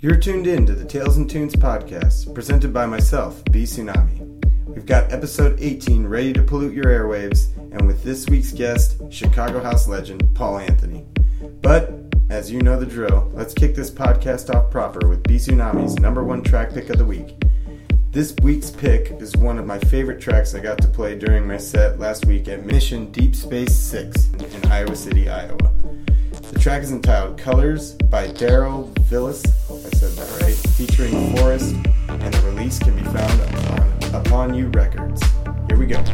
You're tuned in to the Tales and Tunes podcast, presented by myself, B Tsunami. We've got episode 18 ready to pollute your airwaves, and with this week's guest, Chicago House legend Paul Anthony. But, as you know the drill, let's kick this podcast off proper with B Tsunami's number one track pick of the week. This week's pick is one of my favorite tracks I got to play during my set last week at Mission Deep Space 6 in Iowa City, Iowa. The track is entitled Colors by Darlyn Vlys, said that right, featuring Forrest, and the release can be found on Upon You Records. Here we go.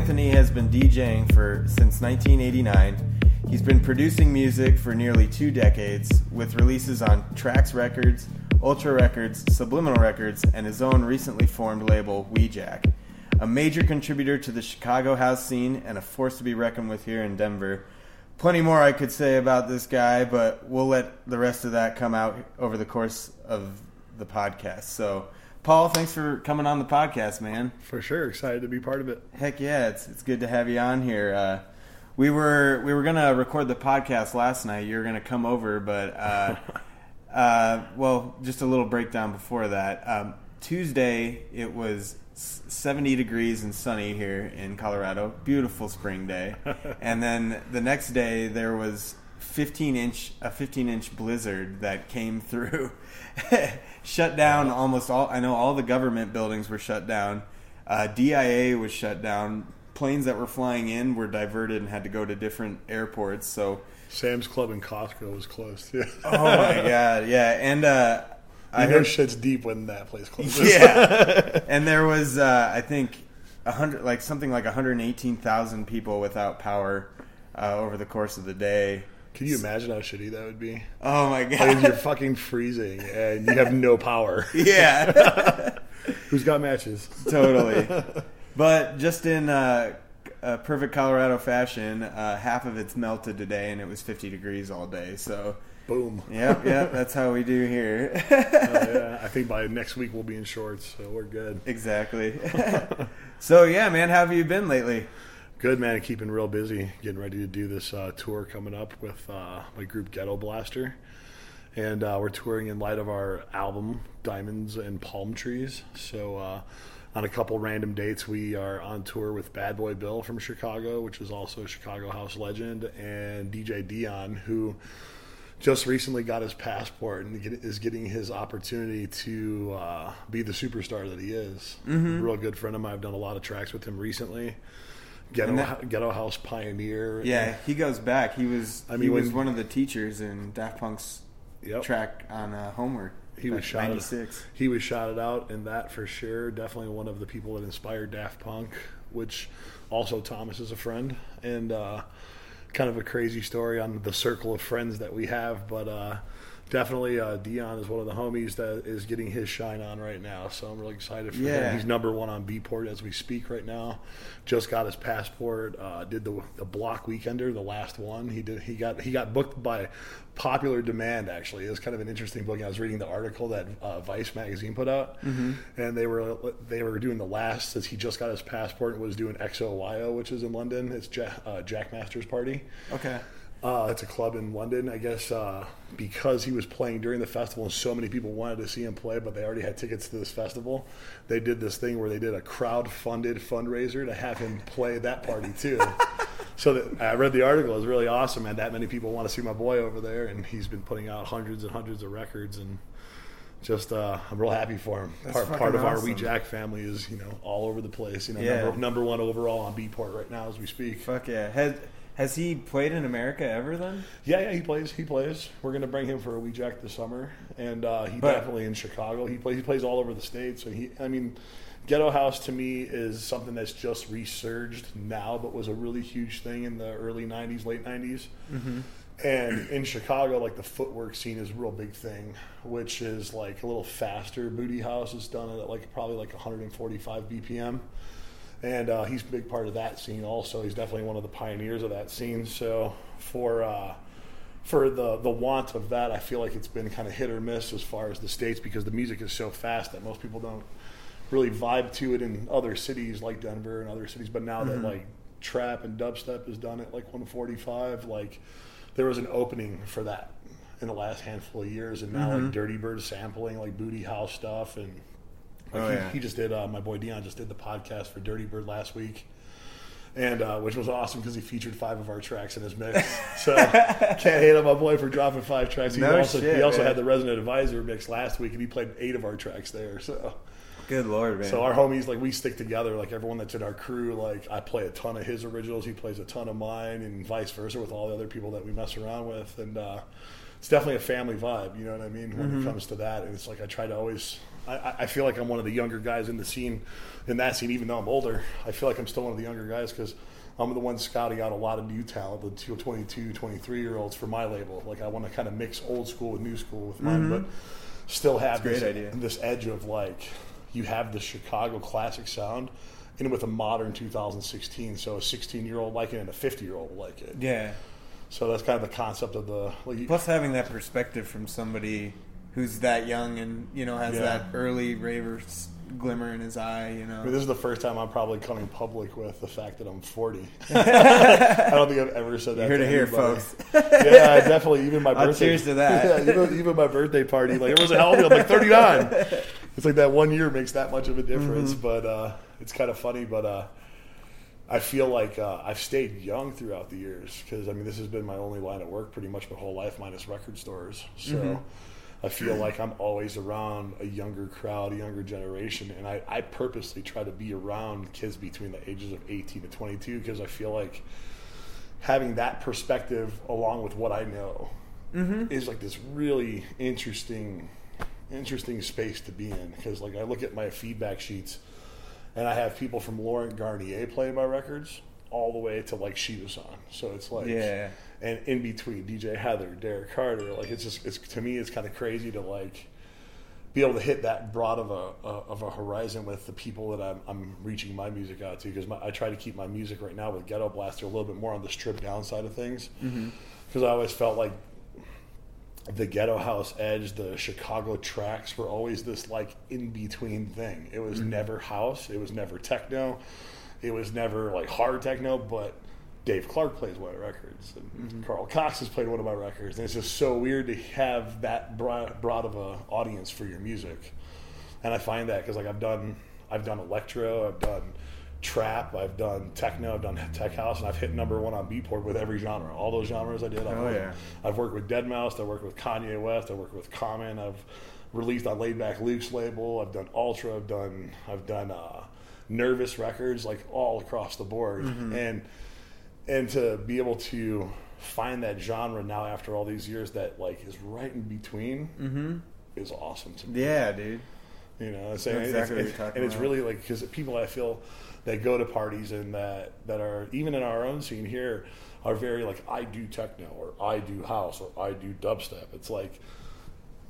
Anthony has been DJing for since 1989. He's been producing music for nearly two decades, with releases on Trax Records, Ultra Records, Subliminal Records, and his own recently formed label, Wejack. A major contributor to the Chicago house scene and a force to be reckoned with here in Denver. Plenty more I could say about this guy, but we'll let the rest of that come out over the course of the podcast. So, Paul, thanks for coming on the podcast, man. For sure, excited to be part of it. Heck yeah, it's it's good to have you on here. Uh, we were we were gonna record the podcast last night. You were gonna come over, but uh, uh, well, just a little breakdown before that. Um, Tuesday, it was 70 degrees and sunny here in Colorado. Beautiful spring day. and then the next day, there was 15 inch a 15 inch blizzard that came through, shut down almost all. I know all the government buildings were shut down. Uh, DIA was shut down. Planes that were flying in were diverted and had to go to different airports. So Sam's Club and Costco was closed. Yeah. oh my god, yeah, and uh, I know shit's deep when that place closes. Yeah, and there was uh, I think a hundred, like something like 118,000 people without power uh, over the course of the day. Can you imagine how shitty that would be? Oh my god! Like you're fucking freezing and you have no power. Yeah. Who's got matches? totally. But just in uh, a perfect Colorado fashion, uh, half of it's melted today, and it was 50 degrees all day. So Boom. Yep, yep. That's how we do here. oh, yeah. I think by next week we'll be in shorts, so we're good. Exactly. so yeah, man, how have you been lately? Good man, keeping real busy. Getting ready to do this uh, tour coming up with uh, my group Ghetto Blaster, and uh, we're touring in light of our album Diamonds and Palm Trees. So. Uh, on a couple random dates, we are on tour with Bad Boy Bill from Chicago, which is also a Chicago house legend, and DJ Deeon, who just recently got his passport and is getting his opportunity to uh, be the superstar that he is. Mm-hmm. Real good friend of mine. I've done a lot of tracks with him recently. Ghetto, that, Ghetto House pioneer. Yeah, and, he goes back. He was I mean, he was when, one of the teachers in Daft Punk's yep. track on uh, Homework. He was shot. He was shouted out in that for sure. Definitely one of the people that inspired Daft Punk, which also Thomas is a friend and. Uh, kind of a crazy story on the circle of friends that we have, but uh, definitely uh, Deeon is one of the homies that is getting his shine on right now. So I'm really excited for yeah. him. He's number one on Beatport as we speak right now. Just got his passport. Uh, did the the Bloc weekender, the last one. He did. He got he got booked by popular demand. Actually, it was kind of an interesting book. I was reading the article that uh, Vice magazine put out, mm-hmm. and they were they were doing the last as he just got his passport and was doing XOYO, which is in London. It's Jack, uh, Jackmaster's party. Okay. Uh, it's a club in London, I guess, uh, because he was playing during the festival and so many people wanted to see him play, but they already had tickets to this festival. They did this thing where they did a crowd-funded fundraiser to have him play that party too. so that, I read the article; it was really awesome, and that many people want to see my boy over there, and he's been putting out hundreds and hundreds of records, and just uh, I'm real happy for him. Part, part, of awesome. our Wejack family is you know all over the place. You know, yeah. number, number one overall on Beatport right now as we speak. Fuck yeah! Had, has he played in America ever then? Yeah, yeah, he plays. He plays. We're gonna bring him for a wee jack this summer, and uh, he but, definitely in Chicago. He plays. He plays all over the state. So he, I mean, Ghetto House to me is something that's just resurged now, but was a really huge thing in the early '90s, late '90s. Mm-hmm. And in Chicago, like the footwork scene is a real big thing, which is like a little faster. Booty House is done at like probably like 145 BPM and uh, he's a big part of that scene. Also, he's definitely one of the pioneers of that scene. So for uh, for the the want of that, I feel like it's been kind of hit or miss as far as the states because the music is so fast that most people don't really vibe to it in other cities like Denver and other cities. But now mm-hmm. that like trap and dubstep is done at like 145, like there was an opening for that in the last handful of years, and now mm-hmm. like Dirtybird sampling like Booty House stuff and like oh, he, yeah. he, just did. Uh, my boy Deeon just did the podcast for Dirtybird last week, and uh, which was awesome because he featured five of our tracks in his mix. so can't hate on my boy for dropping five tracks. He no also shit, he also man. had the Resident Advisor mix last week, and he played eight of our tracks there. So Good lord, man. So our homies, like we stick together. Like everyone that's in our crew, like I play a ton of his originals, he plays a ton of mine, and vice versa with all the other people that we mess around with. And uh, it's definitely a family vibe. You know what I mean when Mm-hmm. it comes to that. And it's like I try to always. I- I, feel like I'm one of the younger guys in the scene, in that scene. Even though I'm older, I feel like I'm still one of the younger guys because I'm the one scouting out a lot of new talent, the two 22, 23 year olds for my label. Like I want to kind of mix old school with new school with mine, but still have Mm-hmm. this, this edge of like you have the Chicago classic sound and with a modern 2016. So a 16 year old like it and a 50 year old like it. yeah. So that's kind of the concept of the like. Plus, having that perspective from somebody who's that young and you know has Yeah. that early raver glimmer in his eye, you I mean, know. this is the first time I'm probably coming public with the fact that I'm 40. I don't think I've ever said that. You're to to hear, folks. yeah, I definitely. Even my birthday. cheers to that. Yeah, even, even my birthday party, like it was a hell of a I'm like 39. It's like that one year makes that much of a difference, Mm-hmm. but uh, it's kind of funny. But uh, I feel like uh, I've stayed young throughout the years because I mean this has been my only line of work pretty much my whole life, minus record stores. So. Mm-hmm. I feel like I'm always around a younger crowd, a younger generation, and I, I purposely try to be around kids between the ages of 18 to 22 because I feel like having that perspective along with what I know mm-hmm. is like this really interesting, interesting space to be in because like I look at my feedback sheets and I have people from Laurent Garnier playing my records all the way to like Shiba San. So it's like Yeah. And in between DJ Heather, Derek Carter, like it's just it's to me it's kind of crazy to like be able to hit that broad of a, of a horizon with the people that I'm, I'm reaching my music out to because I try to keep my music right now with Ghetto Blaster a little bit more on the stripped down side of things. Mm-hmm. Because I always felt like the ghetto house edge, the Chicago tracks were always this like in between thing. It was mm-hmm. never house, it was never techno, it was never like hard techno, but Dave Clarke plays one of my records, and Carl Cox has played one of my records, and it's just so weird to have that broad, broad of a audience for your music. And I find that because like I've done, I've done electro, I've done trap, I've done techno, I've done tech house, and I've hit number one on Beatport with every genre. All those genres I did. I've Oh, worked- yeah. I've worked with Deadmau5. I've worked with Kanye West. I've worked with Common. I've released on Laid Back Luke's label. I've done Ultra. I've done I've done uh, Nervous Records, like all across the board. Mm-hmm. And and to be able to find that genre now after all these years that like is right in between is awesome to me. Yeah, dude. You know, I'm saying That's it's- exactly what it's- and it's really like because people I feel that go to parties and that that are even in our own scene here are very like I do techno or I do house or I do dubstep. It's like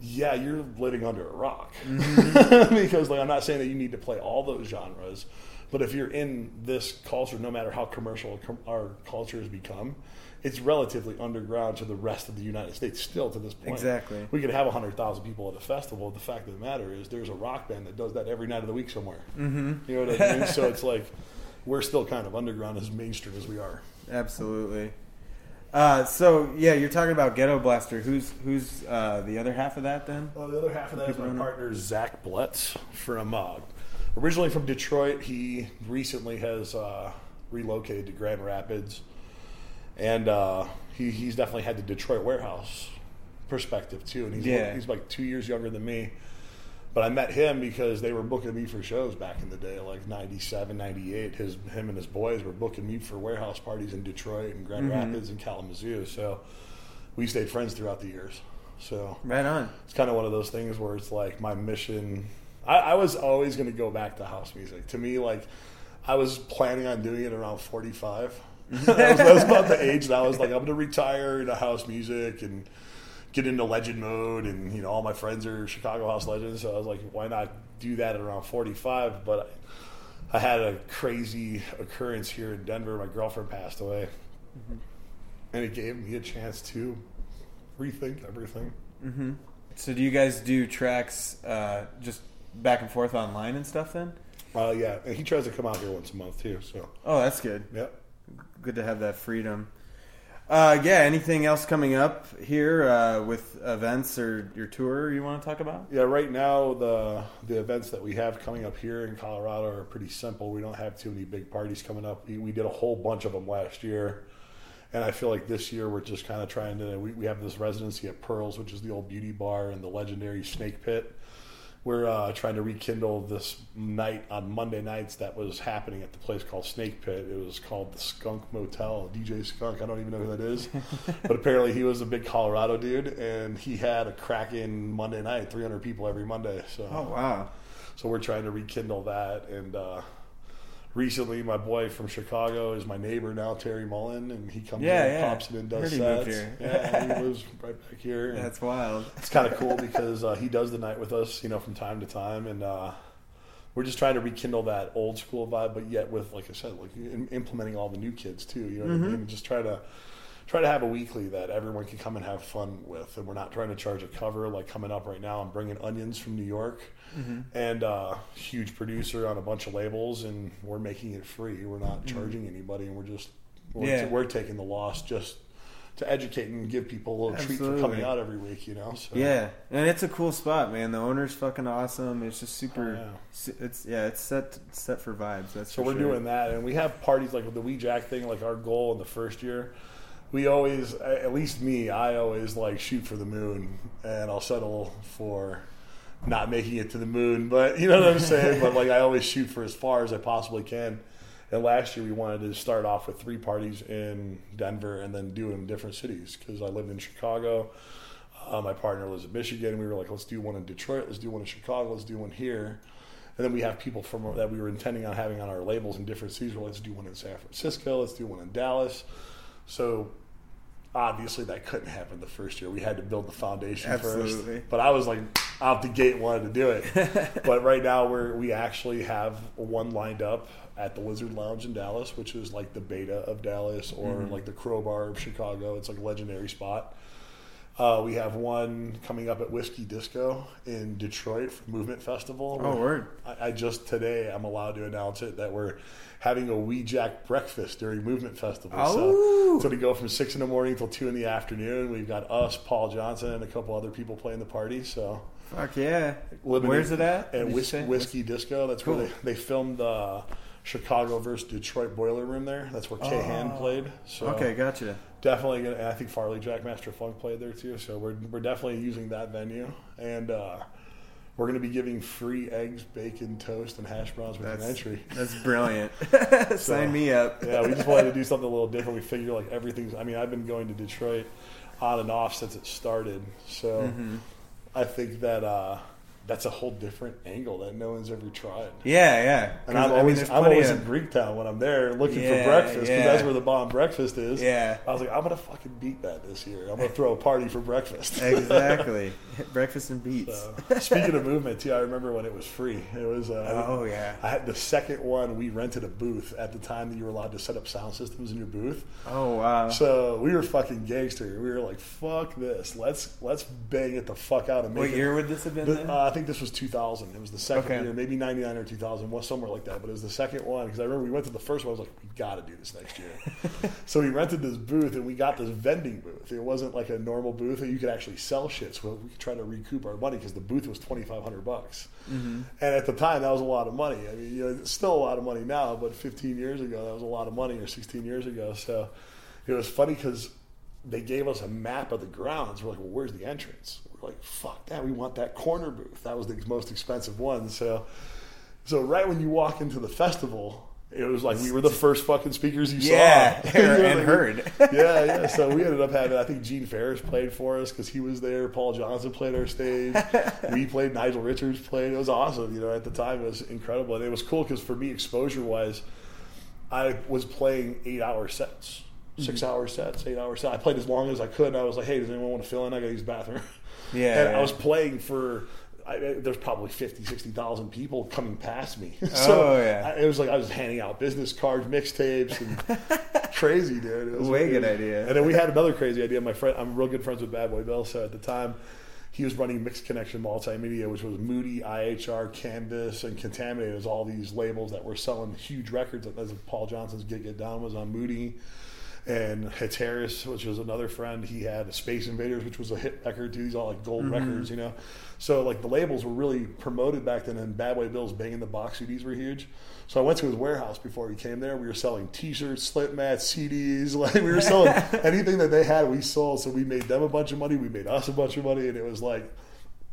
yeah, you're living under a rock Mm-hmm. because like I'm not saying that you need to play all those genres, but if you're in this culture, no matter how commercial our culture has become, it's relatively underground to the rest of the United States still to this point. Exactly. We could have 100,000 people at a festival. The fact of the matter is there's a rock band that does that every night of the week somewhere. Mm-hmm. You know what I mean? so it's like we're still kind of underground as mainstream as we are. Absolutely. Uh, so yeah, you're talking about Ghetto Blaster. Who's who's uh, the other half of that then? Well, the other half of that is my partner Zach Blutz from uh, originally from Detroit. He recently has uh, relocated to Grand Rapids, and uh, he, he's definitely had the Detroit warehouse perspective too. And he's Yeah. he's like two years younger than me. But I met him because they were booking me for shows back in the day, like 97, 98. His, him and his boys were booking me for warehouse parties in Detroit and Grand Rapids and Kalamazoo. So we stayed friends throughout the years. So Right on. it's kind of one of those things where it's like my mission. I, I was always going to go back to house music. To me, like I was planning on doing it around forty-five. that, was, that was about the age that I was like, I'm going to retire into house music and get into legend mode. And you know, all my friends are Chicago house legends, so I was like, why not do that at around forty-five? But I, I had a crazy occurrence here in Denver. My girlfriend passed away, and it gave me a chance to rethink everything. So do you guys do tracks uh, just back and forth online and stuff then? Uh, yeah, and he tries to come out here once a month too. So, Oh, that's good. yep. Good to have that freedom. Uh, yeah. Anything else coming up here uh, with events or your tour you want to talk about? Yeah, right now the the events that we have coming up here in Colorado are pretty simple. We don't have too many big parties coming up. We, we did a whole bunch of them last year, and I feel like this year we're just kind of trying to. We, we have this residency at Pearls, which is the old beauty bar and the legendary Snake Pit, we're uh, trying to rekindle this night on Monday nights that was happening at the place called Snake Pit. It was called the Skunk Motel. DJ Skunk, I don't even know who that is, but apparently he was a big Colorado dude, and he had a cracking Monday night, 300 people every Monday. So, oh wow! So we're trying to rekindle that, and uh, recently my boy from Chicago is my neighbor now, Terry Mullan, and he comes yeah, in, yeah. pops in and does sets. moved here. yeah, he lives right back here. and That's wild. It's kind of cool because uh, he does the night with us, you know, from time to time, and uh, we're just trying to rekindle that old school vibe, but yet with, like I said, like im- implementing all the new kids too. You know what I mean? Just try to try to have a weekly that everyone can come and have fun with, and we're not trying to charge a cover. Like coming up right now, I'm bringing Onionz from New York, and uh, huge producer on a bunch of labels, and we're making it free. We're not charging anybody, and we're just we're, Yeah. we're taking the loss just. To educate and give people a little treat for coming out every week, you know. So. Yeah, and it's a cool spot, man. The owner's fucking awesome. It's just super. Oh, yeah. It's yeah, it's set set for vibes. That's So we're sure. doing that, and we have parties like with the Wee Jack thing. Like our goal in the first year, we always, at least me, I always like shoot for the moon, and I'll settle for not making it to the moon. But you know what I'm saying. but like I always shoot for as far as I possibly can. And last year we wanted to start off with three parties in Denver and then do in different cities because I lived in Chicago. Uh, my partner lives in Michigan. We were like, let's do one in Detroit, let's do one in Chicago, let's do one here. And then we have people from that we were intending on having on our labels in different cities. Well, let's do one in San Francisco, let's do one in Dallas. So obviously that couldn't happen the first year. We had to build the foundation Absolutely. first. But I was like out the gate wanted to do it. but right now we're we actually have one lined up at the Lizard Lounge in Dallas, which is like the beta of Dallas or Mm-hmm. like the Crobar of Chicago. It's like a legendary spot. Uh, we have one coming up at Whiskey Disco in Detroit for Movement Festival. Oh, word. I, I just today I'm allowed to announce it that we're having a Wee Jack breakfast during Movement Festival. Oh. So, so to go from six in the morning till two in the afternoon. We've got us, Paul Johnson, and a couple other people playing the party. So Fuck yeah. living Where's it at? At Whis- Whiskey Disco. That's Cool. where they, they filmed uh, Chicago versus Detroit Boiler Room there. That's where Kay Han Oh. played. So Okay, gotcha. definitely gonna, I think Farley Jackmaster Funk played there too. So we're we're definitely using that venue, and uh, we're gonna be giving free eggs, bacon, toast, and hash browns with an entry. that's brilliant. Sign me up. Yeah, we just wanted to do something a little different. We figure like everything's. I mean, I've been going to Detroit on and off since it started, so Mm-hmm. I think that uh, that's a whole different angle that no one's ever tried. Yeah, yeah. And I'm 'Cause, I mean, always, I'm always of- in Greektown when I'm there looking Yeah, for breakfast because yeah. that's where the bomb breakfast is. Yeah. I was like, I'm gonna fucking beat that this year. I'm gonna throw a party for breakfast. exactly. Breakfast and beats. So, speaking of movement, too, I remember when it was free. It was. Uh, Oh, yeah. I had the second one. We rented a booth at the time that you were allowed to set up sound systems in your booth. Oh wow. So we were fucking gangster. We were like, "Fuck this! Let's let's bang it the fuck out and make what it." year would this have been? Uh, I think this was 2000. It was the second Okay. year, maybe 99 or 2000, was somewhere like that. But it was the second one because I remember we went to the first one. I was like, we got to do this next year. so we rented this booth and we got this vending booth. It wasn't like a normal booth that you could actually sell shit. So we could try to recoup our money because the booth was 2,500 bucks. Mm-hmm. And at the time, that was a lot of money. I mean, you know, it's still a lot of money now, but 15 years ago, that was a lot of money, or 16 years ago. So it was funny because they gave us a map of the grounds. We're like, well, where's the entrance? Like, fuck that. We want that corner booth. That was the most expensive one. So, so right when you walk into the festival, it was like we were the first fucking speakers you Yeah, saw. Know, and like, heard. yeah, yeah. So we ended up having, I think Gene Farris played for us because he was there. Paul Johnson played our stage. we played. Nigel Richards played. It was awesome. You know, at the time it was incredible, and it was cool because for me, exposure wise, I was playing eight hour sets, mm-hmm. 6 hour sets, eight hour sets. I played as long as I could. And I was like, hey, does anyone want to fill in? I got to use the bathroom. Yeah, and yeah. I was playing for. I, there's probably 50, 60,000 people coming past me. Oh, so Oh, yeah. I, it was like I was handing out business cards, mixtapes, and crazy, dude. It was Way good idea. And then we had another crazy idea. My friend, I'm real good friends with Bad Boy Bill, so at the time, he was running Mix Connection Multimedia, which was Moody, IHR, Canvas, and Contaminated as all these labels that were selling huge records. As Paul Johnson's Get Get Down was on Moody. And Hatiras, which was another friend, he had Space Invaders, which was a hit record too. These all like gold mm-hmm. records, you know. So like the labels were really promoted back then, and Bad Boy Bill's banging the box CDs were huge. So I went to his warehouse before he came there. We were selling T-shirts, slip mats, CDs. Like we were selling anything that they had, we sold. So we made them a bunch of money. We made us a bunch of money, and it was like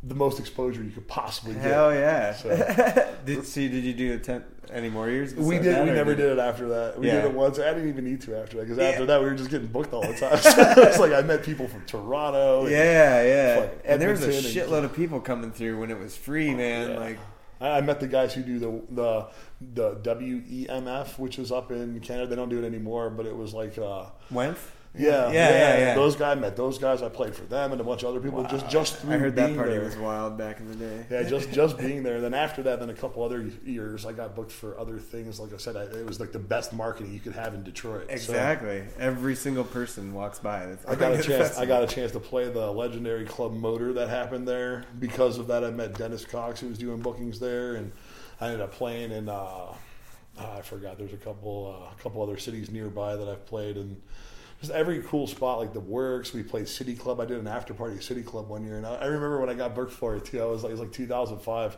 the most exposure you could possibly get. Hell yeah! So- did see? Did you do a ten, any more years? We did. We never did it after that. We Yeah. did it once. I didn't even need to after that because Yeah. after that we were just getting booked all the time. So it's like I met people from Toronto. Yeah, yeah. Fucking And there was a shitload of people coming through when it was free, man. Yeah. Like, I met the guys who do the the the WEMF, which is up in Canada. They don't do it anymore, but it was like. Uh? Yeah, Yeah, yeah, yeah. Those guys I met those guys. I played for them and a bunch of other people. Just just through I heard that being party there. was wild back in the day. Yeah, just just being there. Then after that, then a couple other years, I got booked for other things. Like I said, I, it was like the best marketing you could have in Detroit. So Exactly. Every single person walks by. That's I got a chance. I got a chance to play the legendary Club Motor that happened there. Because of that, I met Dennis Cox, who was doing bookings there, and I ended up playing in. Uh, I forgot. There's a couple, uh, a couple other cities nearby that I've played, and just every cool spot like the Works. We played City Club. I did an after party at City Club one year, and I, I remember when I got booked for it too. I was like, it was like 2005.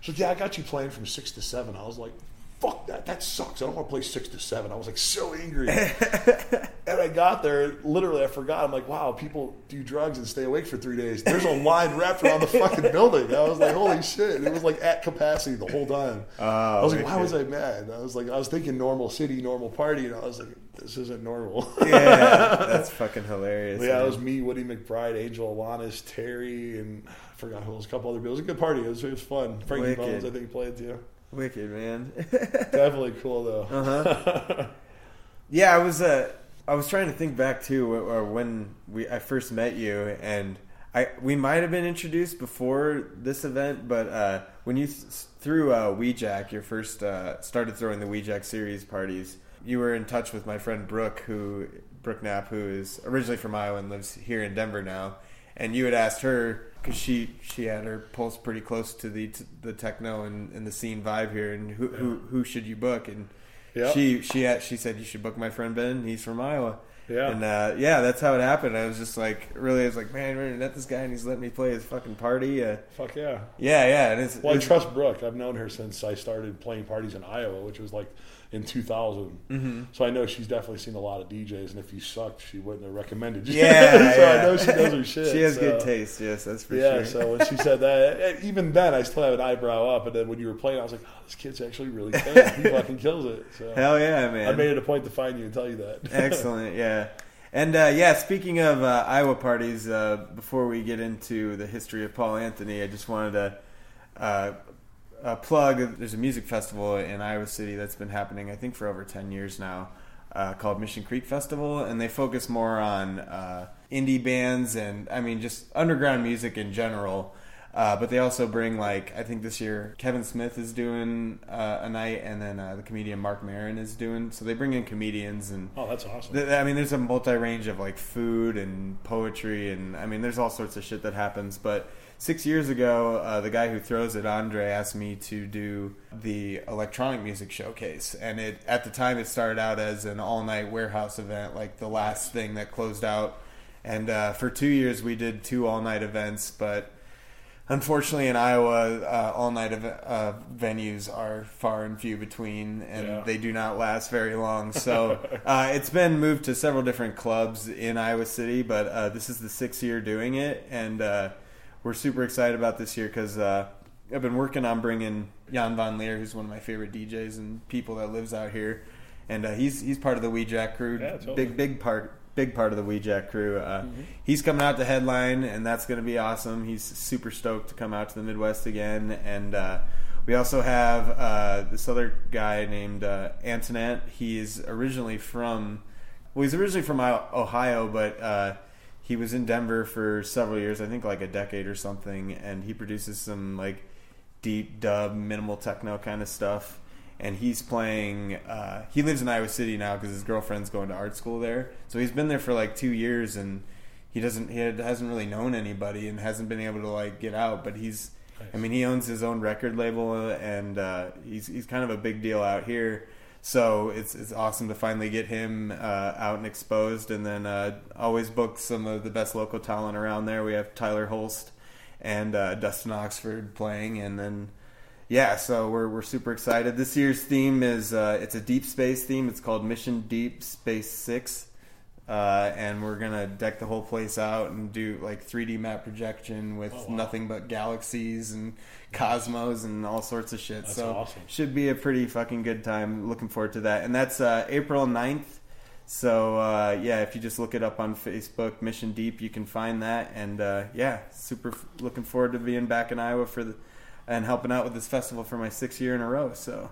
She's like, yeah, I got you playing from six to seven. I was like, fuck that, that sucks. I don't want to play six to seven. I was like so angry. and I got there, literally, I forgot. I'm like, wow, people do drugs and stay awake for three days. There's a line wrapped around the fucking building. I was like, holy shit. And it was like at capacity the whole time. Oh, I was like, why was I mad? I was like, I was thinking normal city, normal party, and I was like, this isn't normal. yeah, that's fucking hilarious. Yeah, man. it was me, Woody McBride, Angel Alanis, Terry, and I forgot who else. A couple other people. It was a good party. It was, it was fun. Frankie Wicked. Bones, I think, played too. wicked, man. Definitely cool though. Uh-huh. yeah, I was. Uh, I was trying to think back too, when we I first met you, and I we might have been introduced before this event, but uh, when you th- threw uh, Weejack, your first uh, started throwing the Weejack series parties, you were in touch with my friend Brooke, who Brooke Knapp, who is originally from Iowa and lives here in Denver now, and you had asked her because she she had her pulse pretty close to the to the techno and, and the scene vibe here, and who who who should you book and Yep. she she had, she said you should book my friend Ben. He's from Iowa. Yeah. And uh, yeah, that's how it happened. I was just like, really, I was like, man, I met this guy and he's letting me play his fucking party. Uh, Fuck yeah. yeah, yeah. And it's, Well, I trust Brooke. I've known her since I started playing parties in Iowa, which was like in 2000. Mm-hmm. So I know she's definitely seen a lot of DJs, and if you sucked, she wouldn't have recommended you. yeah, so yeah. I know she does her shit. She has so- good taste. Yes, that's for Yeah, sure. Yeah. So when she said that, even then, I still have an eyebrow up. And then when you were playing, I was like, oh, this kid's actually really good. He fucking kills it. So Hell yeah, man. I made it a point to find you and tell you that. Excellent, yeah. And uh, yeah, speaking of uh, Iowa parties, uh, before we get into the history of Paul Anthony, I just wanted to uh, uh, plug. There's a music festival in Iowa City that's been happening, I think, for over ten years now, uh, called Mission Creek Festival, and they focus more on uh, indie bands and I mean just underground music in general. Uh, but they also bring like I think this year Kevin Smith is doing uh, a night, and then uh, the comedian Marc Maron is doing. So they bring in comedians and oh, that's awesome. Th- I mean, there's a multi range of like food and poetry, and I mean, there's all sorts of shit that happens. But six years ago, uh, the guy who throws it, Andre, asked me to do the electronic music showcase, and it at the time it started out as an all night warehouse event, like the last thing that closed out. And uh, for two years, we did two all night events, but unfortunately in Iowa, uh, all night ev- uh, venues are far and few between, and Yeah. they do not last very long. So uh, it's been moved to several different clubs in Iowa City, but uh, this is the sixth year doing it, and uh, we're super excited about this year because uh, I've been working on bringing Jan Von Leer, who's one of my favorite DJs and people that lives out here. And uh, he's he's part of the Weejack crew, Yeah, totally. big big part big part of the Weejack crew. Uh, He's coming out to headline, and that's going to be awesome. He's super stoked to come out to the Midwest again. And uh, we also have uh, this other guy named uh, Antoinette. He's originally from, well, he's originally from Ohio, but uh, he was in Denver for several years, I think like a decade or something. And he produces some like deep dub, minimal techno kind of stuff. And he's playing. Uh, he lives in Iowa City now because his girlfriend's going to art school there. So he's been there for like two years, and he doesn't. He hasn't really known anybody, and hasn't been able to like get out. But he's. I mean, he owns his own record label, and uh, he's he's kind of a big deal out here. So it's it's awesome to finally get him uh, out and exposed, and then uh, always book some of the best local talent around there. We have Tyler Holst and uh, Dustin Oxford playing, and then yeah, so we're we're super excited. This year's theme is uh, it's a deep space theme. It's called Mission Deep Space Six. Uh, and we're gonna deck the whole place out and do like 3D map projection with Oh, wow. nothing but galaxies and cosmos and all sorts of shit. That's so awesome. should be a pretty fucking good time. Looking forward to that. And that's uh, April 9th. So uh, yeah, if you just look it up on Facebook, Mission Deep, you can find that. And uh, yeah, super f- looking forward to being back in Iowa for the and helping out with this festival for my sixth year in a row. So.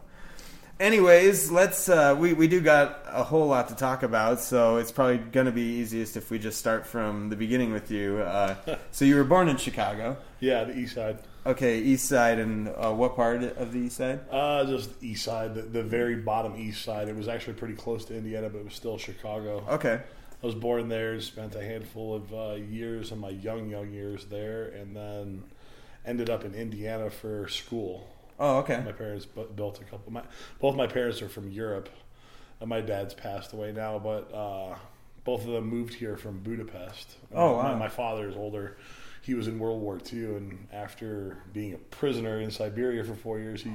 Anyways, let's. Uh, we we do got a whole lot to talk about, so it's probably going to be easiest if we just start from the beginning with you. Uh, so you were born in Chicago, Yeah, the east side. okay, East Side, and uh, what part of the East Side? Uh, just east side, the, the very bottom east side. It was actually pretty close to Indiana, but it was still Chicago. Okay, I was born there, spent a handful of uh, years in my young, young years there, and then ended up in Indiana for school. Oh okay, My parents bu- built a couple. My both my parents are from Europe. And my dad's passed away now, but uh, both of them moved here from Budapest. Oh, My- wow. My, father is older. He was in World War II, and after being a prisoner in Siberia for four years, he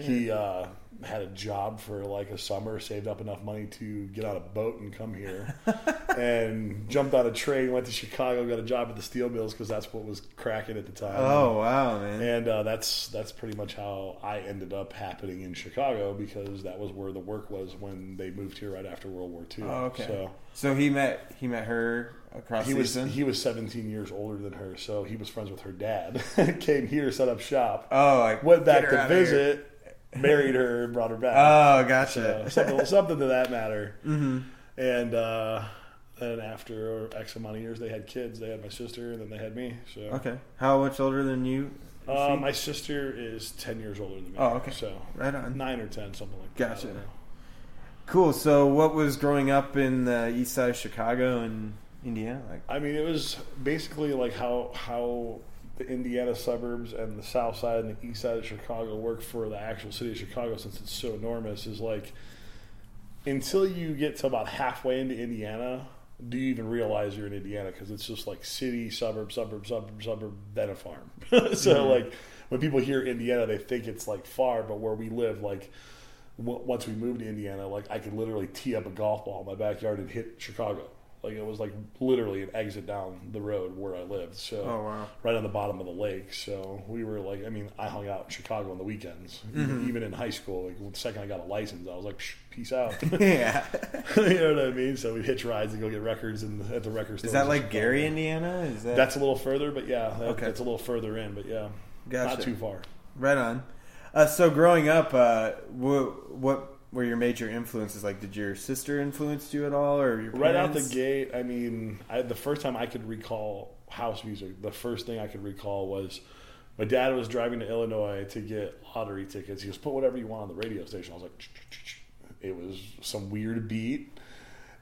he uh, had a job for like a summer, saved up enough money to get on a boat and come here, and jumped on a train, went to Chicago, got a job at the steel mills because that's what was cracking at the time. oh wow, man, And uh, that's that's pretty much how I ended up happening in Chicago because that was where the work was when they moved here right after World War II. Oh, okay. So so he met he met her across he was he was 17 years older than her, so he was friends with her dad. Came here, set up shop, oh, like went back to visit, married her, and brought her back. Oh, gotcha. So, something, something to that matter. hmm And uh, then after X amount of years, they had kids. They had my sister, and then they had me. So Okay, how much older than you? uh, my sister is 10 years older than me. Oh, okay. So right on. nine or 10, something like that. Gotcha. Cool. So, what was growing up in the East Side of Chicago and Indiana like? I mean, it was basically like how how the Indiana suburbs and the south side and the east side of Chicago work for the actual city of Chicago since it's so enormous is like until you get to about halfway into Indiana, do you even realize you're in Indiana? Because it's just like city, suburb, suburb, suburb, suburb, then a farm. so mm-hmm. like when people hear Indiana, they think it's like far, but where we live, like w- once we moved to Indiana, like I could literally tee up a golf ball in my backyard and hit Chicago. Like it was like literally an exit down the road where I lived. So Oh wow. right on the bottom of the lake. So we were like, I mean, I hung out in Chicago on the weekends, even, even in high school. Like the second I got a license, I was like, Psh, peace out. yeah. you know what I mean? So we hitch rides and go get records and at the record store. Is that like Gary, Indiana? Is that That's a little further, but yeah, that, Okay. that's a little further in, but yeah, Gotcha. not too far. right on? Uh, so, growing up, uh, what what were your major influences? Like, did your sister influence you at all, or your Right out the gate, I mean, I, the first time I could recall house music, the first thing I could recall was my dad was driving to Illinois to get lottery tickets. He goes, "Put whatever you want on the radio station." I was like, it was some weird beat,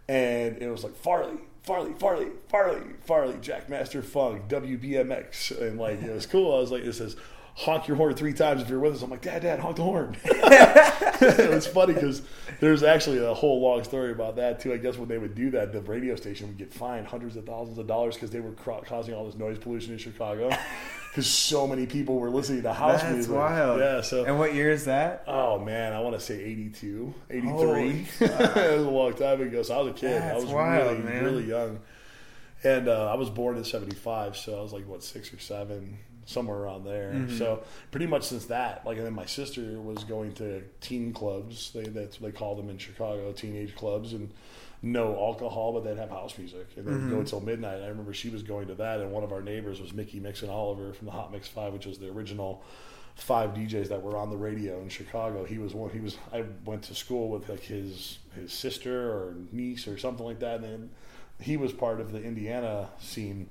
and it was like Farley, Farley, Farley, Farley, Farley, Jackmaster Funk, WBMX, and like it was cool. I was like, it says. Honk your horn three times if you're with us. I'm like, Dad, Dad, honk the horn. it was funny because there's actually a whole long story about that too. I guess when they would do that, the radio station would get fined hundreds of thousands of dollars because they were causing all this noise pollution in Chicago because so many people were listening to house That's music. wild. Yeah. So. And what year is that? Oh man, I want to say 82, 83. It was a long time ago. So I was a kid. I That's was wild, really, man. really young. And uh, I was born in 75, so I was like, what, six or seven, somewhere around there. Mm-hmm. So pretty much since that, like, and then my sister was going to teen clubs. They, that's what they call them in Chicago, teenage clubs. And no alcohol, but they'd have house music. And then Mm-hmm. go until midnight. I remember she was going to that, and one of our neighbors was Mickey Mixin' Oliver from the Hot Mix 5, which was the original five DJs that were on the radio in Chicago. He was one. He was. I went to school with like his his sister or niece or something like that, and then he was part of the Indiana scene,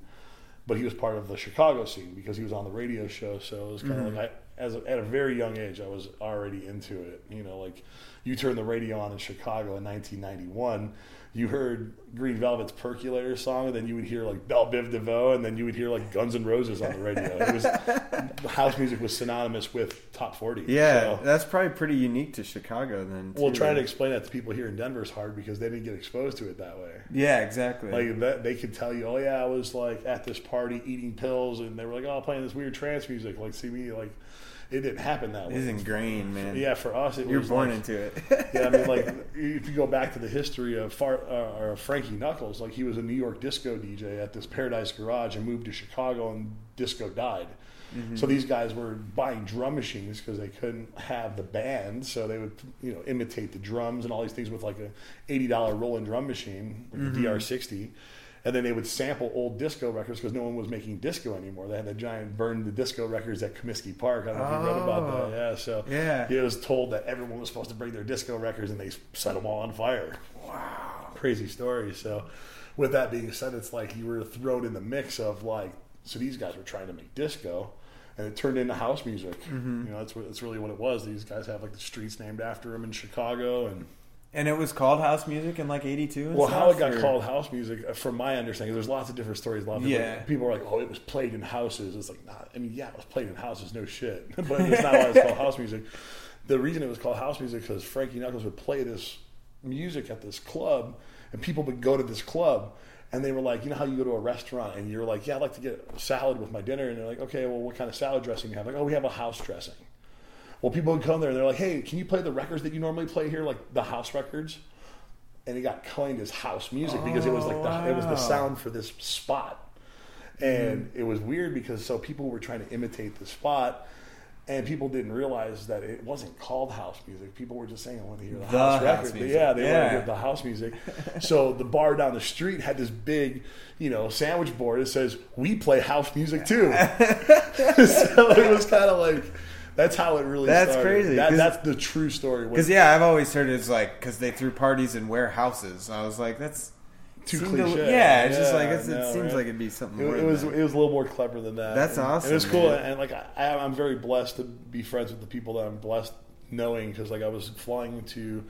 but he was part of the Chicago scene because he was on the radio show. So it was kind of mm-hmm. like I, as a, at a very young age, I was already into it. You know, like you turn the radio on in Chicago in 1991. You heard Green Velvet's Percolator song, and then you would hear like Belle Biv DeVoe, and then you would hear like Guns N' Roses on the radio. It was house music was synonymous with top 40. Yeah, So- that's probably pretty unique to Chicago then. well, too. trying to explain that to people here in Denver is hard because they didn't get exposed to it that way. Yeah, exactly. Like that, they could tell you, oh yeah, I was like at this party eating pills, and they were like, oh, playing this weird trance music. Like, see me, like, it didn't happen that way. It's ingrained, man. Yeah, for us, it You're born like- into it. yeah, I mean, like if you go back to the history of Far, uh, or Frankie Knuckles, like he was a New York disco DJ at this Paradise Garage and moved to Chicago, and disco died. So these guys were buying drum machines because they couldn't have the band, so they would you know imitate the drums and all these things with like a eighty dollar Roland drum machine, like a DR sixty. And then they would sample old disco records because no one was making disco anymore. They had the giant burn the disco records at Comiskey Park. I don't know if you read about Oh. that. Yeah, so Yeah. he was told that everyone was supposed to bring their disco records and they set them all on fire. Wow. Crazy story. So, with that being said, it's like you were thrown in the mix of like, so these guys were trying to make disco and it turned into house music. Mm-hmm. You know, that's what, that's really what it was. These guys have like the streets named after them in Chicago and. And it was called house music in like '82. Well, how it got called house music, uh, from my understanding, there's lots of different stories. A lot of people, Yeah. people are like, "Oh, it was played in houses." It's like, nah, I mean, yeah, it was played in houses, no shit, but it's not why it's called house music. The reason it was called house music because Frankie Knuckles would play this music at this club, and people would go to this club. And they were like, you know how you go to a restaurant and you're like, yeah, I'd like to get a salad with my dinner. And they're like, okay, well, what kind of salad dressing do you have? Like, oh, we have a house dressing. Well, people would come there and they're like, hey, can you play the records that you normally play here, like the house records? and it got coined as house music because it was like the, it was the oh, sound for this spot, and hmm. it was weird because so people were trying to imitate the spot, and people didn't realize that it wasn't called house music. People were just saying, "I want to hear the, The house, house record." Yeah, they Yeah. want to hear the house music. so the bar down the street had this big, you know, sandwich board that says, "We play house music too." so it was kind of like. That's how it really That's started. crazy, That, that's the true story. Because yeah, I've always heard it's like because they threw parties in warehouses. I was like, that's Too seemed a li- cliche. yeah, it's just like it's, I it seems right? like it'd be something. It, more it was that. it was a little more clever than that. That's And awesome, It was cool, man. and like I, I'm very blessed to be friends with the people that I'm blessed knowing because like I was flying to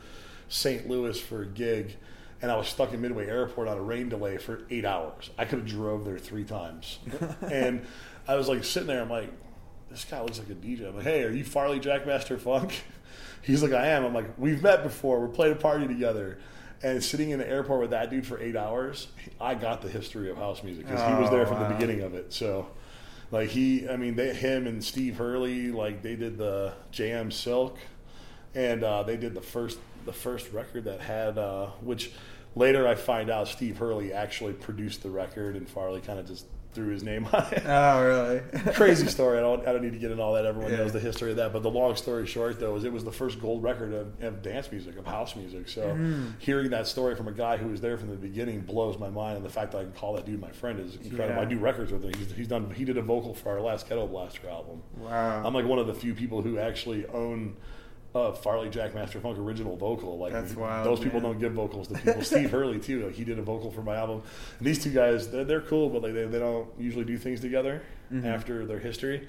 St. Louis for a gig, and I was stuck in Midway Airport on a rain delay for eight hours. I could have drove there three times, and I was like sitting there. I'm like, this guy looks like a DJ. I'm like, hey, are you Farley Jackmaster Funk? He's like, I am. I'm like, we've met before. We played a party together. And sitting in the airport with that dude for eight hours, I got the history of house music because he was there Oh, from the beginning of it. So, like he, I mean, they, him and Steve Hurley, like they did the JM Silk, and uh, they did the first the first record that had uh, which later I find out Steve Hurley actually produced the record and Farley kind of just threw his name on it. Oh, really? Crazy story. I don't. I don't need to get into all that. Everyone Yeah. knows the history of that. But the long story short, though, is it was the first gold record of, of dance music, of house music. So Mm. hearing that story from a guy who was there from the beginning blows my mind. And the fact that I can call that dude my friend is incredible. Yeah. I do records with him. He's, he's done. He did a vocal for our last Kettle Blaster album. Wow. I'm like one of the few people who actually own. Uh, Farley Jackmaster Funk original vocal, like That's wild, those people man. don't give vocals to people. Steve Hurley too, like he did a vocal for my album. And these two guys, they're, they're cool, but like they, they don't usually do things together Mm-hmm. after their history.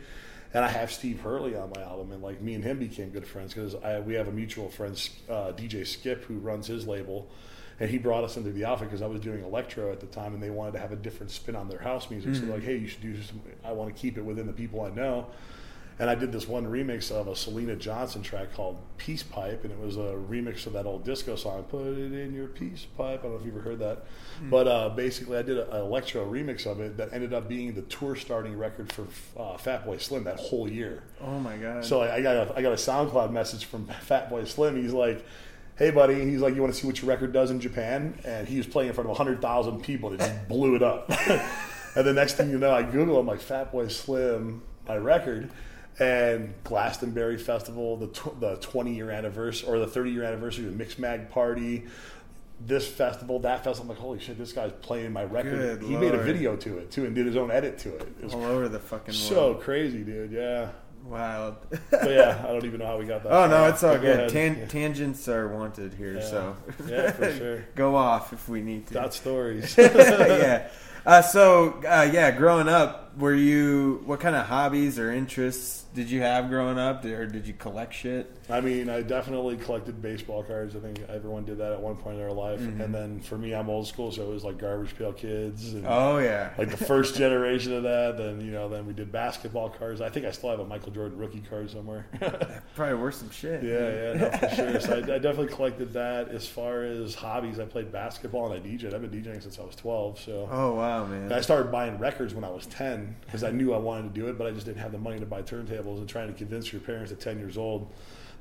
And I have Steve Hurley on my album, and like me and him became good friends because we have a mutual friend, uh, DJ Skip, who runs his label, and he brought us into the outfit because I was doing electro at the time, and they wanted to have a different spin on their house music. So Mm-hmm. they're like, hey, you should do some. I want to keep it within the people I know. And I did this one remix of a Selena Johnson track called Peace Pipe, and it was a remix of that old disco song, Put It in Your Peace Pipe. I don't know if you've ever heard that. But uh, basically, I did a- an electro remix of it that ended up being the tour starting record for uh, Fatboy Slim that whole year. oh my god. So I, I got a, I got a SoundCloud message from Fatboy Slim. He's like, "Hey, buddy," he's like, "You want to see what your record does in Japan?" And he was playing in front of hundred thousand people. and It just blew it up. and the next thing you know, I Google, I'm like, "Fatboy Slim, my record." And Glastonbury Festival, the tw- the 20 year anniversary or the 30 year anniversary of the Mixmag Party, this festival, that festival. I'm like, holy shit, this guy's playing my record. Good he made a video to it too and did his own edit to it. It all over the fucking world. so world. crazy, dude. Yeah. Wild. But yeah, I don't even know how we got that. oh no, it's all good. Tan- Yeah. Tangents are wanted here, Yeah. so Yeah, for sure. go off if we need to. Got stories. yeah. Uh, so uh, yeah, growing up, were you what kind of hobbies or interests did you have growing up, or did you collect shit? I mean, I definitely collected baseball cards. I think everyone did that at one point in their life. Mm-hmm. And then for me, I'm old school, so it was like Garbage Pail Kids and Oh yeah. like the first generation of that. Then you know, then we did basketball cards. I think I still have a Michael Jordan rookie card somewhere. Probably worth some shit. yeah, no, for sure. So I, I definitely collected that. As far as hobbies, I played basketball and I DJed. I've been DJing since I was 12. So. Oh wow, man. I started buying records when I was 10 because I knew I wanted to do it, but I just didn't have the money to buy turntables and trying to convince your parents at ten years old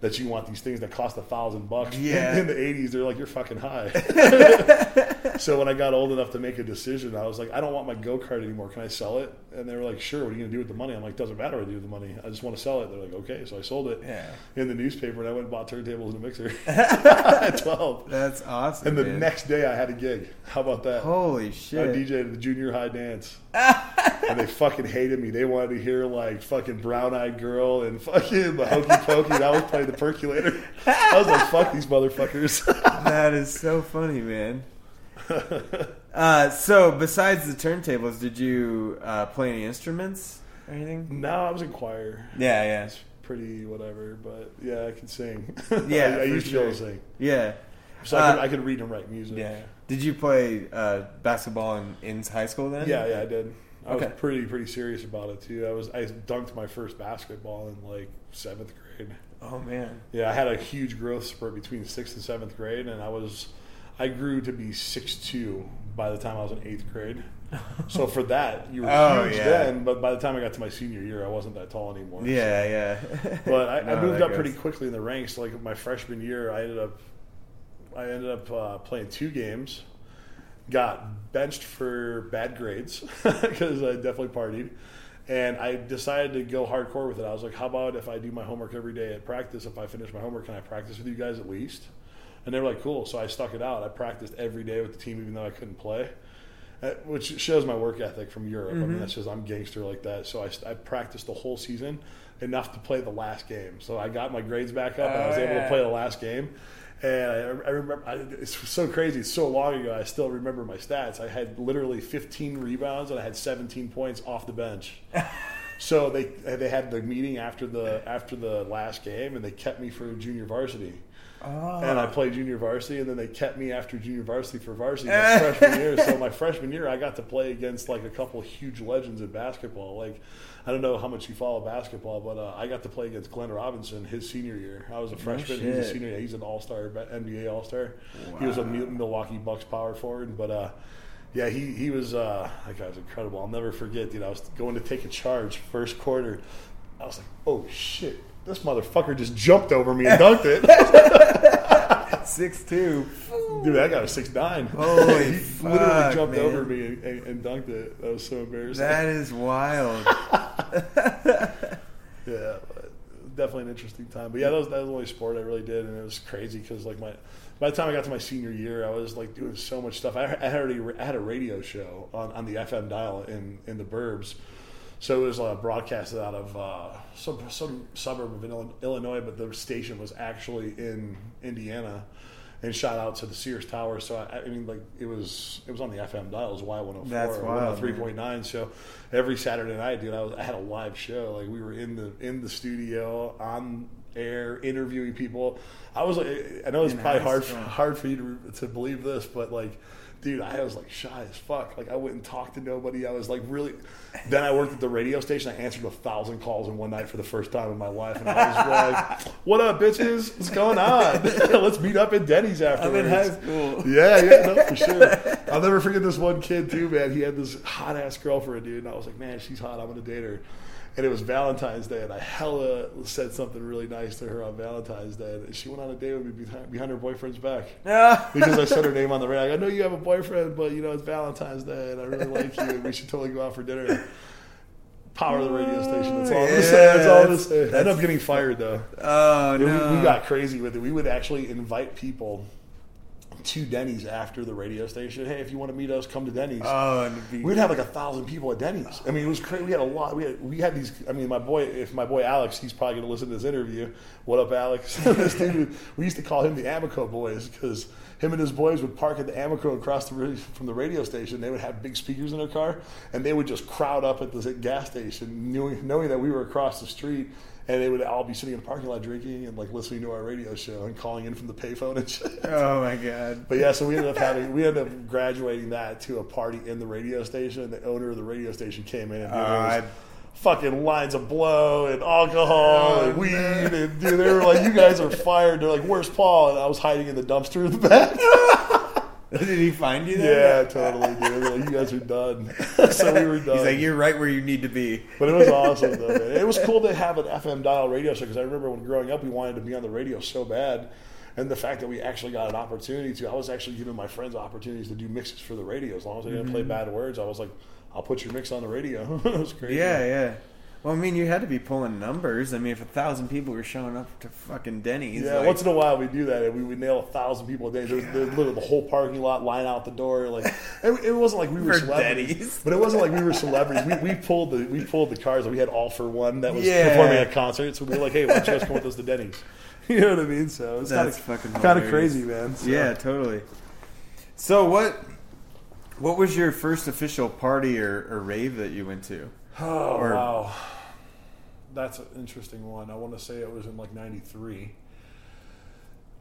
that you want these things that cost a thousand bucks. Yeah. In the '80s, they're like, "You're fucking high." so when I got old enough to make a decision, I was like, "I don't want my go kart anymore. Can I sell it?" And they were like, "Sure. What are you gonna do with the money?" I'm like, "Doesn't matter what I do with the money. I just want to sell it." They're like, "Okay." So I sold it Yeah. in the newspaper, and I went and bought turntables and a mixer at 12. That's awesome. And the next day, I had a gig. How about that? Holy shit! I. DJed at the junior high dance. and they fucking hated me. They wanted to hear like fucking brown eyed girl and fucking the hokey pokey. and I was playing the percolator. I was like, fuck these motherfuckers. that is so funny, man. Uh, so, besides the turntables, did you uh, play any instruments or anything? no, I was in choir. Yeah, yeah, It's Pretty whatever, but yeah, I can sing. Yeah, I, I used to be able to sing. yeah, So I, could, Uh, I could read and write music. yeah. Did you play uh, basketball in, in high school then? Yeah, yeah, I did. I Okay. was pretty pretty serious about it too. I was I dunked my first basketball in like seventh grade. Oh man. Yeah, I had a huge growth spurt between sixth and seventh grade, and I was I grew to be six two by the time I was in eighth grade. So for that, you were Oh, huge yeah. then, but by the time I got to my senior year, I wasn't that tall anymore. Yeah, yeah. But I, I moved that up pretty quickly in the ranks. Like my freshman year, I ended up I ended up uh, playing two games. Got benched for bad grades because I definitely partied, and I decided to go hardcore with it. I was like, "How about if I do my homework every day at practice? If I finish my homework, can I practice with you guys at least?" And they were like, "Cool." So I stuck it out. I practiced every day with the team, even though I couldn't play, uh, which shows my work ethic from Europe. I mean, that's just I'm gangster like that. So I, I practiced the whole season enough to play the last game. So I got my grades back up, and I was Oh, able to play the last game. And I, I remember, I, it's so crazy. It's so long ago. I still remember my stats. I had literally 15 rebounds and I had 17 points off the bench. so they they had the meeting after the after the last game, and they kept me for junior varsity. Oh. And I played junior varsity, and then they kept me after junior varsity for varsity my freshman year. So my freshman year, I got to play against like a couple huge legends in basketball. Like I don't know how much you follow basketball, but uh, I got to play against Glenn Robinson his senior year. I was a freshman; he was a senior. He's an All Star, NBA All Star. He was a Mil- Milwaukee Bucks power forward, but. uh yeah, he, he was uh, that guy was incredible. I'll never forget, dude. I was going to take a charge first quarter. I was like, oh shit, this motherfucker just jumped over me and dunked it. Six two. Dude, I got a six nine. Holy he fuck, literally jumped man. over me and, and, and dunked it. That was so embarrassing. That is wild. yeah, but definitely an interesting time. But yeah, that was, that was the only sport I really did, and it was crazy because like my by the time I got to my senior year, I was like doing so much stuff. I, I had already I had a radio show on, on the FM dial in in the burbs. So it was uh, broadcasted out of uh, some some suburb of Illinois, but the station was actually in Indiana. And shout out to the Sears Tower. So I, I mean, like it was it was on the FM dial. It was Y one hundred That's four, wild, one hundred three point nine. So every Saturday night, dude, I, was, I had a live show. Like we were in the in the studio on air interviewing people. I was like, I know it's probably hard school. hard for you to to believe this, but like. Dude, I was like shy as fuck. Like I wouldn't talk to nobody. I was like really. Then I worked at the radio station. I answered a thousand calls in one night for the first time in my life, and I was like, "What up, bitches? What's going on? Let's meet up at Denny's I'm in high school. Yeah, yeah, no, for sure. I'll never forget this one kid too, man. He had this hot ass girlfriend, dude, and I was like, man, she's hot. I'm gonna date her. And it was Valentine's Day, and I hella said something really nice to her on Valentine's Day, and she went on a date with me behind, behind her boyfriend's back Yeah. because I said her name on the radio. I know you have a boyfriend, but you know it's Valentine's Day, and I really like you, and we should totally go out for dinner. Power of the radio station. That's all I'm Yeah, gonna say. That's all I'm gonna say. I ended up getting fired though. oh We- no. We, got crazy with it. We would actually invite people to Denny's after the radio station. Hey, if you want to meet us, come to Denny's. Oh, and be- We'd have like a thousand people at Denny's. I mean, it was crazy. We had a lot. We had we had these. I mean, my boy, if my boy Alex, he's probably going to listen to this interview. What up, Alex? this dude, we used to call him the Amoco boys because him and his boys would park at the Amoco across the from the radio station. They would have big speakers in their car, and they would just crowd up at the gas station, knowing, knowing that we were across the street. And they would all be sitting in the parking lot drinking and like listening to our radio show and calling in from the payphone and shit. oh my god. But yeah, so we ended up having we ended up graduating that to a party in the radio station. And the owner of the radio station came in and dude, there was Uh, fucking lines of blow and alcohol Oh, and weed man. and dude, they were like, "You guys are fired." They're like, "Where's Paul?" And I was hiding in the dumpster in the back. Did he find you there? Yeah, totally, dude. Like, you guys are done. so we were done. He's like, you're right where you need to be. But it was awesome, though. Man. It was cool to have an FM dial radio show because I remember when growing up, we wanted to be on the radio so bad. And the fact that we actually got an opportunity to, I was actually giving my friends opportunities to do mixes for the radio. As long as they didn't play Mm-hmm. bad words, I was like, I'll put your mix on the radio. it was crazy. Yeah, yeah. Well, I mean, you had to be pulling numbers. I mean, if a thousand people were showing up to fucking Denny's, Yeah, like, once in a while we do that, and we would nail a thousand people a day. There's, there's literally the whole parking lot line out the door. Like it, it wasn't like we were celebrities, Denny's. but it wasn't like we were celebrities. We, we pulled the we pulled the cars. That we had All-4-One that was Yeah. performing at concerts. So we were like, hey, why don't you guys come with us to Denny's? You know what I mean? So it's kind That's of fucking kind of crazy, man. So- yeah, totally. So what? What was your first official party or, or rave that you went to? Oh Or- wow, that's an interesting one. I want to say it was in like '93.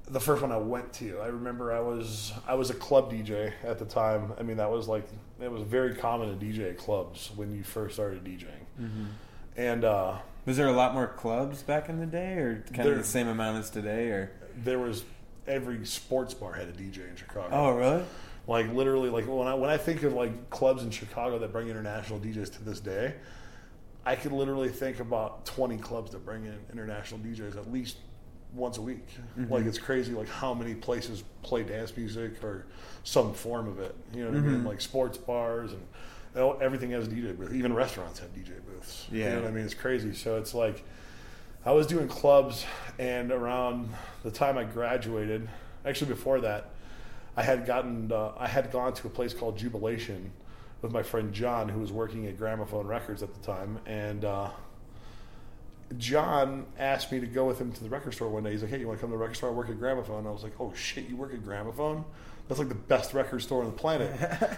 The first one I went to, I remember I was I was a club DJ at the time. I mean, that was like it was very common to DJ at clubs when you first started DJing, and uh, Was there a lot more clubs back in the day, or kind There- of the same amount as today? Or there was every sports bar had a DJ in Chicago. oh, really? Like literally, like when I when I think of like clubs in Chicago that bring international DJs to this day, I could literally think about twenty clubs that bring in international DJs at least once a week. Like it's crazy, like how many places play dance music or some form of it. You know what I mean? Like sports bars and you know, everything has a DJ booth. Even restaurants have DJ booths. Yeah. you know what I mean? It's crazy. So it's like I was doing clubs, and around the time I graduated, actually before that, I had gotten uh, I had gone to a place called Jubilation with my friend John, who was working at Gramophone Records at the time, and uh, John asked me to go with him to the record store one day. He's like, "Hey, you want to come to the record store? I work at Gramophone." I was like, "Oh shit, you work at Gramophone? That's like the best record store on the planet."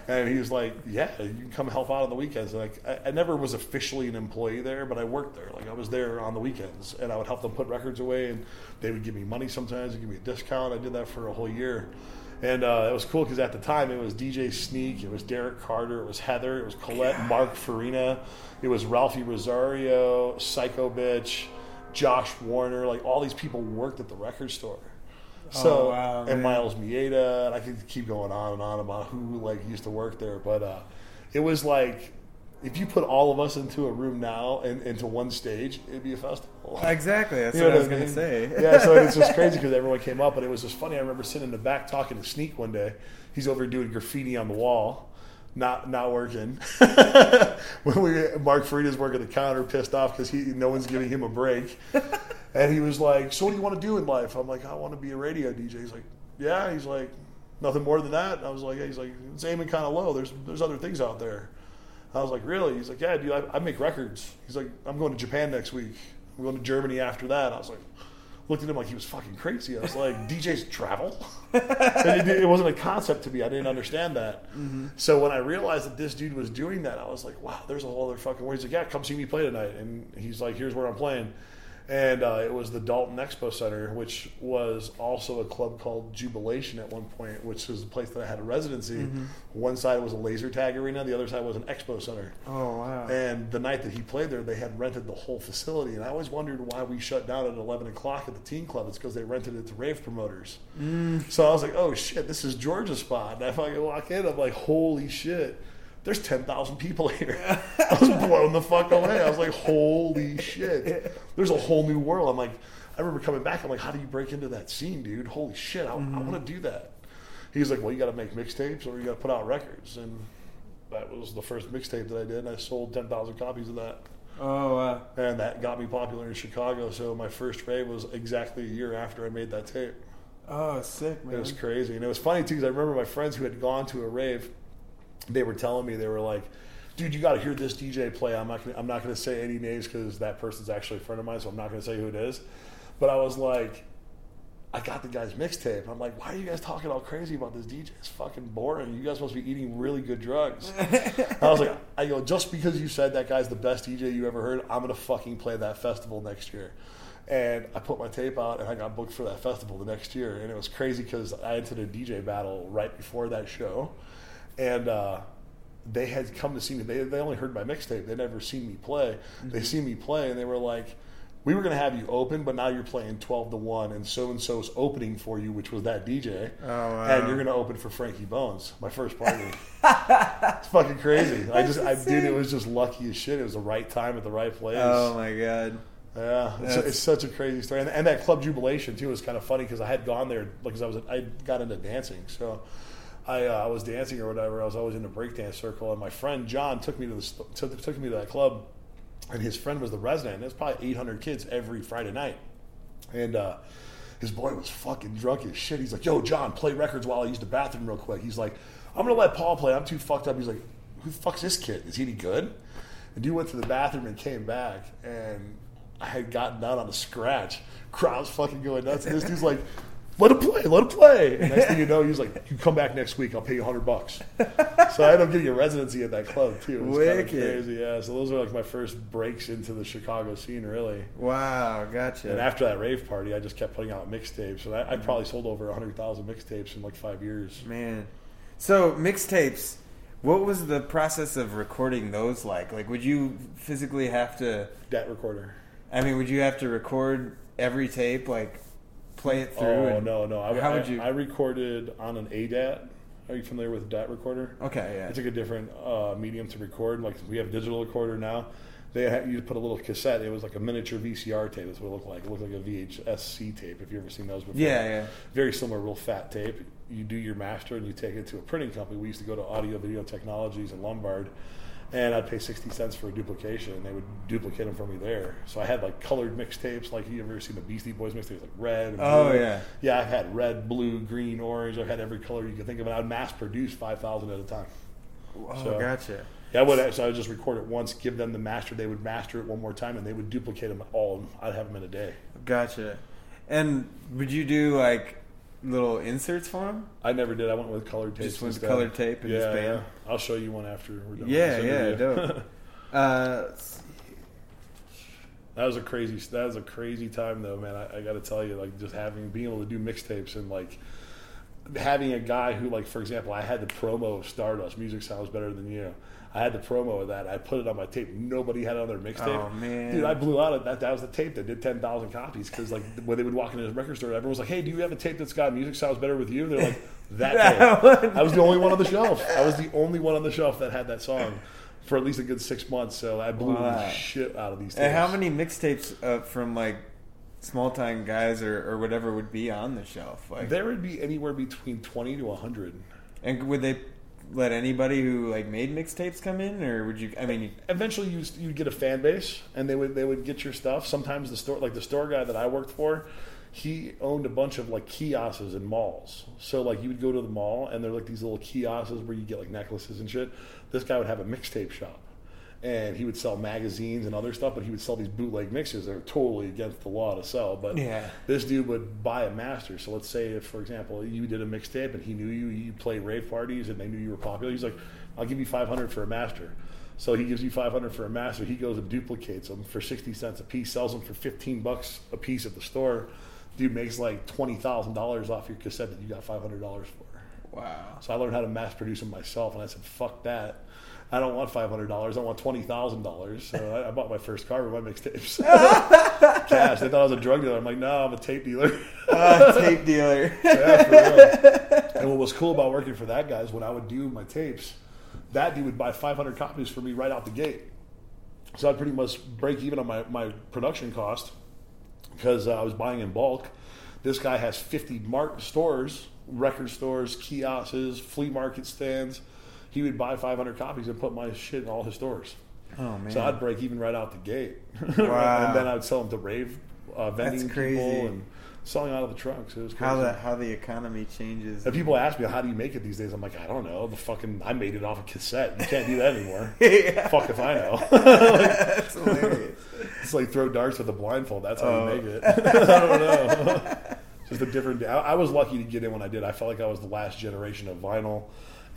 and he was like, "Yeah, you can come help out on the weekends." And like, I, I never was officially an employee there, but I worked there. Like, I was there on the weekends, and I would help them put records away, and they would give me money sometimes, and give me a discount. I did that for a whole year. And uh, it was cool because at the time it was DJ Sneak, it was Derek Carter, it was Heather, it was Colette, Mark Farina, it was Ralphie Rosario, Psycho Bitch, Josh Warner. Like all these people worked at the record store. So Oh, wow, and man. Miles Maeda, and I could keep going on and on about who like used to work there, but uh, it was like if you put all of us into a room now and into one stage, it'd be a festival. Exactly. That's You know what I was I gonna say. yeah, so it's just crazy because everyone came up, and it was just funny. I remember sitting in the back talking to Sneak one day. He's over doing graffiti on the wall, not not working. when we Mark Farina's working the counter, pissed off because he no one's giving him a break, and he was like, "So what do you want to do in life?" I'm like, "I want to be a radio DJ." He's like, "Yeah." He's like, "Nothing more than that." I was like, yeah. "He's like, it's aiming kind of low. There's there's other things out there." I was like, really? He's like, yeah, dude, I, I make records. He's like, I'm going to Japan next week. I'm going to Germany after that. I was like, looked at him like he was fucking crazy. I was like, DJs travel? and it, it wasn't a concept to me. I didn't understand that. Mm-hmm. So when I realized that this dude was doing that, I was like, wow, there's a whole other fucking way. He's like, yeah, come see me play tonight. And he's like, here's where I'm playing. And uh, it was the Dolton Expo Center, which was also a club called Jubilation at one point, which was the place that I had a residency. One side was a laser tag arena, the other side was an expo center. Oh wow. And the night that he played there, they had rented the whole facility. And I always wondered why we shut down at 11 o'clock at the teen club. It's because they rented it to rave promoters. So I was like, oh shit, this is Georgia's spot. And I fucking walk in, I'm like, holy shit. There's 10,000 people here. I was blown the fuck away. I was like, holy shit. There's a whole new world. I'm like, I remember coming back. I'm like, how do you break into that scene, dude? Holy shit, I, I mm-hmm. want to do that. He's like, well, you got to make mixtapes or you got to put out records. And that was the first mixtape that I did. And I sold 10,000 copies of that. Oh wow. And that got me popular in Chicago. So my first rave was exactly a year after I made that tape. Oh sick It man. was crazy. And it was funny too because I remember my friends who had gone to a rave, they were telling me, they were like, dude, you got to hear this DJ play. I'm not gonna, I'm not going to say any names because that person's actually a friend of mine, so I'm not going to say who it is. But I was like, I got the guy's mixtape. I'm like, why are you guys talking all crazy about this DJ? It's fucking boring. You guys must be eating really good drugs. I was like, I go, just because you said that guy's the best DJ you ever heard, I'm gonna fucking play that festival next year. And I put my tape out, and I got booked for that festival the next year. And it was crazy because I entered a DJ battle right before that show, and uh, they had come to see me. They they only heard my mixtape. They never seen me play. They seen me play, and they were like, we were going to have you open, but now you're playing 12 to 1, and so and so's opening for you, which was that DJ. Oh, wow. And you're going to open for Frankie Bones, my first party. it's fucking crazy. I just, I, dude, it was just lucky as shit. It was the right time at the right place. Oh my god. Yeah, it's, it's such a crazy story, and, and that club jubilation too was kind of funny because I had gone there because I was I got into dancing, so I, uh, I was dancing or whatever. I was always in the breakdance circle, and my friend John took me to the took, me to that club, and his friend was the resident. And there's probably 800 kids every Friday night, and uh, his boy was fucking drunk as shit. He's like, "Yo, John, play records while I use the bathroom real quick." He's like, "I'm gonna let Paul play. I'm too fucked up." He's like, "Who the fuck's this kid? Is he any good?" The dude went to the bathroom and came back, and I had gotten down on a scratch. Crowd's fucking going nuts, and this dude's like, "Let him play, let him play." And next thing you know, he's like, "You come back next week, I'll pay you hundred bucks." so I ended up getting a residency at that club too. It was Wicked. crazy, yeah. So those are like my first breaks into the Chicago scene, really. Wow, gotcha. And after that rave party, I just kept putting out mixtapes, and I, I probably sold over hundred thousand mixtapes in like five years. Man. So mixtapes, what was the process of recording those like? Like would you physically have to Dat recorder. I mean, would you have to record every tape, like play it through? Oh no, no. I, How I, would you? I recorded on an ADAT. Are you familiar with a DAT recorder? okay, yeah. It's like a different uh, medium to record. Like we have digital recorder now. They had, you put a little cassette. It was like a miniature VCR tape. That's what it looked like. It looked like a VHS-C tape. If you've ever seen those before. yeah, yeah. Very similar, real fat tape. You do your master and you take it to a printing company. We used to go to Audio Video Technologies in Lombard, and I'd pay sixty cents for a duplication, and they would duplicate them for me there. So I had like colored mixtapes, like you ever seen the Beastie Boys mixtapes, like red. And Oh, yeah. yeah. I've had red, blue, green, orange. I've had every color you could think of, and I'd mass produce five thousand at a time. Oh, So- gotcha. Yeah, I would. So I would just record it once, give them the master. They would master it one more time, and they would duplicate them all. I'd have them in a day. Gotcha. And would you do like little inserts for them? I never did. I went with colored tape. Just went with colored tape and yeah, just bam? yeah. I'll show you one after we're done. Yeah, yeah, dope. Uh, that was a crazy. That was a crazy time, though, man. I, I got to tell you, like, just having being able to do mixtapes and like having a guy who, like, for example, I had the promo of Stardust. Music sounds better than you. I had the promo of that. I put it on my tape. Nobody had it on their mixtape. Oh, man. dude! I blew out of that. That was the tape that did ten thousand copies because, like, when they would walk into the record store, everyone was like, "Hey, do you have a tape that's got music sounds better with you?" They're like, "That, That tape." I was the only one on the shelf. I was the only one on the shelf that had that song for at least a good six months. So I blew Wow. the shit out of these. Tapes. and how many mixtapes uh, from like small time guys or, or whatever would be on the shelf? Like, There would be anywhere between twenty to hundred. and would they let anybody who like made mixtapes come in, or would you? I mean, Eventually, you you'd get a fan base, and they would they would get your stuff. Sometimes the store, like the store guy that I worked for, he owned a bunch of like kiosks in malls. So like you would go to the mall, and they're like these little kiosks where you get like necklaces and shit. This guy would have a mixtape shop. And he would sell magazines and other stuff, but he would sell these bootleg mixes. that are totally against the law to sell. But Yeah. this dude would buy a master. So let's say, if, for example, you did a mixtape and he knew you, you play rave parties, and they knew you were popular. He's like, "I'll give you five hundred for a master." So he gives you five hundred for a master. He goes and duplicates them for sixty cents a piece, sells them for fifteen bucks a piece at the store. Dude makes like twenty thousand dollars off your cassette that you got five hundred dollars for. wow. So I learned how to mass produce them myself, and I said, "Fuck that." I don't want five hundred dollars. I want twenty thousand dollars. So I, I bought my first car with my mixtapes. Cash. They thought I was a drug dealer. I'm like, no, I'm a tape dealer. Uh, tape dealer. Yeah, for real. And what was cool about working for that guy is when I would do my tapes, that dude would buy 500 copies for me right out the gate. So I'd pretty much break even on my, my production cost because uh, I was buying in bulk. This guy has 50 mark stores, record stores, kiosks, flea market stands. He would buy 500 copies and put my shit in all his stores. oh man. So I'd break even right out the gate. Wow. and then I'd sell them to rave uh, vending people and selling out of the trunks. It was crazy. how the how the economy changes. And people ask me, how do you make it these days? I'm like, I don't know. The fucking, I made it off a cassette. You can't do that anymore. yeah. Fuck if I know. That's hilarious. it's like throw darts with a blindfold. That's how Oh. you make it. I don't know. Just a different. I, I was lucky to get in when I did. I felt like I was the last generation of vinyl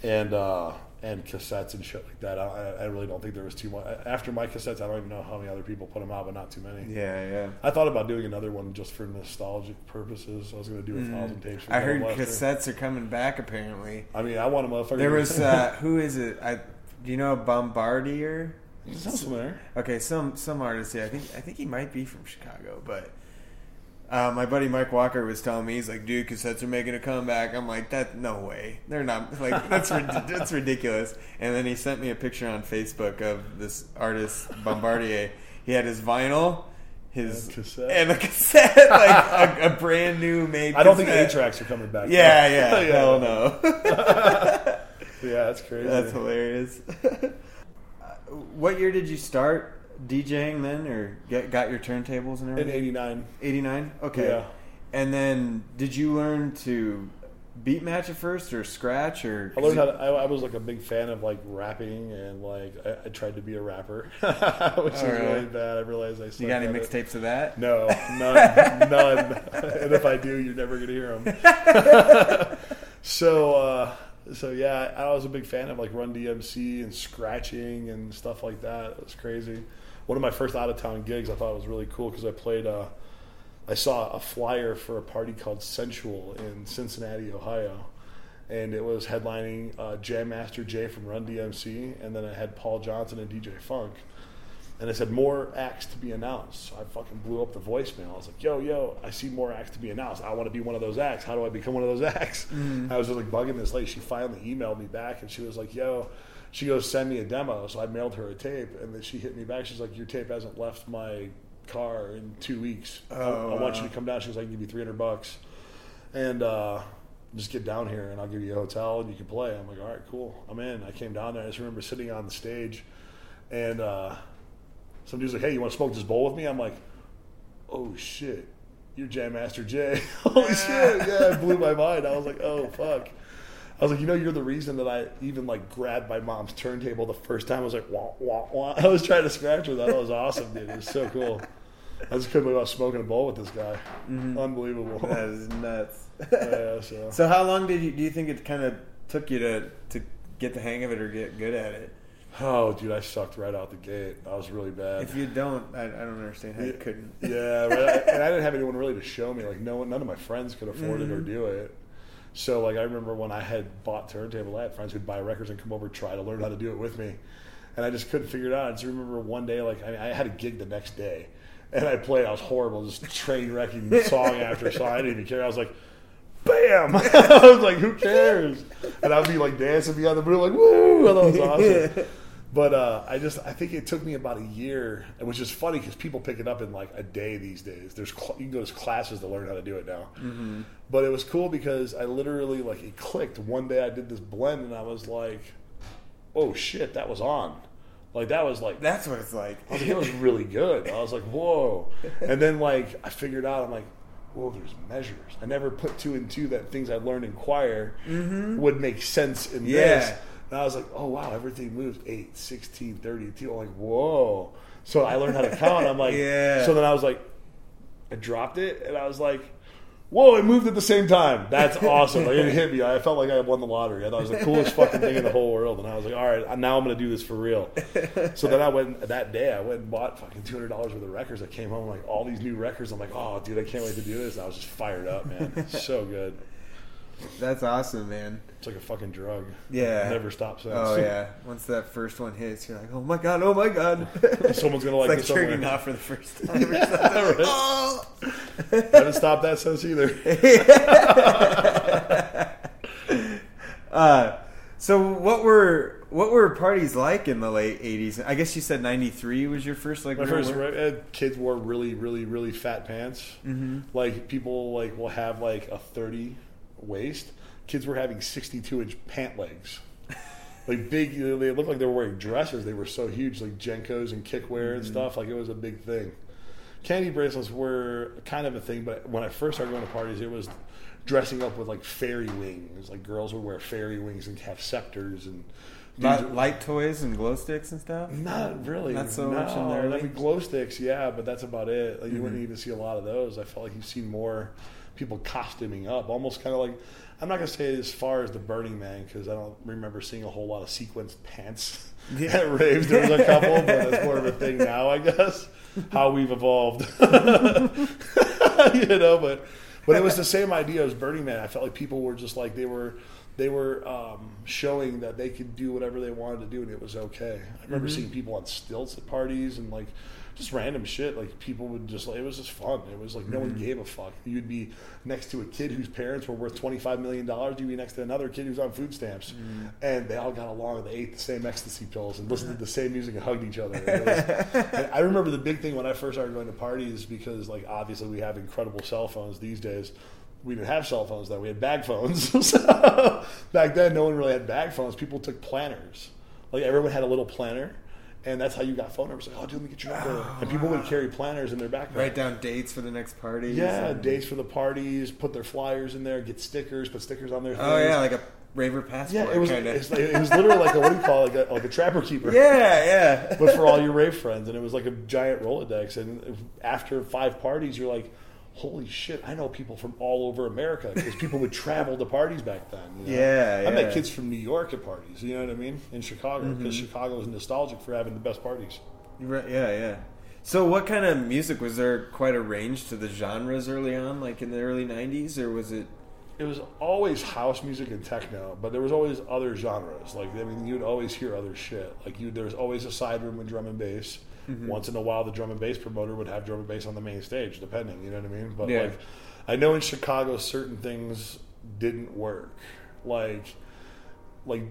and uh, and cassettes and shit like that. I, I really don't think there was too much after my cassettes. I don't even know how many other people put them out, but not too many. Yeah, yeah. I thought about doing another one just for nostalgic purposes. I was going to do a thousand tapes. Mm. I heard cassettes are coming back. Apparently, I mean, I want a motherfucker. there was uh, who is it? I do you know Bombardier? Sounds familiar. Okay, some some artist. Yeah, I think I think he might be from Chicago, but uh, my buddy Mike Walker was telling me he's like, dude, cassettes are making a comeback. I'm like, that no way, they're not. Like that's that's ridiculous. And then he sent me a picture on Facebook of this artist Bombardier. He had his vinyl. His And cassette. and a cassette, like a, a brand new made. I don't think cassette. eight tracks are coming back. Yeah, yeah, Yeah. hell no. Yeah, that's crazy. That's hilarious. Uh, what year did you start DJing then, or get got your turntables and In everything? '89. Eighty nine. Okay. Yeah. And then did you learn to beat match at first, or scratch, or? I learned how to, I, I was like a big fan of like rapping and like I, I tried to be a rapper, which is really? really bad. I realized I. You got any mixtapes of that? No, none, none. and if I do, you're never gonna hear them. so, uh, so yeah, I was a big fan of like Run DMC and scratching and stuff like that. It was crazy. One of my first out of town gigs, I thought was really cool because I played. Uh, I saw a flyer for a party called Sensual in Cincinnati, Ohio. And it was headlining uh, Jam Master Jay from Run DMC, and then it had Paul Johnson and DJ Funk. And it said more acts to be announced. So I fucking blew up the voicemail. I was like, "Yo, yo, I see more acts to be announced. I want to be one of those acts. How do I become one of those acts?" I was just like bugging this lady. She finally emailed me back, and she was like, "Yo," she goes, "Send me a demo." So I mailed her a tape, and then she hit me back. She's like, "Your tape hasn't left my car in two weeks. I- Oh, I, want wow. you to come down." She was like, "I can give you three hundred bucks, and uh, just get down here, and I'll give you a hotel, and you can play." I'm like, "All right, cool. I'm in." I came down there. I just remember sitting on the stage, and. Uh, some dude's like, "Hey, you want to smoke this bowl with me?" I'm like, "Oh shit, you're Jam Master Jay." Holy shit! Yeah, it blew my mind. I was like, "Oh fuck." I was like, you know, you're the reason that I even like grabbed my mom's turntable the first time. I was like, wah wah wah. I was trying to scratch with that. That was awesome, dude. It was so cool. I just couldn't believe I was smoking a bowl with this guy. Mm-hmm. Unbelievable. That is nuts. yeah, so. so how long did you do you think it kind of took you to to get the hang of it or get good at it? Oh, dude, I sucked right out the gate. I was really bad. If you don't, I, I don't understand how you couldn't. Yeah, right. and I didn't have anyone really to show me. Like no one, none of my friends could afford it or mm-hmm. do it. So like I remember when I had bought turntable, I had friends who'd buy records and come over try to learn how to do it with me, and I just couldn't figure it out. I just remember one day, like I, I had a gig the next day, and I played. I was horrible, just train wrecking song after song. I didn't even care. I was like. Bam! I was like, "Who cares?" And I'd be like dancing behind the booth, like "Woo!" I thought it was awesome. But uh, I just I think it took me about a year, which is funny because people pick it up in like a day these days. There's cl- you can go to classes to learn how to do it now. Mm-hmm. But it was cool because I literally like it clicked. One day I did this blend, and I was like, "Oh shit, that was on!" Like that was like That's what it's like. I was like, it was really good. I was like, whoa. And then like I figured out, I'm like, whoa, there's measures. I never put two and two that things I learned in choir would make sense in Mm-hmm. Yeah. this. And I was like, oh wow, everything moves 8, 16, 32. I'm like, whoa. So I learned how to count. I'm like, Yeah. so then I was like, I dropped it and I was like, whoa, it moved at the same time. That's awesome. Like it hit me. I felt like I won the lottery. I thought it was the coolest fucking thing in the whole world. And I was like, all right, now I'm going to do this for real. So then I went that day. I went and bought fucking two hundred dollars worth of records. I came home like all these new records. I'm like, oh, dude, I can't wait to do this. And I was just fired up, man. so good. That's awesome, man. It's like a fucking drug. Yeah. never stops. Since. Oh yeah. Once that first one hits, you're like, oh my god, oh my god. Someone's gonna like it's like this somewhere. off for the first time. or something. oh. haven't stopped that since either. Uh, so what were what were parties like in the late '80s? I guess you said '93 was your first like My first uh, kids wore really, really, really fat pants. Mm-hmm. Like people like will have like a thirty waist. Kids were having sixty-two inch pant legs. Like big, you know, they looked like they were wearing dresses. They were so huge, like JNCOs and Kikwear and mm-hmm. stuff. Like it was a big thing. Candy bracelets were kind of a thing, but when I first started going to parties, it was dressing up with like fairy wings. Like girls would wear fairy wings and have scepters and. Li- light toys and glow sticks and stuff. not really. Not so no. much in there, I mean, glow sticks, yeah, but that's about it. Like, you wouldn't mm-hmm. even see a lot of those. I felt like you've seen more people costuming up, almost kind of like. I'm not gonna say as far as the Burning Man because I don't remember seeing a whole lot of sequenced pants Yeah. at raves. There was a couple, but that's more of a thing now, I guess. How we've evolved, you know. But but it was the same idea as Burning Man. I felt like people were just like they were they were um, showing that they could do whatever they wanted to do and it was okay. I remember Mm-hmm. seeing people on stilts at parties and like just random shit. Like people would just like it was just fun. It was like no Mm-hmm. one gave a fuck. You'd be next to a kid whose parents were worth twenty five million dollars. You'd be next to another kid who's on food stamps, Mm-hmm. and they all got along. They ate the same ecstasy pills and listened to the same music and hugged each other. Was- I remember the big thing when I first started going to parties because like obviously we have incredible cell phones these days. We didn't have cell phones then. We had bag phones. so back then, no one really had bag phones. People took planners. Like everyone had a little planner, and that's how you got phone numbers. Like, oh, dude, let me get your number. and oh, people would carry planners in their backpack. Write down dates for the next party. Yeah, dates for the parties. Put their flyers in there. Get stickers. Put stickers on their. Oh things. yeah, like a raver passport. yeah. It was. kinda. It was literally like a what do you call it? Like a, like a trapper keeper. yeah, yeah. but for all your rave friends, and it was like a giant Rolodex. And after five parties, you're like, "Holy shit! I know people from all over America because people would travel to parties back then." you know? Yeah, I yeah. Mm-hmm. met kids from New York at parties. You know what I mean? In Chicago, because Chicago is nostalgic for having the best parties. Right, yeah, yeah. So, what kind of music was there? Quite a range to the genres early on, like in the early '90s, or was it? It was always house music and techno, but there was always other genres. Like I mean, you'd always hear other shit. Like you, there was always a side room with drum and bass. Mm-hmm. Once in a while, the drum and bass promoter would have drum and bass on the main stage, depending. You know what I mean? But Yeah. like, I know in Chicago, certain things didn't work. Like, like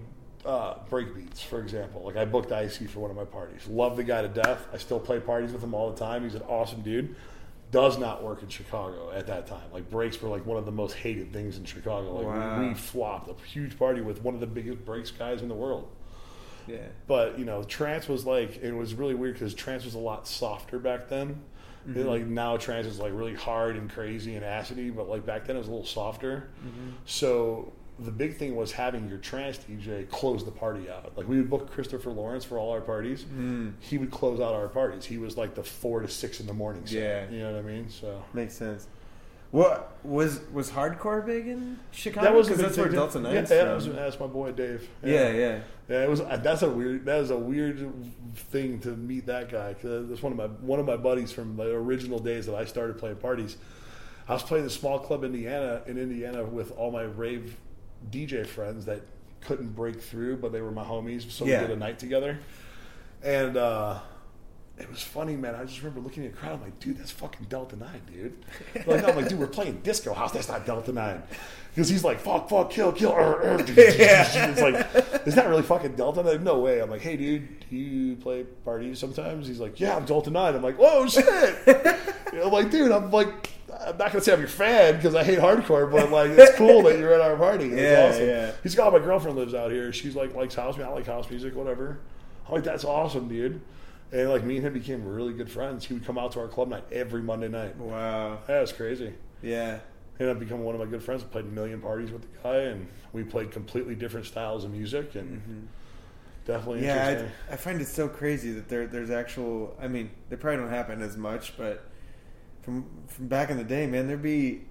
uh, breakbeats, for example. Like I booked Icey for one of my parties. Love the guy to death. I still play parties with him all the time. He's an awesome dude. Does not work in Chicago at that time. Like breaks were like one of the most hated things in Chicago. Like Wow. we, we flopped a huge party with one of the biggest breaks guys in the world. Yeah. But you know, trance was like it was really weird because trance was a lot softer back then. It, mm-hmm. like now, trance is like really hard and crazy and acidy, but like back then it was a little softer. Mm-hmm. So the big thing was having your trance DJ close the party out. Like we would book Christopher Lawrence for all our parties. Mm-hmm. He would close out our parties. He was like the four to six in the morning. set, Yeah. you know what I mean. So Makes sense. What was was hardcore big in Chicago? that was that's where. Delta Yeah, Nine yeah, from. that was, that's my boy Dave. yeah, yeah. Yeah, it was. That's a weird. That is a weird thing to meet that guy. Cause that's one of my one of my buddies from the original days that I started playing parties. I was playing the small club Indiana in Indiana with all my rave DJ friends that couldn't break through, but they were my homies. So Yeah. we did a night together, and uh, it was funny, man. I just remember looking at the crowd. I'm like, dude, that's fucking Delta Nine, dude. Like, I'm like, dude, we're playing Disco House. That's not Delta Nine. Because he's like, fuck, fuck, kill, kill. er, er. It's like, is that really fucking Delta? I'm like, no way. I'm like, hey, dude, do you play parties sometimes? He's like, yeah, I'm Delta Nine. I'm like, whoa, shit. You know, I'm like, dude, I'm like, I'm not gonna say I'm your fan because I hate hardcore, but like, it's cool that you're at our party. It's Yeah, awesome. yeah. He's got my girlfriend lives out here. She's like likes house music. I like house music, whatever. I'm like, that's awesome, dude. And like me and him became really good friends. He would come out to our club night every Monday night. Wow. That was crazy. Yeah. And I've become one of my good friends. Played a million parties with the guy, and we played completely different styles of music, and definitely Mm-hmm. Yeah, interesting. I, I find it so crazy that there there's actual. I mean, they probably don't happen as much, but from from back in the day, man, there'd be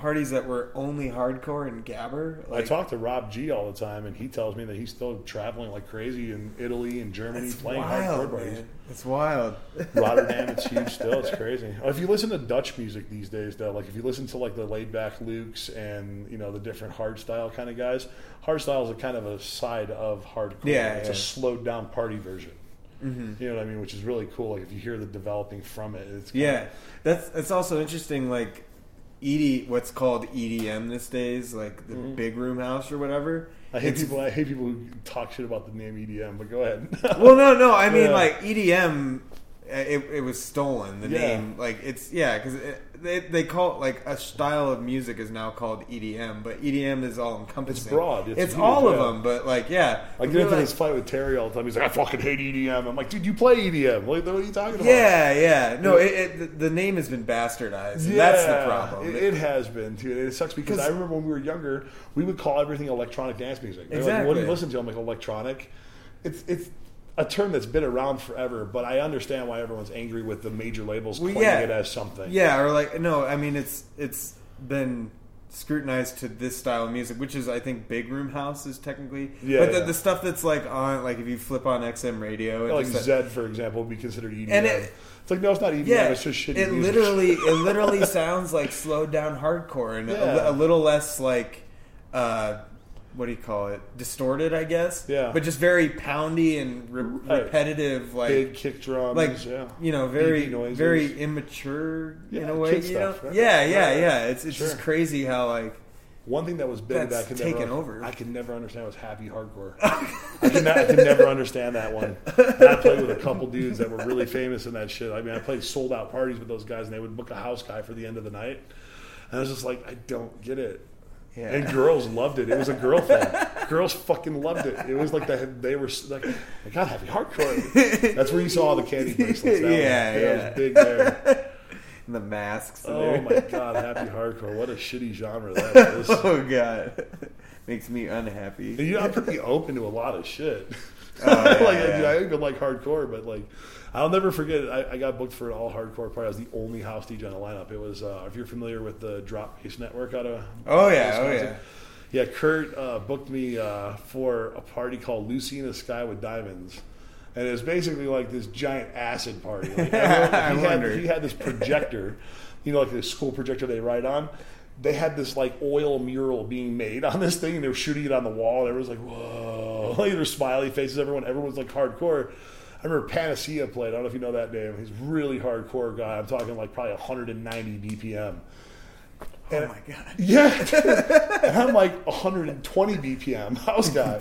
parties that were only hardcore and gabber. I talk to Rob Gee all the time, and he tells me that he's still traveling like crazy in Italy and Germany playing wild, hardcore parties. man. It's wild. Rotterdam, it's huge still. It's crazy. If you listen to Dutch music these days, though, like if you listen to like the Laidback Lukes and you know the different hardstyle kind of guys, hardstyle is a kind of a side of hardcore. Yeah, it's yeah. a slowed down party version. Mm-hmm. You know what I mean? Which is really cool. Like if you hear the developing from it, it's Yeah, that's that's also interesting. Like ED, what's called EDM these days, like the mm-hmm. big room house or whatever. I hate It's- people. I hate people who talk shit about the name EDM. But go ahead. Well, no, no. I mean, Yeah. like EDM, it, it was stolen. The Yeah. name, like it's yeah, because they they call it like a style of music is now called EDM, but EDM is all encompassing. It's broad. It's It's, huge, all of them, but like yeah, I If get you're into like- this fight with Terry all the time. He's like, I fucking hate EDM. I'm like, dude, you play EDM. What, what are you talking about? Yeah, yeah. No, it, it, the- name has been bastardized. and that's the problem. It, it has been too. And it sucks because I remember when we were younger, we would call everything electronic dance music. They're Like, what do you listen to? I'm like electronic. It's it's a term that's been around forever, but I understand why everyone's angry with the major labels Well, claiming yeah. it as something. Yeah, or like no, I mean it's it's been scrutinized to this style of music, which is I think big room house is technically. Yeah, but the, yeah. the stuff that's like on like if you flip on XM radio, and Like Zedd, for example, would be considered EDM. And it- it's like no, it's not EDM. yeah, it's just shitty it music. literally it literally sounds like slowed down hardcore and Yeah. a, a little less like uh what do you call it? Distorted, I guess. Yeah. But just very poundy and re- Right. repetitive, like Big kick drums, like yeah. you know, very very immature in a way. You know? stuff, right? Yeah, yeah, yeah. It's it's Sure. just crazy how like One thing that was big that I could taken never over. I could never understand was happy hardcore. I could not, I could never understand that one. And I played with a couple dudes that were really famous in that shit. I mean, I played sold out parties with those guys, and they would book a house guy for the end of the night. And I was just like, I don't get it. Yeah. And girls loved it. It was a girl thing. girls fucking loved it. It was like that. They were like, I got happy hardcore. That's where you saw all the candy bracelets. That was- Yeah, that yeah. was big there. the masks. Oh my god, happy hardcore! What a shitty genre that is. oh god, makes me unhappy. You know, I'm pretty open to a lot of shit. Oh, yeah, like, yeah. dude, I even like hardcore, but like, I'll never forget. I, I got booked for an all hardcore party. I was the only house DJ on the lineup. It was, uh, if you're familiar with the Drop Bass Network out of Oh yeah, oh yeah. yeah. Kurt uh, booked me uh, for a party called Lucy in the Sky with Diamonds. And it was basically like this giant acid party. Like I he, had, he had this projector, you know, like this school projector they write on. They had this like oil mural being made on this thing, and they were shooting it on the wall, and everyone's like, "Whoa!" Like their smiley faces. Everyone, everyone's like hardcore. I remember Panacea played. I don't know if you know that name. He's a really hardcore guy. I'm talking like probably 190 BPM. Oh my god. Yeah, and I'm like 120 BPM house guy.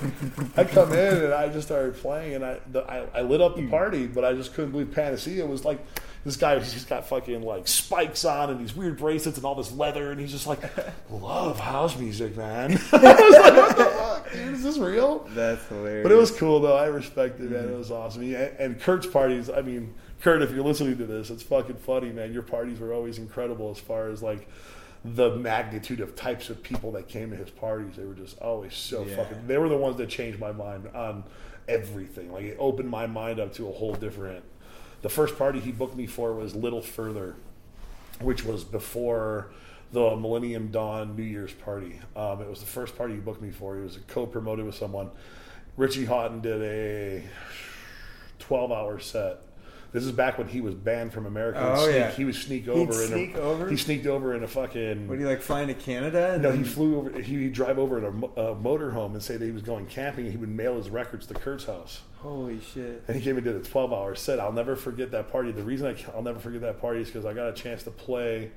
I come in and I just started playing, and I, the, I I lit up the hmm. party, but I just couldn't believe Panacea was like this guy. He's got fucking like spikes on and these weird bracelets and all this leather, and he's just like, love house music, man. I was like, what the fuck, dude? Is this real? That's hilarious. But it was cool though. I respect it, man. It was awesome. And Kurt's parties. I mean, Kurt, if you're listening to this, it's fucking funny, man. Your parties were always incredible as far as like the magnitude of types of people that came to his parties. They were just always so Yeah. fucking. They were the ones that changed my mind on everything. Like it opened my mind up to a whole different. The first party he booked me for was Little Furthur, which was before the Millennium Dawn New Year's party. Um, it was the first party he booked me for. He was co-promoted with someone. Richie Hawtin did a 12-hour set. This is back when he was banned from America. Oh, Sneak- yeah. he would sneak He'd over. in sneak a, over? He sneaked over in a fucking. Would he, like flying to Canada? no, he flew over. He would drive over in a, a motorhome and say that he was going camping. and He would mail his records to Kurt's house. Holy shit! And he came and did a 12 hour set. I'll never forget that party. The reason I, ca- I'll never forget that party is because I got a chance to play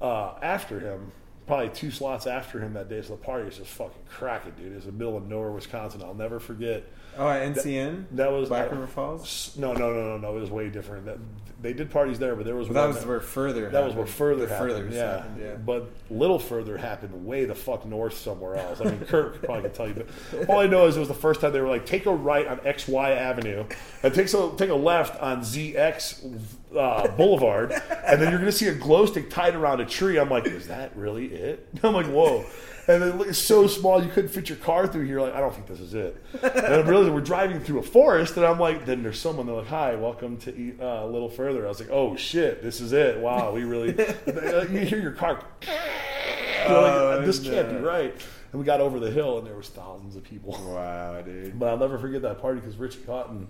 uh, after him, probably two slots after him that day. So the party was just fucking cracking, dude. It was the middle of nowhere, Wisconsin. I'll never forget. Oh, at NCN. That was Black River Falls. No, no, no, no, no. It was way different. That, they did parties there, but there was Well, that was where further. that was where further happened. further yeah. happened, yeah. But little further happened way the fuck north somewhere else. I mean, Kurt probably could tell you, but all I know is it was the first time they were like, take a right on XY Avenue and take a, take a left on ZX uh, Boulevard, and then you're going to see a glow stick tied around a tree. I'm like, is that really it? I'm like, whoa. And it it's so small you couldn't fit your car through here. Like, I don't think this is it. And I realized we're driving through a forest, and I'm like, then there's someone. They're like, hi, welcome to eat, uh, a little further. I was like, oh shit, this is it. Wow, we really. you hear your car. You're like, Oh, this can't be right. And we got over the hill, and there was thousands of people. Wow, dude. But I'll never forget that party because Richie Hawtin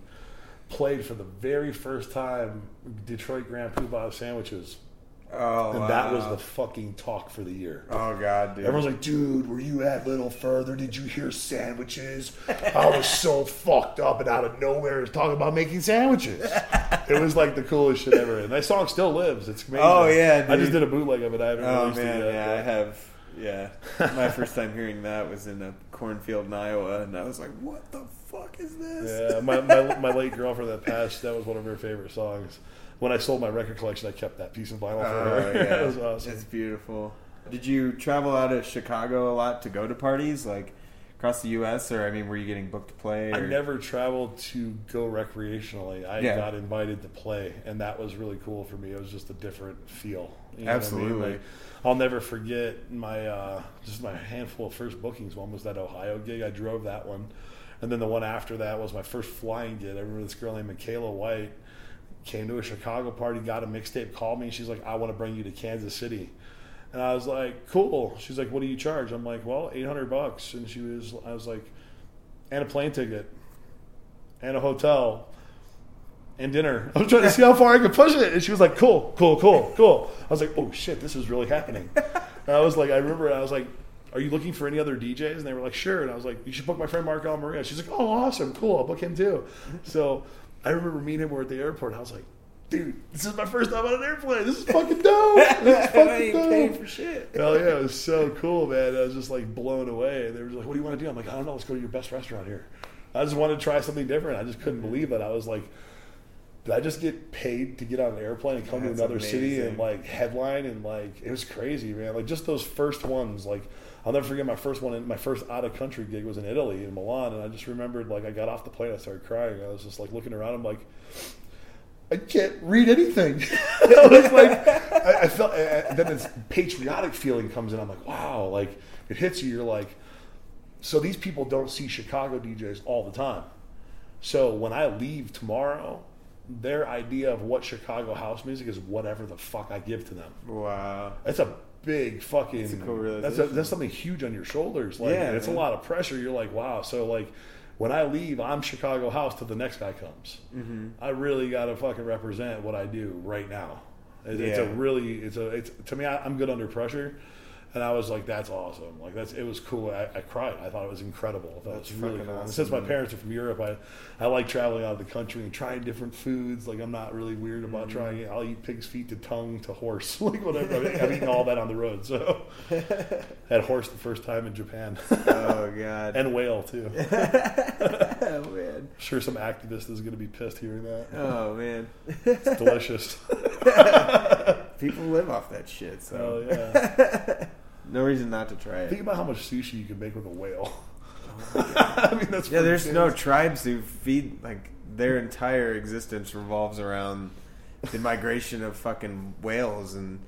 played for the very first time Detroit Grand Pubah sandwiches, Oh, and that was the fucking talk for the year. Oh god, dude. Everyone's like, dude, were you at Little Furthur? Did you hear sandwiches? I was so fucked up and out of nowhere talking about making sandwiches. It was like the coolest shit ever. And that song still lives. It's amazing. Oh, yeah, I just did a bootleg of it. I haven't Oh released man, it yet. yeah, I have. Yeah, my first time hearing that was in a cornfield in Iowa, and I was like, "What the fuck is this?" Yeah, my, my, my late girlfriend that passed, that was one of her favorite songs. When I sold my record collection, I kept that piece of vinyl for Oh, her. yeah. it was awesome. It's beautiful. Did you travel out of Chicago a lot to go to parties, like across the U.S., or I mean, were you getting booked to play? I never traveled to go recreationally. I Yeah. got invited to play, and that was really cool for me. It was just a different feel. You know what I mean? Absolutely. Like, I'll never forget my uh, just my handful of first bookings. One was that Ohio gig. I drove that one, and then the one after that was my first flying gig. I remember this girl named Michaela White came to a Chicago party, got a mixtape, called me, and she's like, "I want to bring you to Kansas City." And I was like, "Cool." She's like, "What do you charge?" I'm like, "Well, 800 bucks." And she was, I was like, "And a plane ticket." and a hotel and dinner. I was trying to see how far I could push it. And she was like, cool, cool, cool, cool. I was like, oh shit, this is really happening. And I was like, I remember I was like, "Are you looking for any other DJs?" And they were like, "Sure." And I was like, "You should book my friend Mark Farina." She's like, "Oh, awesome, cool. I'll book him too." So I remember meeting him. We're at the airport. I was like, "Dude, this is my first time on an airplane. This is fucking dope. This is I fucking ain't dope." paying for shit. Hell yeah, it was so cool, man. I was just like blown away. They were like, "What do you want to do?" I'm like, "I don't know. Let's go to your best restaurant here." I just wanted to try something different. I just couldn't believe it. I was like, "Did I just get paid to get on an airplane and come That's to another city and like headline and like it was crazy, man. Like just those first ones, like." I'll never forget my first one. My first out of country gig was in Italy, in Milan, and I just remembered like I got off the plane, I started crying. I was just like looking around. I'm like, I can't read anything. I was like, I, I felt. And then this patriotic feeling comes in. I'm like, wow, like it hits you. You're like, so these people don't see Chicago DJs all the time. So when I leave tomorrow, their idea of what Chicago house music is whatever the fuck I give to them. Wow. It's a big fucking. That's cool that's, a, that's something huge on your shoulders. Like, Yeah, it's a lot of pressure. You're like, wow. So like, when I leave, I'm Chicago house till the next guy comes. Mm-hmm. I really got to fucking represent what I do right now. It, It's a really, it's a, it's to me. I, I'm good under pressure. And I was like, "That's awesome! Like that's it was cool." I, I cried. I thought it was incredible. I thought That's it was really cool. And awesome, since my parents are from Europe, I, I like traveling out of the country and trying different foods. Like I'm not really weird about Mm-hmm. trying it. I'll eat pig's feet to tongue to horse, like whatever. I mean, I've eaten all that on the road. So had horse the first time in Japan Oh god. and whale too. oh man. sure, some activist is going to be pissed hearing that. Oh man. It's delicious. People live off that shit, Oh so yeah. No reason not to try it. Think about how much sushi you can make with a whale. I mean, that's Yeah, there's no tribes who feed like their entire existence revolves around the migration of fucking whales and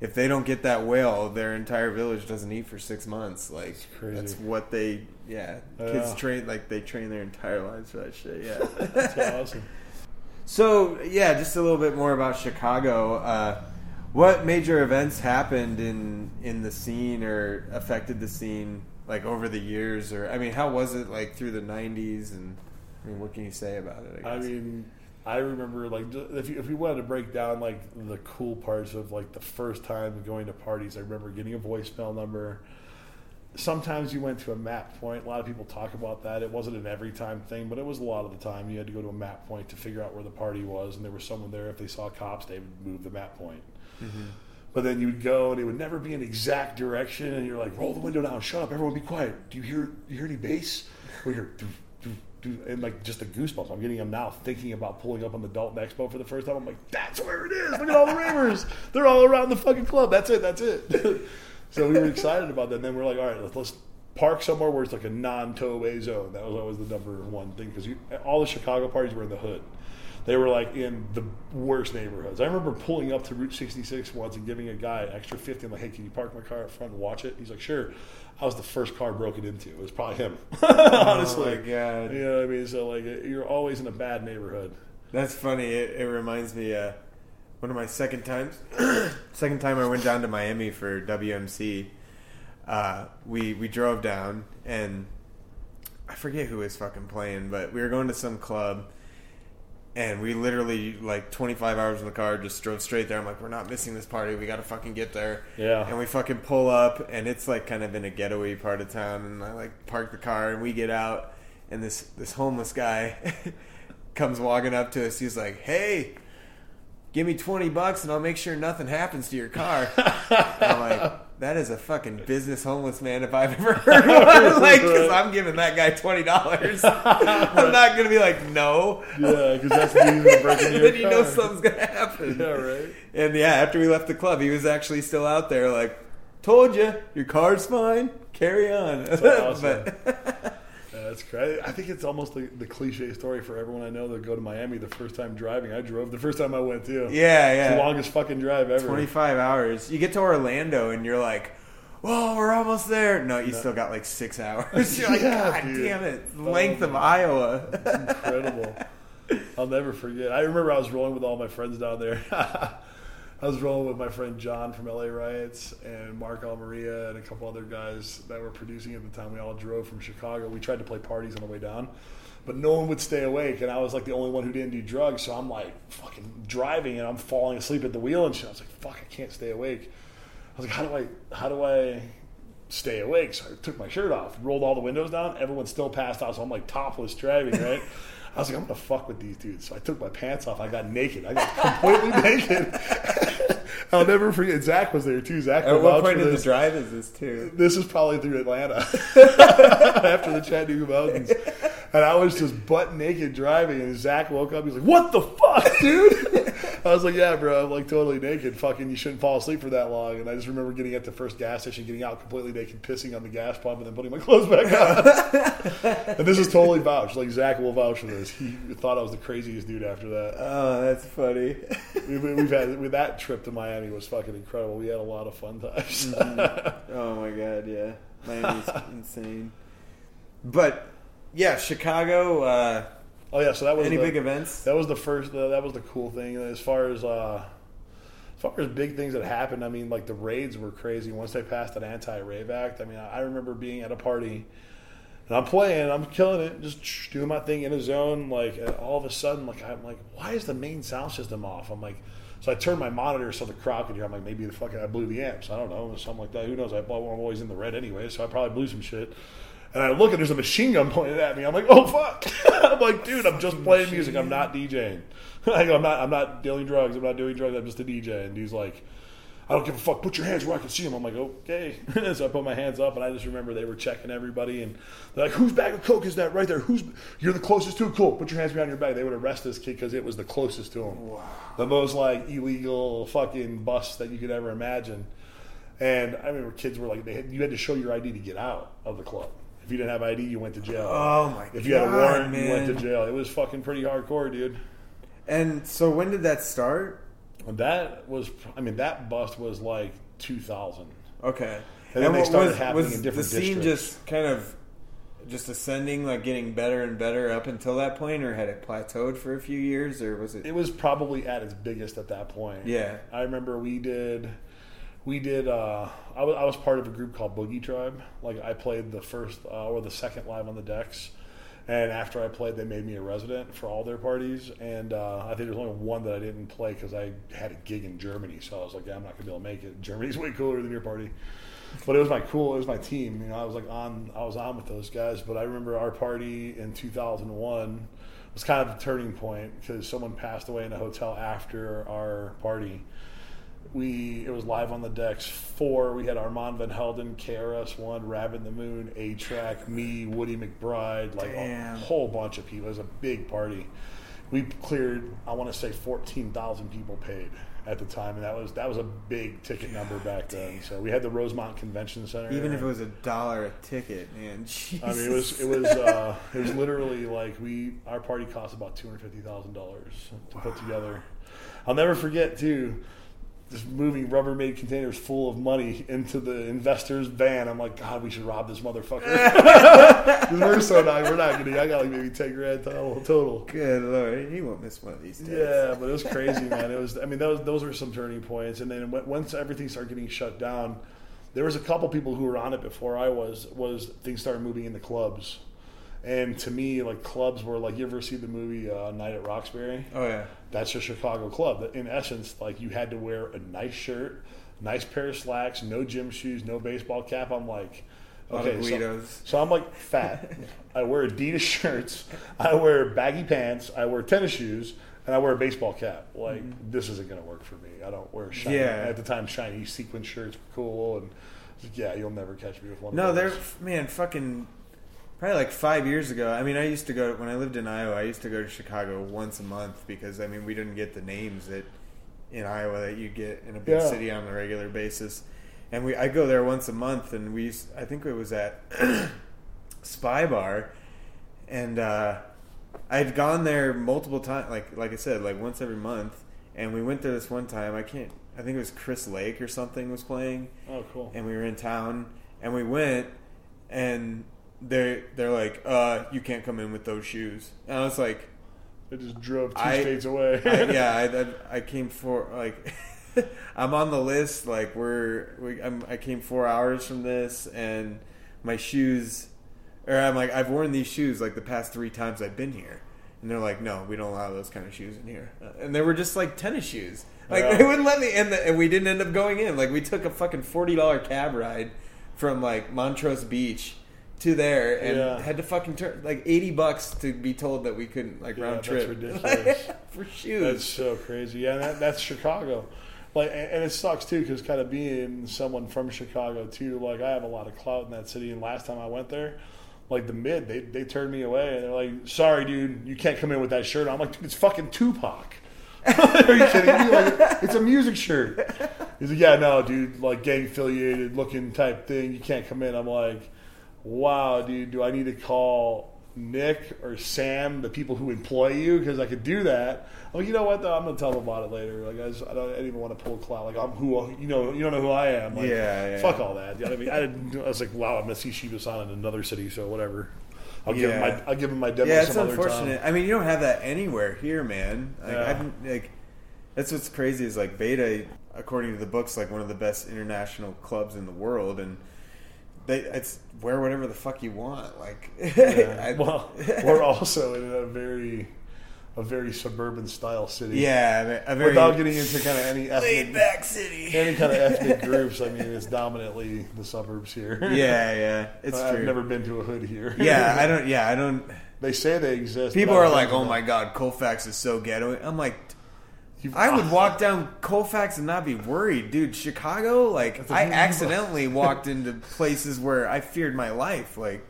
if they don't get that whale, their entire village doesn't eat for six months. Like crazy. that's what they yeah. Kids Yeah. train like they train their entire lives for that shit, yeah. That's awesome. So yeah, just a little bit more about Chicago. Uh, what major events happened in in the scene or affected the scene like over the years? Or I mean, how was it like through the '90s? And I mean, what can you say about it? I guess? mean, I remember like if you, if we wanted to break down like the cool parts of like the first time going to parties, I remember getting a voicemail number. Sometimes you went to a map point. A lot of people talk about that. It wasn't an every time thing, but it was a lot of the time. You had to go to a map point to figure out where the party was, and there was someone there. If they saw cops, they would move the map point. Mm-hmm. But then you would go, and it would never be an exact direction, and you're like, roll the window down, shut up, everyone, be quiet. Do you hear? Do you hear any bass? We hear, do, do, do, and like just the goosebumps. I'm getting them now, thinking about pulling up on the Dolton Expo for the first time. I'm like, that's where it is. Look at all the ravers. They're all around the fucking club. That's it. That's it. so we were excited about that. And then we're like, all right, let's, let's park somewhere where it's like a non-towaway zone. That was always the number one thing because all the Chicago parties were in the hood. They were like in the worst neighborhoods. I remember pulling up to Route 66 once and giving a guy an extra 50. I'm like, hey, can you park my car up front and watch it? He's like, sure. I was the first car broken into. It was probably him. Honestly. Oh my God. You know what I mean? So, like, you're always in a bad neighborhood. That's funny. It, it reminds me. Uh, one of my second times, second time I went down to Miami for WMC. Uh, we we drove down and I forget who was fucking playing, but we were going to some club. And we literally like 25 hours in the car, just drove straight there. I'm like, we're not missing this party. We got to fucking get there. Yeah. And we fucking pull up, and it's like kind of in a ghetto-y part of town. And I like park the car, and we get out, and this this homeless guy comes walking up to us. He's like, "Hey, give me 20 bucks, and I'll make sure nothing happens to your car." I'm like, "That is a fucking business homeless man if I've ever heard one." like, because I'm giving that guy twenty dollars. I'm not gonna be like, "No." Yeah, because that's the reason to break into your then you know something's gonna happen. Yeah, right. And yeah, after we left the club, he was actually still out there, like, "Told you, your car's fine. Carry on." That's awesome. but that's great. I think it's almost the, the cliche story for everyone I know that go to Miami the first time driving. I drove the first time I went too. yeah, yeah. It's the longest fucking drive ever. 25 hours. You get to Orlando and you're like, "Whoa, we're almost there." No, you still got like six hours. You're like, Yeah, "God dude. damn it, the length of Iowa." It's Incredible. I'll never forget. I remember I was rolling with all my friends down there. I was rolling with my friend John from LA Riots and Mark Almaria and a couple other guys that were producing at the time. We all drove from Chicago. We tried to play parties on the way down, but no one would stay awake, and I was like the only one who didn't do drugs. So I'm like fucking driving, and I'm falling asleep at the wheel and shit. I was like, "Fuck, I can't stay awake." I was like, "How do I? How do I?" stay awake. So I took my shirt off, rolled all the windows down. Everyone's still passed out, so I'm like topless driving, right? I was like, I'm gonna fuck with these dudes. So I took my pants off. I got naked. I got completely naked. I'll never forget. Zach was there too. Zach. At what point in the drive is this too? This is probably through Atlanta after the Chattanooga Mountains. And I was just butt naked driving, and Zach woke up. He's like, "What the fuck, dude?" I was like, "Yeah, bro, I'm like totally naked. Fucking, you shouldn't fall asleep for that long." And I just remember getting at the first gas station, getting out completely naked, pissing on the gas pump, and then putting my clothes back on. and this is totally vouched. Like Zach will vouch for this. He thought I was the craziest dude after that. Oh, that's funny. We- we- We've had with that trip to Miami was fucking incredible. We had a lot of fun times. oh my god, yeah, Miami's insane. But yeah, Chicago. Uh, oh yeah, so that was any the- big events? That was the first. Uh, that was the cool thing. As far as uh, as far as big things that happened, I mean, like the raids were crazy. Once they passed that anti-rave act, I mean, I I remember being at a party and I'm playing, I'm killing it, just doing my thing in a zone. Like all of a sudden, like I'm like, why is the main sound system off? I'm like, so I turned my monitor so the crowd could hear. I'm like, maybe the fucking I blew the amps. I don't know, something like that. Who knows? I, I'm always in the red anyway, so I probably blew some shit. And I look and there's a machine gun pointed at me. I'm like, oh fuck! I'm like, dude, I'm just playing music. I'm not DJing. I go, I'm not. I'm not dealing drugs. I'm not doing drugs. I'm just a DJ. And he's like, I don't give a fuck. Put your hands where I can see them. I'm like, okay. so I put my hands up, and I just remember they were checking everybody, and they're like, whose bag of coke is that right there? Who's you're the closest to? Cool. Put your hands behind your back. They would arrest this kid because it was the closest to him. Wow. The most like illegal fucking bus that you could ever imagine. And I remember kids were like, they had, you had to show your ID to get out of the club. If you didn't have ID, you went to jail. Oh my god. If you had a God, warrant, you went to jail. It was fucking pretty hardcore, dude. And so when did that start? That was, I mean, that bust was like 2000. Okay. And then they started was, happening was in different the scene districts. just kind of just ascending, like getting better and better up until that point, or had it plateaued for a few years, or was it? It was probably at its biggest at that point. Yeah. I remember we did, we did. Uh, I was was part of a group called Boogie Tribe. Like I played the first uh, or the second live on the decks, and after I played, they made me a resident for all their parties. And uh, I think there's only one that I didn't play because I had a gig in Germany. So I was like, yeah, I'm not gonna be able to make it. Germany's way cooler than your party. But it was my cool. It was my team. You know, I was like on. I was on with those guys. But I remember our party in 2001 was kind of a turning point because someone passed away in a hotel after our party. We it was live on the decks. Four. We had Armand Van Helden, KRS One, Rabbit the Moon, A-Trak, me, Woody McBride, like a whole bunch of people. It was a big party. We cleared. I want to say fourteen thousand people paid at the time, and that was that was a big ticket number back then. So we had the Rosemont Convention Center. Even if it was a dollar a ticket, man. I mean, it was it was uh, it was literally like we our party cost about two hundred fifty thousand dollars to put together. I'll never forget too. Just moving Rubbermaid containers full of money into the investor's van. I'm like, God, we should rob this motherfucker. we're so not, we're not gonna. I got like maybe ten grand total. total. Good lord, he won't miss one of these days. Yeah, but it was crazy, man. It was. I mean, those those were some turning points. And then once everything started getting shut down, there was a couple people who were on it before I was. Was things started moving into clubs, and to me, like clubs were like you ever see the movie uh, Night at Roxbury? Oh yeah. That's a Chicago club. In essence, like you had to wear a nice shirt, nice pair of slacks, no gym shoes, no baseball cap. I'm like, okay, so, so I'm like fat. I wear Adidas shirts. I wear baggy pants. I wear tennis shoes. And I wear a baseball cap. Like this isn't going to work for me. I don't wear shiny. Yeah. At the time, shiny sequin shirts were cool, and I was like, yeah, you'll never catch me with one. No, they're man, fucking probably like five years ago. I mean, I used to go when I lived in Iowa. I used to go to Chicago once a month because I mean we didn't get the names that in Iowa that you get in a big Yeah. city on a regular basis. And we I go there once a month, and we used, I think it was at Spy Bar, and uh, I'd gone there multiple times. Like like I said, like once every month. And we went there this one time. I can't. I think it was Chris Lake or something was playing Oh, cool. and we were in town and we went and they they're like uh you can't come in with those shoes. And i was like I just drove two I- states away. I, yeah I, I, I came for like i'm on the list like we're we, I'm, i came four hours from this and my shoes or i'm like i've worn these shoes like the past three times i've been here. And they're like no we don't allow those kind of shoes in here. Uh, and they were just like tennis shoes. Like Yeah. they wouldn't let me and, the, and we didn't end up going in. Like we took a fucking $40 cab ride from like Montrose Beach to there, and Yeah. had to fucking turn like eighty bucks to be told that we couldn't like Yeah, round that's trip. ridiculous. for shoes. That's so crazy. Yeah, that, that's Chicago. Like, and and it sucks too because kind of being someone from Chicago too. Like, I have a lot of clout in that city. And last time I went there, like the mid, they they turned me away and they're like, "Sorry, dude, you can't come in with that shirt." I'm like, "Dude, it's fucking Tupac." Are you kidding me? Like, it's a music shirt. He's like, "Yeah, no, dude, like gang affiliated looking type thing. You can't come in." I'm like, "Wow, dude, do I need to call?" Nick or Sam, the people who employ you, because I could do that. Oh, you know what? Though I'm gonna tell them about it later. Like I, just, I don't I didn't even want to pull a clout. Like I'm who you know. You don't know who I am. Like, Yeah, yeah. Fuck all that. You know I mean, I, didn't, I was like, wow, I'm gonna see Shiba San in another city, so whatever. I'll give him Yeah. my I'll give him my demo yeah, it's some other unfortunate. time. I mean, you don't have that anywhere here, man. Like, Yeah. Like that's what's crazy is like Beta, according to the books, like one of the best international clubs in the world, and they it's wear whatever the fuck you want. Like, Yeah. I- well, we're also in a very a very suburban style city. yeah, a very Without getting into kind of any laid ethnic, back city. any kind of ethnic groups, I mean, it's dominantly the suburbs here. yeah, yeah, it's I've true. never been to a hood here. yeah, I don't. Yeah, I don't. They say they exist. People are like, "Oh my god, Colfax is so ghetto." I'm like, You've- I would ah. walk down Colfax and not be worried, dude. Chicago, like, I a I huge- accidentally walked into places where I feared my life. Like,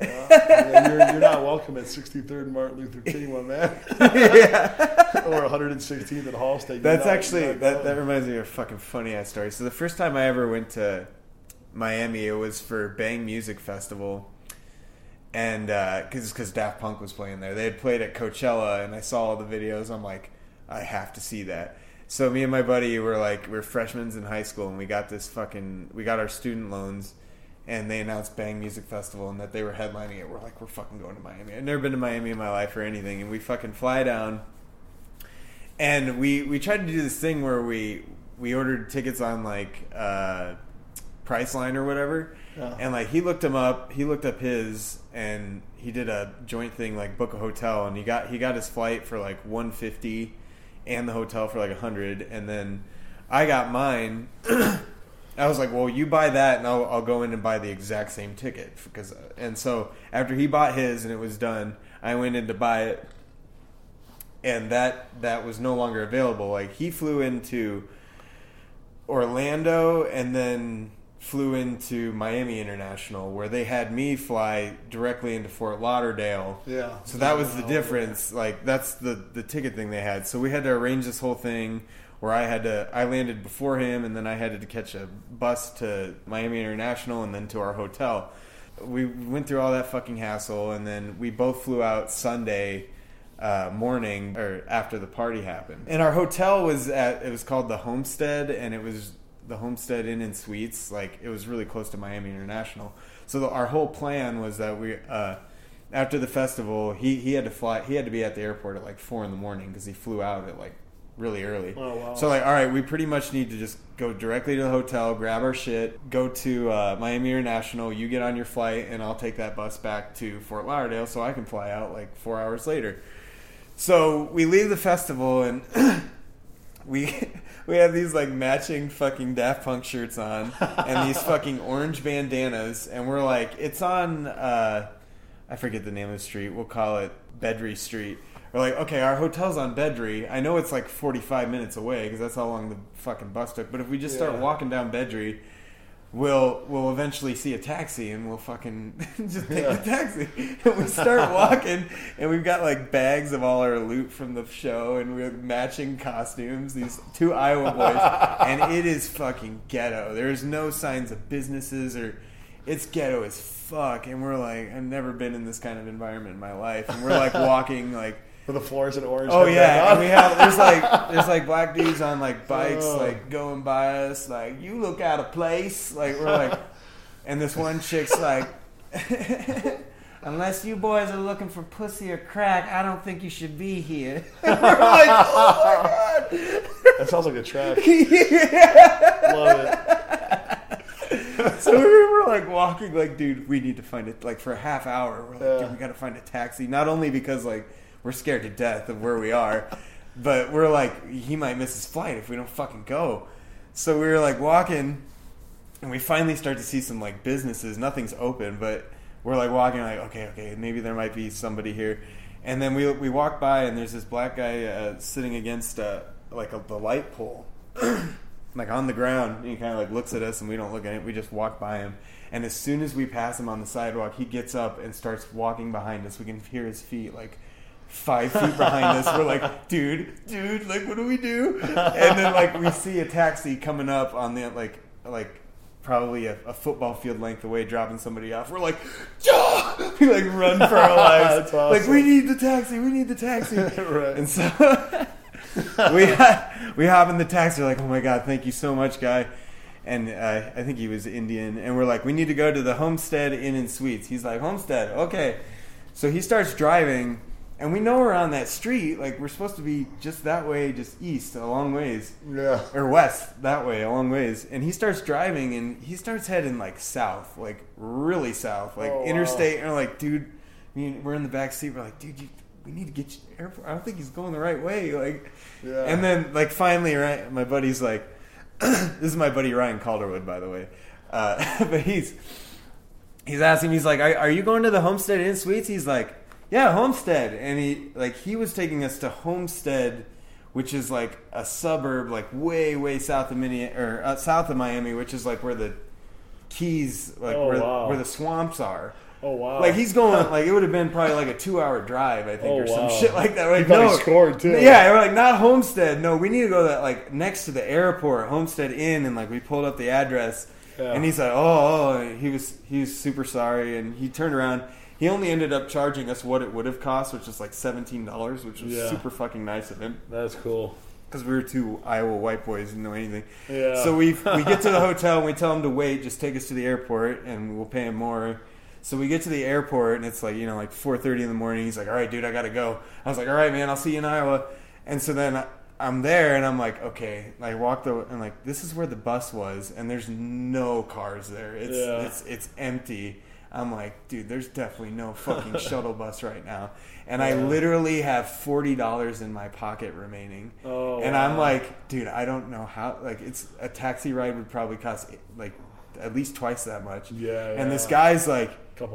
Yeah, you're, you're not welcome at 63rd and Martin Luther King, my man. or 116th at Halsted. You're that's not- actually that. That reminds me of a fucking funny ass story. So the first time I ever went to Miami, it was for Bang Music Festival, and uh, because because Daft Punk was playing there, they had played at Coachella, and I saw all the videos. I'm like, I have to see that. So me and my buddy were like, we are freshmen in high school, and we got this fucking, we got our student loans. And they announced Bang Music Festival and that they were headlining it. We're like, we're fucking going to Miami. I've never been to Miami in my life or anything. And we fucking fly down and we we tried to do this thing where we we ordered tickets on like uh Priceline or whatever. Yeah. And like he looked him up, he looked up his and he did a joint thing like book a hotel and he got he got his flight for like 150 and the hotel for like a 100 and then I got mine I was like, "Well, you buy that, and I'll, I'll go in and buy the exact same ticket." Because, uh, and so after he bought his and it was done, I went in to buy it, and that that was no longer available. Like he flew into Orlando and then flew into Miami International, where they had me fly directly into Fort Lauderdale. Yeah. So that was the difference. Like that's the the ticket thing they had. So we had to arrange this whole thing where I had to I landed before him and then I had to catch a bus to Miami International and then to our hotel. We went through all that fucking hassle and then we both flew out Sunday uh, morning or after the party happened. And our hotel was at it was called the Homestead and it was the Homestead Inn and Suites. Like it was really close to Miami International. So the, our whole plan was that we uh, after the festival he he had to fly he had to be at the airport at like four in the morning because he flew out at like really early. Oh, wow. So like all right we pretty much need to just go directly to the hotel grab our shit go to uh, Miami International you get on your flight and I'll take that bus back to Fort Lauderdale so I can fly out like four hours later. So we leave the festival and we we have these like matching fucking Daft Punk shirts on and these fucking orange bandanas and we're like it's on uh I forget the name of the street. We'll call it Bedry Street. We're like, okay, our hotel's on Bedry. I know it's like 45 minutes away because that's how long the fucking bus took. But if we just start Yeah. walking down Bedry, we'll we'll eventually see a taxi and we'll fucking just take Yeah. the taxi. And we start walking and we've got like bags of all our loot from the show and we're matching costumes, these two Iowa boys. and it is fucking ghetto. There's no signs of businesses or it's ghetto as fuck. And we're like, I've never been in this kind of environment in my life. And we're like walking like The floors in orange. Oh yeah, and we have there's like there's like black dudes on like bikes Oh. like going by us like you look out of place like we're like and this one chick's like unless you boys are looking for pussy or crack I don't think you should be here. we're like oh my god. That sounds like a trap. yeah. Love it. So we were like walking like dude we need to find it like for a half hour we're like Yeah. dude we got to find a taxi not only because like we're scared to death of where we are but we're like he might miss his flight if we don't fucking go so we were like walking and we finally start to see some like businesses. Nothing's open, but we're like walking like okay, okay, maybe there might be somebody here. And then we we walk by and there's this black guy uh, sitting against uh, like a, the light pole, like on the ground. He kind of like looks at us and we don't look at it. We just walk by him. And as soon as we pass him on the sidewalk, he gets up and starts walking behind us. We can hear his feet like five feet behind us. We're like, dude, dude, like, what do we do? And then like we see a taxi coming up on the like like probably a, a football field length away, dropping somebody off. We're like, yeah! we like run for our lives. Awesome. Like we need the taxi, we need the taxi. Right. And so we we hop in the taxi. We're like, oh my god, thank you so much, guy. And uh, I think he was Indian. And we're like, we need to go to the Homestead Inn and Suites. He's like, Homestead, okay. So he starts driving, and we know we're on that street. Like we're supposed to be just that way, just east, a long ways Yeah. or west that way a long ways and he starts driving and he starts heading like south like really south like Oh, wow. interstate and we're like dude I mean, we're in the back seat we're like dude you, we need to get you to the airport i don't think he's going the right way like Yeah. and then like finally right my buddy's like this is my buddy ryan calderwood by the way uh, but he's he's asking he's like are, are you going to the homestead inn suites he's like yeah homestead and he like he was taking us to homestead which is like a suburb like way way south of Minne or uh, south of miami which is like where the keys like Oh, where, wow. where the swamps are Oh wow. like he's going like it would have been probably like a two hour drive I think Oh, or some wow. shit like that. Like no, scored, too. Yeah, we're like not Homestead. No, we need to go that like next to the airport, Homestead Inn, and like we pulled up the address, Yeah. and he's like, oh, oh, he was he was super sorry, and he turned around. He only ended up charging us what it would have cost, which is like seventeen dollars, which was Yeah. super fucking nice of him That's cool. because we were two Iowa white boys didn't know anything. Yeah. So we we get to the hotel and we tell him to wait, just take us to the airport, and we'll pay him more. So we get to the airport and it's like you know like four thirty in the morning. He's like, "All right, dude, I gotta go." I was like, "All right, man, I'll see you in Iowa." And so then I'm there and I'm like, "Okay." I walk the and like this is where the bus was, and there's no cars there. It's Yeah. it's it's empty. I'm like, dude, there's definitely no fucking shuttle bus right now. And I literally have forty dollars in my pocket remaining. Oh, and I'm wow. like, dude, I don't know how. Like, it's a taxi ride would probably cost like at least twice that much. Yeah, And this guy's like,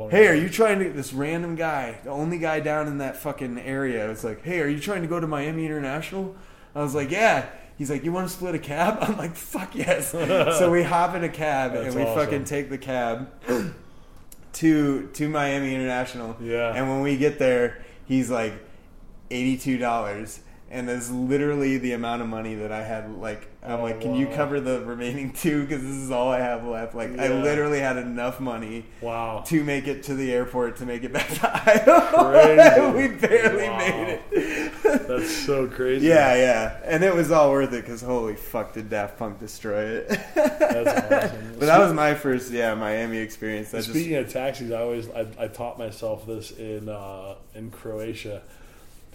hey, are you trying to? This random guy, the only guy down in that fucking area, was like, hey, are you trying to go to Miami International? I was like, yeah. He's like, you want to split a cab? I'm like, fuck yes. so we hop in a cab That's and we awesome. fucking take the cab to to Miami International. Yeah. And when we get there, he's like eighty two dollars. And that's literally the amount of money that I had. Like, I'm Oh, like, can you cover the remaining two? Because this is all I have left. Like, I literally had enough money Wow. to make it to the airport to make it back to Iowa. Crazy. we barely Wow. made it. That's so crazy. yeah, yeah, and it was all worth it because holy fuck, did Daft Punk destroy it? That's awesome. but that was my first, yeah, Miami experience. That just Speaking of taxis, I always I, I taught myself this in uh, in Croatia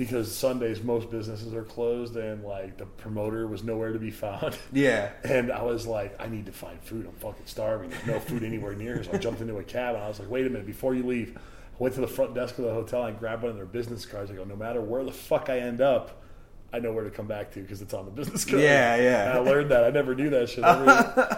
because Sundays most businesses are closed and like the promoter was nowhere to be found. yeah, And I was like, I need to find food. I'm fucking starving. There's no food anywhere near. So I jumped into a cab and I was like, wait a minute, before you leave, I went to the front desk of the hotel and grabbed one of their business cards. I go, no matter where the fuck I end up, I know where to come back to because it's on the business card. Yeah, yeah. And I learned that. I never knew that shit. I really-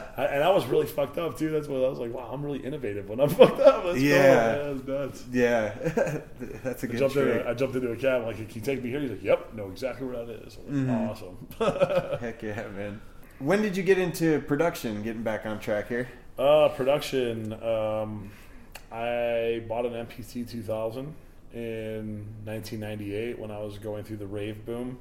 I, and I was really fucked up too. That's what I was like, wow, I'm really innovative when I'm fucked up. That's Yeah. cool. Yeah, that's nuts. yeah, that's a I good jumped, in, trick. I jumped into a cab. Like, can you take me here? He's like, "Yep, know exactly where that is." I'm Mm-hmm. Awesome. Heck yeah, man. When did you get into production? Getting back on track here. Uh, production. Um, I bought an MPC 2000 in 1998 when I was going through the rave boom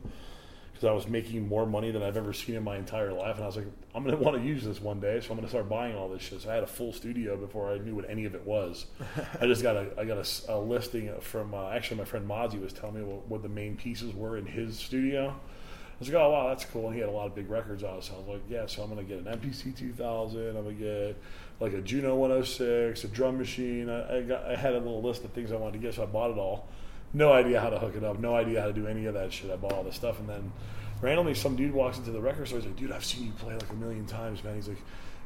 because I was making more money than I've ever seen in my entire life, and I was like, I'm gonna want to use this one day, so I'm gonna start buying all this shit. So I had a full studio before I knew what any of it was. I just got a I got a a, listing from uh, actually my friend Mozzie was telling me what, what the main pieces were in his studio. I was like, oh wow, that's cool. And he had a lot of big records out. So I was like, yeah. So I'm gonna get an MPC 2000. I'm gonna get like a Juno 106, a drum machine. I, I got I had a little list of things I wanted to get, so I bought it all. No idea how to hook it up. No idea how to do any of that shit. I bought all this stuff, and then randomly some dude walks into the record store. He's like, dude, I've seen you play like a million times, man. He's like.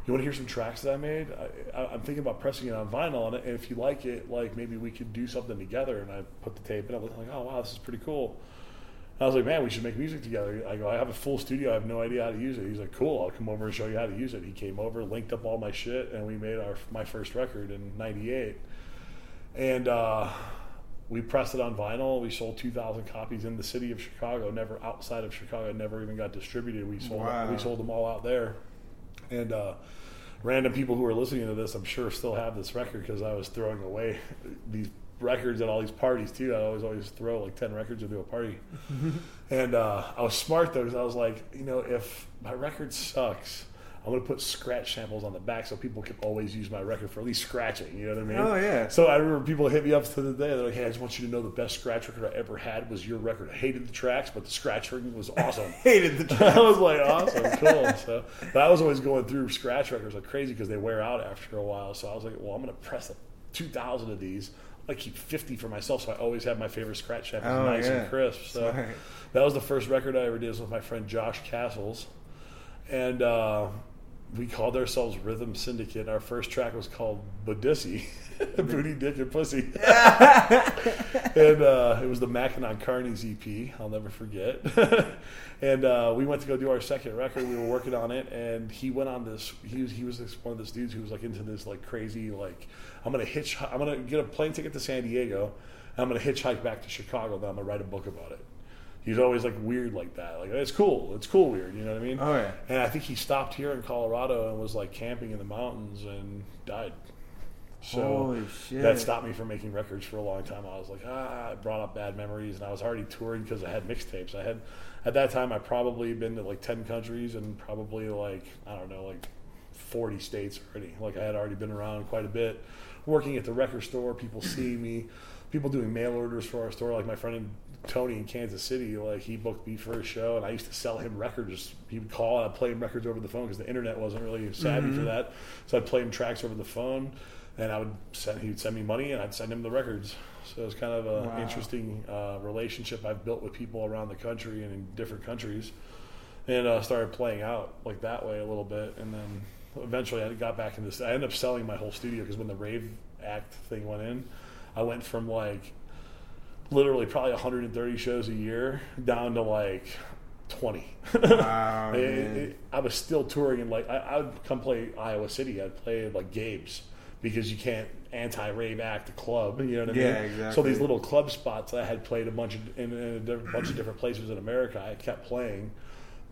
You want to hear some tracks that I made? I, I'm thinking about pressing it on vinyl, and, and if you like it, like maybe we could do something together. And I put the tape in. I was like, oh wow, this is pretty cool. I was like, man, we should make music together. I go, I have a full studio. I have no idea how to use it. He's like, cool. I'll come over and show you how to use it. He came over, linked up all my shit, and we made our my first record in '98. And uh, we pressed it on vinyl. We sold 2,000 copies in the city of Chicago. Never outside of Chicago. Never even got distributed. We sold Wow. we sold them all out there. And uh, random people who are listening to this, I'm sure, still have this record because I was throwing away these records at all these parties too. I always always throw like 10 records into a party. and uh, I was smart though because I was like, you know, if my record sucks. I'm gonna put scratch samples on the back so people can always use my record for at least scratching. You know what I mean? Oh, yeah. So I remember people hit me up to the day. They're like, "Hey, I just want you to know the best scratch record I ever had was your record. I hated the tracks, but the scratch record was awesome." Hated the tracks. I was like, awesome, cool. So, but I was always going through scratch records like crazy because they wear out after a while. So I was like, well, I'm going to press a 2,000 of these. I keep 50 for myself, so I always have my favorite scratch samples Oh, nice yeah. and crisp. So that was the first record I ever did was with my friend Josh Castles, and uh, we called ourselves Rhythm Syndicate. Our first track was called Bodissy, Booty, Dick, and Pussy and uh, it was the Mackinac Carney's EP. I'll never forget. and uh, we went to go do our second record. We were working on it, and he went on this. He was he was this, one of those dudes who was like into this like crazy like I'm gonna hitch. I'm gonna get a plane ticket to San Diego. And I'm gonna hitchhike back to Chicago. Then I'm gonna write a book about it. He's always like weird like that. Like it's cool. It's cool weird. You know what I mean? Oh, yeah. And I think he stopped here in Colorado and was like camping in the mountains and died. So that stopped me from making records for a long time. I was like, ah, it brought up bad memories, and I was already touring because I had mixtapes. I had at that time I probably been to like ten countries and probably like I don't know like forty states already. Like I had already been around quite a bit, working at the record store. People seeing me, people doing mail orders for our store. Like my friend Tony in Kansas City, like he booked me for a show, and I used to sell him records. He would call, and I'd play him records over the phone because the internet wasn't really savvy for that. So I'd play him tracks over the phone, and I would send he would send me money, and I'd send him the records. So it was kind of an Wow. interesting uh, relationship I've built with people around the country and in different countries, and uh, started playing out like that way a little bit, and then eventually I got back into. this. I ended up selling my whole studio because when the Rave Act thing went in, I went from like literally probably 130 shows a year down to like 20. Wow, It- it- I was still touring and like I, I would come play Iowa City. I'd play like Gabe's because you can't anti-rave act a club. You know what I Yeah, mean? So exactly. these little club spots I had played a bunch of in, in a different, bunch of different places in America. I kept playing,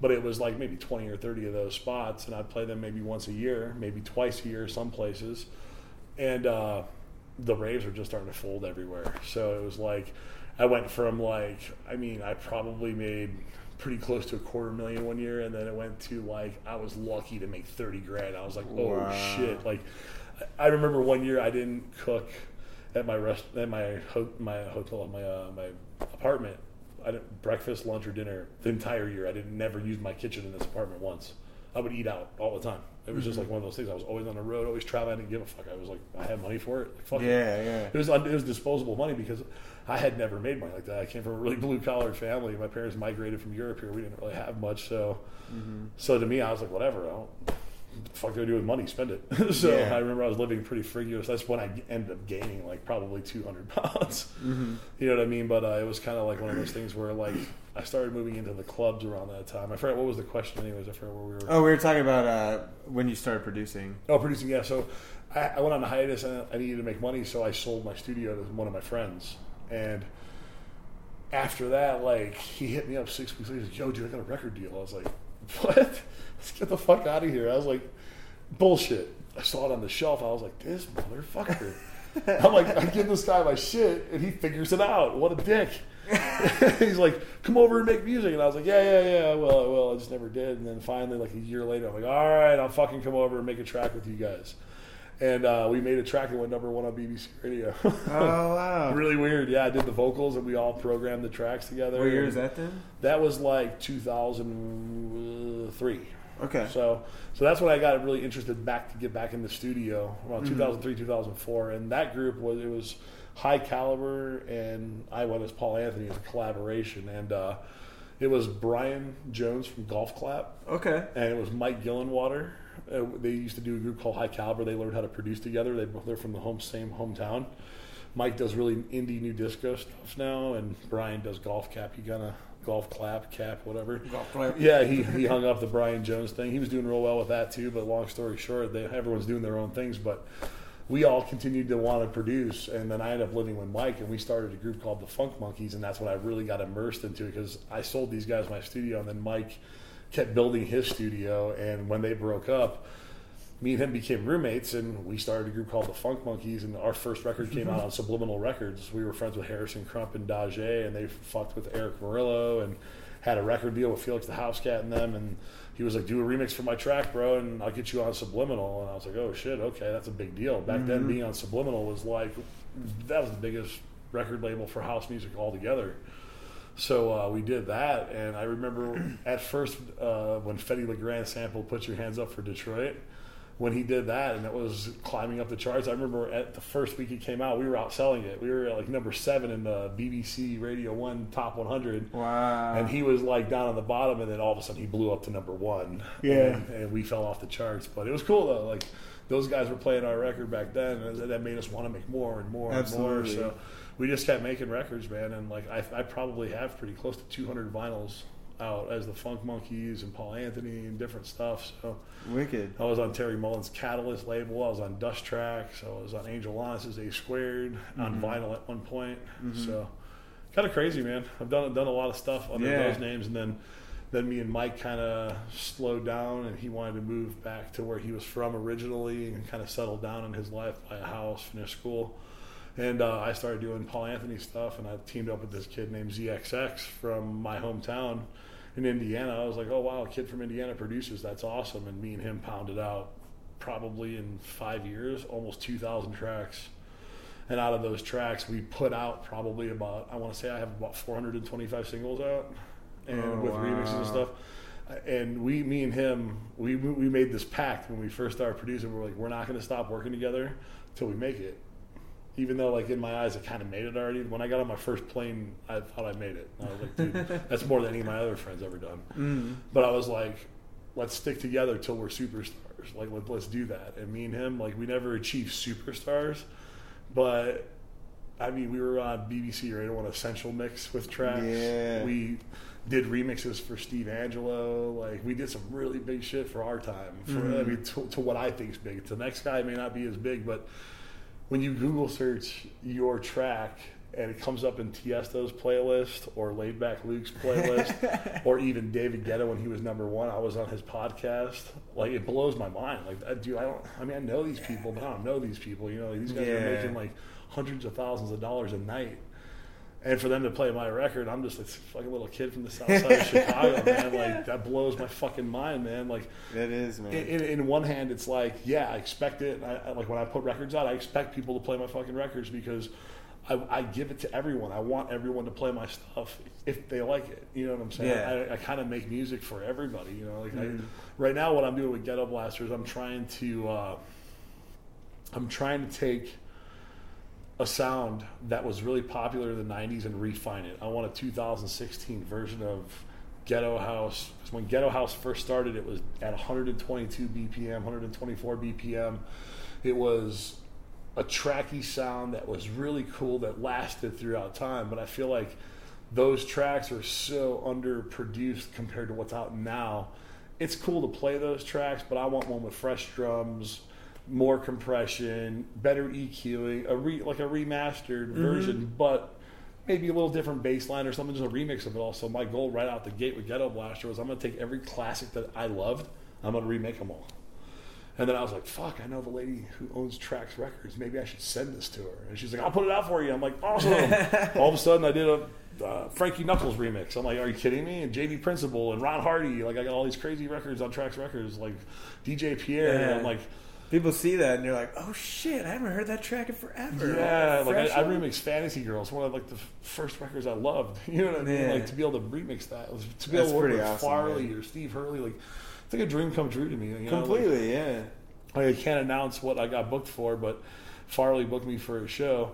but it was like maybe 20 or 30 of those spots, and I'd play them maybe once a year, maybe twice a year, some places, and uh, the raves were just starting to fold everywhere. So it was like I went from like I mean I probably made pretty close to a quarter million one year, and then it went to like I was lucky to make 30 grand. I was like, oh Wow. shit! Like I remember one year I didn't cook at my rest at my ho- my hotel my uh, my apartment. I didn't breakfast, lunch, or dinner the entire year. I didn't never use my kitchen in this apartment once. I would eat out all the time. It was just like one of those things. I was always on the road, always traveling. I didn't give a fuck. I was like, I had money for it. Like, fuck it. Yeah, yeah. It was it was disposable money because I had never made money like that. I came from a really blue collar family. My parents migrated from Europe here. We didn't really have much, so so to me, I was like, whatever. I don't, fuck do I do with money? Spend it. so Yeah. I remember I was living pretty frigorous. That's when I ended up gaining like probably 200 pounds. You know what I mean? But uh, it was kind of like one of those things where like I started moving into the clubs around that time. I forgot what was the question, anyways. I forgot where we were. Oh, we were talking about uh, when you started producing. Oh, producing, yeah. So I, I went on a hiatus and I needed to make money, so I sold my studio to one of my friends. And after that, like, he hit me up six weeks later. He's like, Yo, dude, I got a record deal. I was like, What? Let's get the fuck out of here. I was like, Bullshit. I saw it on the shelf. I was like, This motherfucker. I'm like, I give this guy my shit, and he figures it out. What a dick. He's like, come over and make music. And I was like, yeah, yeah, yeah. Well, well, I just never did. And then finally, like a year later, I'm like, all right, I'll fucking come over and make a track with you guys. And uh, we made a track that went number one on BBC Radio. Oh wow. really weird. Yeah, I did the vocals and we all programmed the tracks together. What year is that then? That was like 2003. Okay. So, so that's when I got really interested back to get back in the studio around 2003, 2004, and that group was it was High Caliber and I went as Paul Anthony as a collaboration, and uh, it was Brian Jones from Golf Clap Okay. and it was Mike Gillenwater. Uh, they used to do a group called High Caliber. They learned how to produce together. They they're from the home same hometown. Mike does really indie new disco stuff now, and Brian does Golf Clap. He kind of golf clap, cap, whatever. Golf clap. Yeah, he, he hung up the Brian Jones thing. He was doing real well with that too. But long story short, they, everyone's doing their own things. But we all continued to want to produce, and then I ended up living with Mike, and we started a group called the Funk Monkeys, and that's when I really got immersed into it because I sold these guys my studio, and then Mike kept building his studio, and when they broke up me and him became roommates and we started a group called the Funk Monkeys and our first record came out on Subliminal Records. We were friends with Harrison Crump and Dage and they fucked with Erick Morillo and had a record deal with Felix da Housecat and them and he was like, do a remix for my track, bro, and I'll get you on Subliminal. And I was like, oh shit, okay, that's a big deal. Back mm-hmm. then, being on Subliminal was like, that was the biggest record label for house music altogether. So uh, we did that, and I remember at first uh, when Fedde Le Grand sampled "Put Your Hands Up for Detroit." When he did that and it was climbing up the charts. I remember at the first week it came out, we were outselling it. We were like number seven in the BBC Radio One Top 100. Wow! And he was like down on the bottom, and then all of a sudden he blew up to number one. Yeah. And, and we fell off the charts, but it was cool though. Like those guys were playing our record back then, and that made us want to make more and more Absolutely. and more. So we just kept making records, man. And like I, I probably have pretty close to 200 vinyls out as the Funk Monkeys and Paul Anthony and different stuff. So wicked. I was on Terry Mullan's Catalyst label. I was on Dust Track. So I was on Angel Alanis's A Squared on mm-hmm. vinyl at one point. Mm-hmm. So kind of crazy, man. I've done done a lot of stuff under yeah. those names, and then then me and Mike kind of slowed down, and he wanted to move back to where he was from originally, and kind of settle down in his life, buy a house, finish school. And uh, I started doing Paul Anthony stuff, and I teamed up with this kid named ZXX from my hometown in Indiana. I was like, oh wow, a kid from Indiana produces. That's awesome. And me and him pounded out probably in five years almost 2,000 tracks. And out of those tracks, we put out probably about I want to say I have about 425 singles out, and oh, with wow. remixes and stuff. And we, me and him, we we made this pact when we first started producing. We're like, we're not going to stop working together until we make it even though like in my eyes I kind of made it already. When I got on my first plane, I thought I made it. I was like, dude, that's more than any of my other friends ever done. Mm. But I was like, let's stick together till we're superstars. Like let, let's do that. And me and him, like we never achieved superstars, but I mean we were on BBC Radio One Essential Mix with tracks. Yeah. We did remixes for Steve Angello. Like we did some really big shit for our time. For mm. I mean to, to what I think is big. To the next guy may not be as big, but when you Google search your track and it comes up in Tiesto's playlist or Laidback Luke's playlist or even David Guetta when he was number one, I was on his podcast. Like it blows my mind. Like, dude, I don't. I mean, I know these people, but I don't know these people. You know, like, these guys yeah. are making like hundreds of thousands of dollars a night. And for them to play my record, I'm just like, a little kid from the south side of Chicago, man. Like that blows my fucking mind, man. Like it is, man. In, in one hand, it's like, yeah, I expect it. I, like when I put records out, I expect people to play my fucking records because I, I, give it to everyone. I want everyone to play my stuff if they like it. You know what I'm saying? Yeah. I, I kind of make music for everybody. You know, like mm-hmm. I, right now, what I'm doing with Ghetto Blasters, I'm trying to, uh, I'm trying to take a sound that was really popular in the 90s and refine it. I want a 2016 version of Ghetto House. Because when Ghetto House first started, it was at 122 BPM, 124 BPM. It was a tracky sound that was really cool that lasted throughout time. But I feel like those tracks are so underproduced compared to what's out now. It's cool to play those tracks, but I want one with fresh drums more compression, better EQing, a re, like a remastered mm-hmm. version, but maybe a little different baseline or something, just a remix of it all. So my goal right out the gate with Ghetto Blaster was I'm going to take every classic that I loved, I'm going to remake them all. And then I was like, fuck, I know the lady who owns Trax Records. Maybe I should send this to her. And she's like, I'll put it out for you. I'm like, awesome. all of a sudden, I did a uh, Frankie Knuckles remix. I'm like, are you kidding me? And Jamie Principle and Ron Hardy. Like, I got all these crazy records on Trax Records, like DJ Pierre. Yeah. And I'm like, people see that and they're like, "Oh shit, I haven't heard that track in forever." Yeah, like I, I remixed Fantasy Girls, one of like the first records I loved. You know what I mean? Yeah. Like to be able to remix that, to be That's able to work with awesome, Farley man. or Steve Hurley, like it's like a dream come true to me. You know? Completely, like, yeah. Like, I can't announce what I got booked for, but Farley booked me for a show.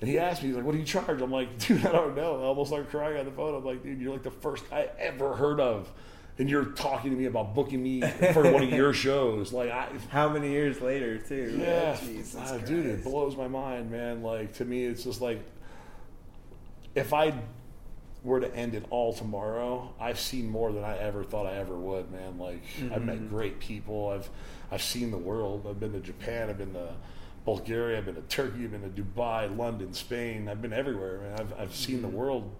And he asked me, he's like, what do you charge? I'm like, dude, I don't know. I almost started crying on the phone. I'm like, dude, you're like the first guy I ever heard of and you're talking to me about booking me for one of your shows. Like, I, how many years later, too? Yeah, uh, dude, it blows my mind, man. Like to me, it's just like if I were to end it all tomorrow, I've seen more than I ever thought I ever would, man. Like I've met great people. I've I've seen the world. I've been to Japan. I've been to Bulgaria. I've been to Turkey. I've been to Dubai, London, Spain. I've been everywhere, man. I've I've seen the world.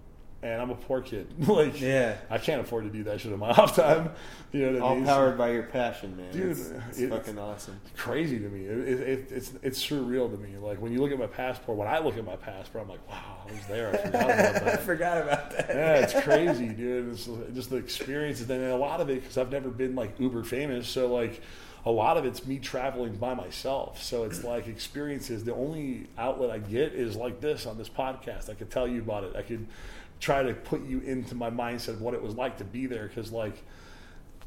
And I'm a poor kid. like, Yeah. I can't afford to do that shit in my off time. You know what I All mean? powered by your passion, man. Dude, it's, it's it- fucking awesome. crazy to me. It, it, it, it's it's surreal to me. Like when you look at my passport, when I look at my passport, I'm like, wow, I was there. I forgot about that. I forgot about that. yeah, it's crazy, dude. It's just the experiences, and a lot of it because I've never been like uber famous. So like, a lot of it's me traveling by myself. So it's like experiences. The only outlet I get is like this on this podcast. I could tell you about it. I could try to put you into my mindset of what it was like to be there because like.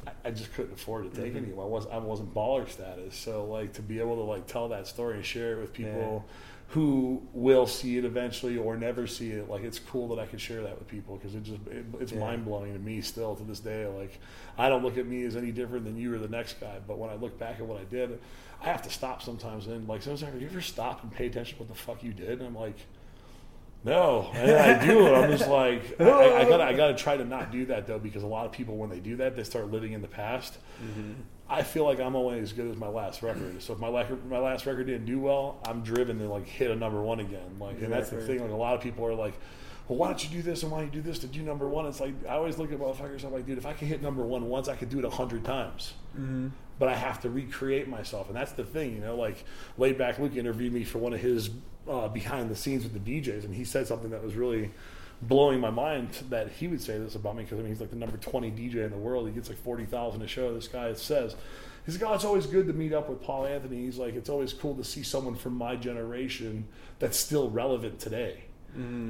I- I just couldn't afford to take Mm-hmm. anyone. I was I wasn't baller status, so like to be able to like tell that story and share it with people who will see it eventually or never see it. Like it's cool that I can share that with people because it just it, it's Yeah. mind blowing to me still to this day. Like I don't look at me as any different than you or the next guy, but when I look back at what I did, I have to stop sometimes and like sometimes have you ever stop and pay attention to what the fuck you did? And I'm like. No, and I do it. I'm just like I, I, I gotta I gotta try to not do that though because a lot of people when they do that they start living in the past. Mm-hmm. I feel like I'm only as good as my last record. So if my last my last record didn't do well, I'm driven to like hit a number one again. Like, and that's the thing. Like a lot of people are like, "Well, why don't you do this and why don't you do this to do number one?" It's like I always look at motherfuckers. I'm like, dude, if I can hit number one once, I could do it a hundred times. Mm-hmm. But I have to recreate myself, and that's the thing. You know, like Laidback Luke interviewed me for one of his uh, behind the scenes with the DJs, and he said something that was really blowing my mind that he would say this about me because I mean he's like the number 20 DJ in the world. He gets like 40,000 a show. This guy says, he's like, oh, it's always good to meet up with Paul Anthony. He's like, it's always cool to see someone from my generation that's still relevant today.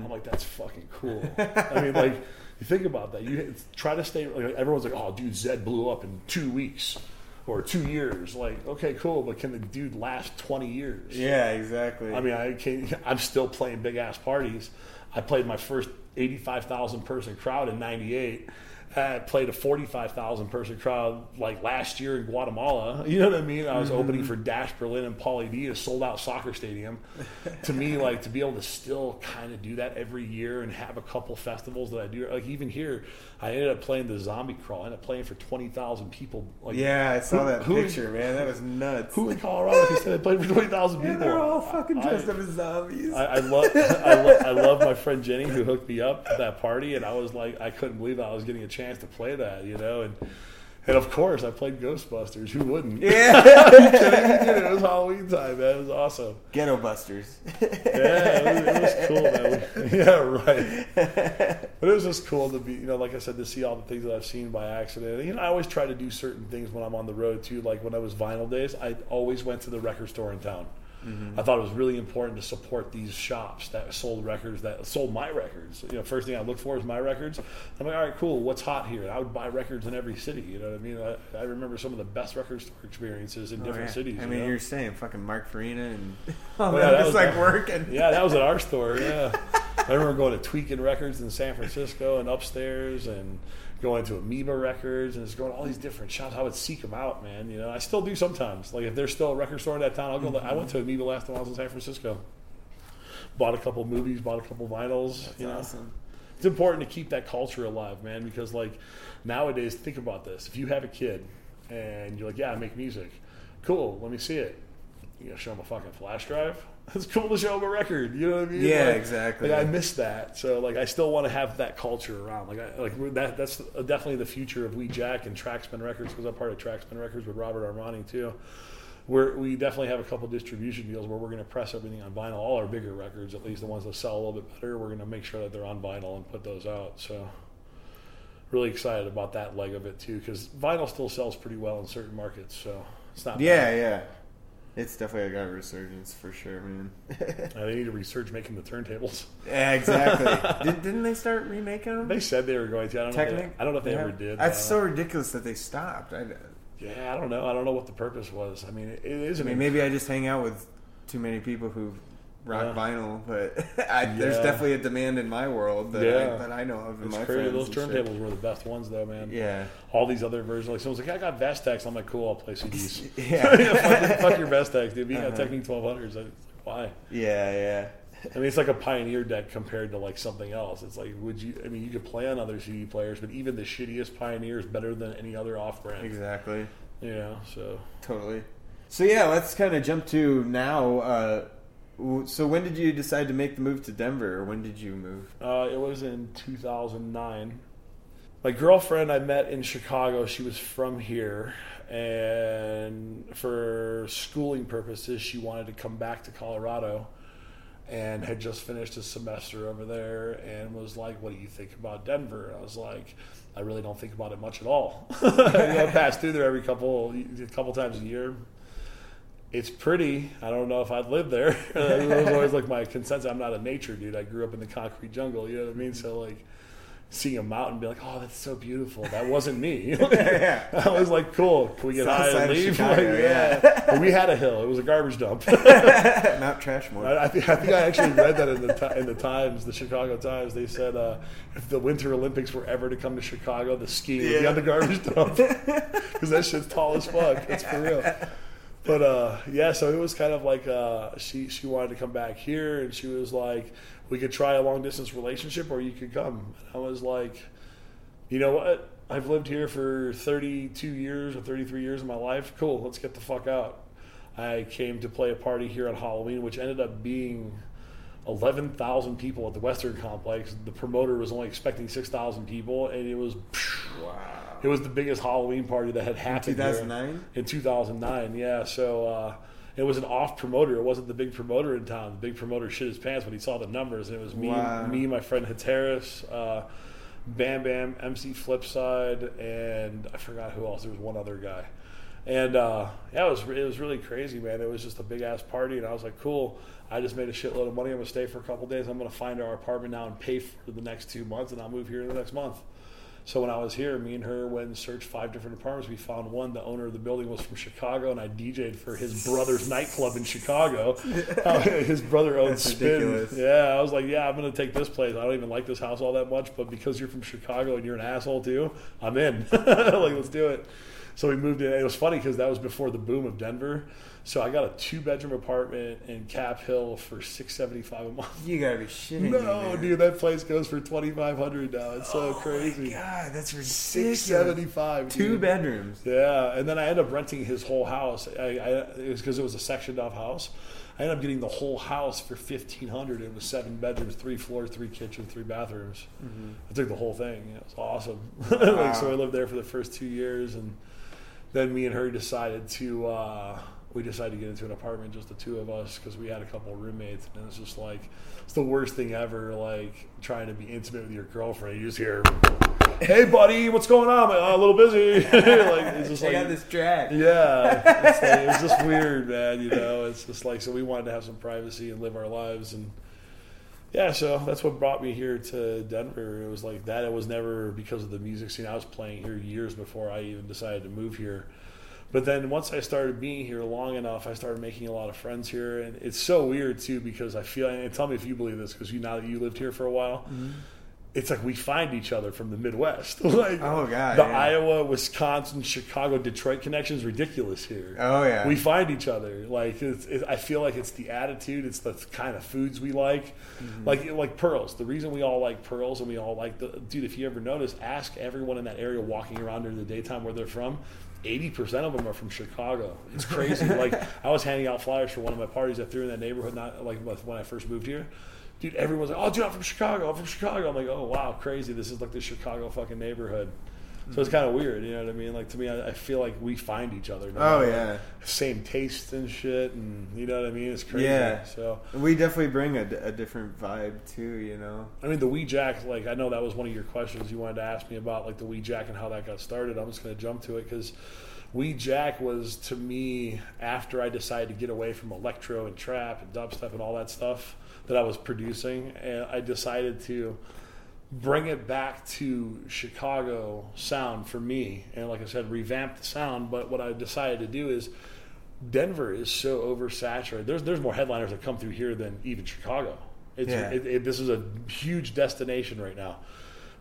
I'm like, that's fucking cool. I mean, like, you think about that. You try to stay. Like, everyone's like, oh, dude, Zedd blew up in two weeks or two years. Like, okay, cool, but can the dude last 20 years? Yeah, exactly. I mean, I can't, I'm still playing big ass parties. I played my first 85,000 person crowd in 98. I played a 45,000 person crowd like last year in Guatemala. You know what I mean? I was mm-hmm. opening for Dash Berlin and Pauly D, a sold out soccer stadium. to me, like to be able to still kind of do that every year and have a couple festivals that I do, like even here, I ended up playing the Zombie Crawl. I ended up playing for 20,000 people. Like, yeah, I saw Who- that who- picture, man. That was nuts. who in Colorado can say they played for 20,000 people? They're all fucking dressed I- up as zombies. I, I love I, lo- I love my friend Jenny who hooked me up at that party, and I was like, I couldn't believe I was getting a chance to play that, you know, and and of course I played Ghostbusters. Who wouldn't? yeah. it was Halloween time, man. It was awesome. Ghetto Busters. Yeah, it was, it was cool, man. Yeah, right. But it was just cool to be, you know, like I said, to see all the things that I've seen by accident. You know, I always try to do certain things when I'm on the road too. Like when I was vinyl days, I always went to the record store in town. Mm-hmm. I thought it was really important to support these shops that sold records that sold my records. You know, first thing I look for is my records. I'm like, all right, cool. What's hot here? And I would buy records in every city. You know what I mean? I, I remember some of the best record store experiences in oh, different Oh, yeah. cities. I you mean, know? you're saying fucking Mark Farina and all Oh, that yeah, that was- like working. Yeah, that was at our store. Yeah, I remember going to Tweekin Records in San Francisco and upstairs, and going to Amoeba Records, and just going to all these different shops. I would seek them out, man. You know, I still do sometimes. Like if there's still a record store in that town, I'll go. I went to Amoeba last time I was in San Francisco. Bought a couple movies, bought a couple vinyls. That's you know, awesome. it's important to keep that culture alive, man. Because like nowadays, think about this: if you have a kid and you're like, "Yeah, I make music," cool. Let me see it. You gotta show them a fucking flash drive. It's cool to show them a record. You know what I mean? Yeah, Like- exactly. Like I miss that. So like I still want to have that culture around. Like I, like that that's definitely the future of We Jack and Trackspin Records because I'm part of Trackspin Records with Robert Armani too. We're, we definitely have a couple distribution deals where we're going to press everything on vinyl. All our bigger records, at least the ones that sell a little bit better, we're going to make sure that they're on vinyl and put those out. So really excited about that leg of it too because vinyl still sells pretty well in certain markets. So it's not Yeah, yeah. It's definitely a got a resurgence for sure, man. Uh, they need to resurge making the turntables. yeah, exactly. Did, didn't they start remaking them? They said they were going to. I don't know. If they, Technic? I don't know if they Yeah. ever did. That's so ridiculous that they stopped. I, Yeah, I don't know. I don't know what the purpose was. I mean, it, it is. I mean, maybe I just hang out with too many people who rock Yeah. vinyl, but I, there's definitely a demand in my world that, Yeah. I, that I know of. In It's my crazy. Those turntables were the best ones, though, man. Yeah. All these other versions, like someone's like, "I got Vestax." I'm like, "Cool, I'll play CDs." Yeah. fuck, fuck your Vestax, dude. You got Uh-huh. Technics 1200s. Like, why? Yeah, yeah. I mean, it's like a Pioneer deck compared to like something else. It's like, would you? I mean, you could play on other CD players, but even the shittiest Pioneer is better than any other off-brand. Exactly. Yeah. so Totally. So yeah, let's kind of jump to now. Uh, so when did you decide to make the move to Denver, or when did you move? uh, it was in 2009. My girlfriend I met in Chicago. She was from here, and for schooling purposes, she wanted to come back to Colorado. and had just finished a semester over there and was like, "What do you think about Denver?" I was like, "I really don't think about it much at all. I pass through there every couple a couple times a year. It's pretty. I don't know if I'd live there. that was always like my consensus. I'm not a nature dude. I grew up in the concrete jungle. You know what I mean? So like." Seeing a mountain, be like, "Oh, that's so beautiful." That wasn't me. Yeah. I was like, "Cool, can we get South high and leave?" Chicago, Like, yeah. But we had a hill. It was a garbage dump. Mount Trashmore. I, I, think, I think I actually read that in the in the Times, the Chicago Times. They said uh, if the Winter Olympics were ever to come to Chicago, the skiing would be on the garbage dump because that shit's tall as fuck. That's for real. But uh, yeah, so it was kind of like uh, she she wanted to come back here, and she was like, "We could try a long distance relationship, or you could come." And I was like, "You know what? I've lived here for 32 years or 33 years of my life. Cool, let's get the fuck out." I came to play a party here on Halloween, which ended up being 11,000 people at the Western Complex. The promoter was only expecting 6,000 people, and it was wow. it was the biggest Halloween party that had happened. here 2009? In 2009, yeah. So uh, it was an off promoter. It wasn't the big promoter in town. The big promoter shit his pants when he saw the numbers, and it was me, Wow. me, my friend Hatiras, uh, Bam Bam, MC Flipside, and I forgot who else. There was one other guy. And uh, yeah, it was it was really crazy, man. It was just a big ass party, and I was like, "Cool." I just made a shitload of money. I'm gonna stay for a couple days. I'm gonna find our apartment now and pay for the next two months, and I'll move here in the next month. So when I was here, me and her went and searched five different apartments. We found one. The owner of the building was from Chicago, and I DJ'd for his brother's nightclub in Chicago. Uh, his brother owns That's Spin. ridiculous. Yeah, I was like, yeah, I'm gonna take this place. I don't even like this house all that much, but because you're from Chicago and you're an asshole too, I'm in. like, let's do it. So we moved in. It was funny because that was before the boom of Denver. So I got a two bedroom apartment in Cap Hill for six seventy five a month. You gotta be shitting me, No, man. dude, that place goes for twenty five hundred now. It's so Oh crazy. My God, that's Six ridiculous. seventy five. Two bedrooms. Yeah, and then I ended up renting his whole house. I, I it was because it was a sectioned off house. I ended up getting the whole house for fifteen hundred. It was seven bedrooms, three floors, three kitchens, three bathrooms. I took the whole thing. It was awesome. like, so I lived there for the first two years, and then me and her decided to. Uh, we decided to get into an apartment, just the two of us, because we had a couple of roommates, and it's just like it's the worst thing ever. Like trying to be intimate with your girlfriend, you just hear, "Hey, buddy, what's going on?" I'm like, oh, a little busy. like it's just I like got this track. yeah, it's, like, it was just weird, man. You know, it's just like so we wanted to have some privacy and live our lives, and yeah, so that's what brought me here to Denver. It was like that. It was never because of the music scene. I was playing here years before I even decided to move here. But then once I started being here long enough, I started making a lot of friends here, and it's so weird too because I feel. And tell me if you believe this, because you now that you lived here for a while, it's like we find each other from the Midwest. like Oh, God, the yeah. Iowa, Wisconsin, Chicago, Detroit connection is ridiculous here. Oh yeah. We find each other. Like it's, it, I feel like it's the attitude. It's the kind of foods we like. Mm-hmm. Like like pearls. The reason we all like pearls and we all like the dude. If you ever notice, ask everyone in that area walking around during the daytime where they're from. Eighty percent of them are from Chicago. It's crazy. like I was handing out flyers for one of my parties I threw in that neighborhood. Not like when I first moved here. Dude, everyone's like, "Oh, dude, I'm from Chicago. I'm from Chicago." I'm like, "Oh, wow, crazy! This is like the Chicago fucking neighborhood." So it's kind of weird, you know what I mean? Like to me, I, I feel like we find each other. no Oh, yeah. same tastes and shit, and you know what I mean. It's crazy. Yeah. So we definitely bring a, a different vibe too. You know. I mean, the Wee Jack, like I know that was one of your questions you wanted to ask me about, like the Wee Jack and how that got started. I'm just going to jump to it because Wee Jack was to me after I decided to get away from electro and trap and dubstep and all that stuff that I was producing, and I decided to bring it back to Chicago sound for me, and like I said, revamp the sound. But what I decided to do is. Denver is so oversaturated. There's there's more headliners that come through here than even Chicago. It's, Yeah. it, it, this is a huge destination right now.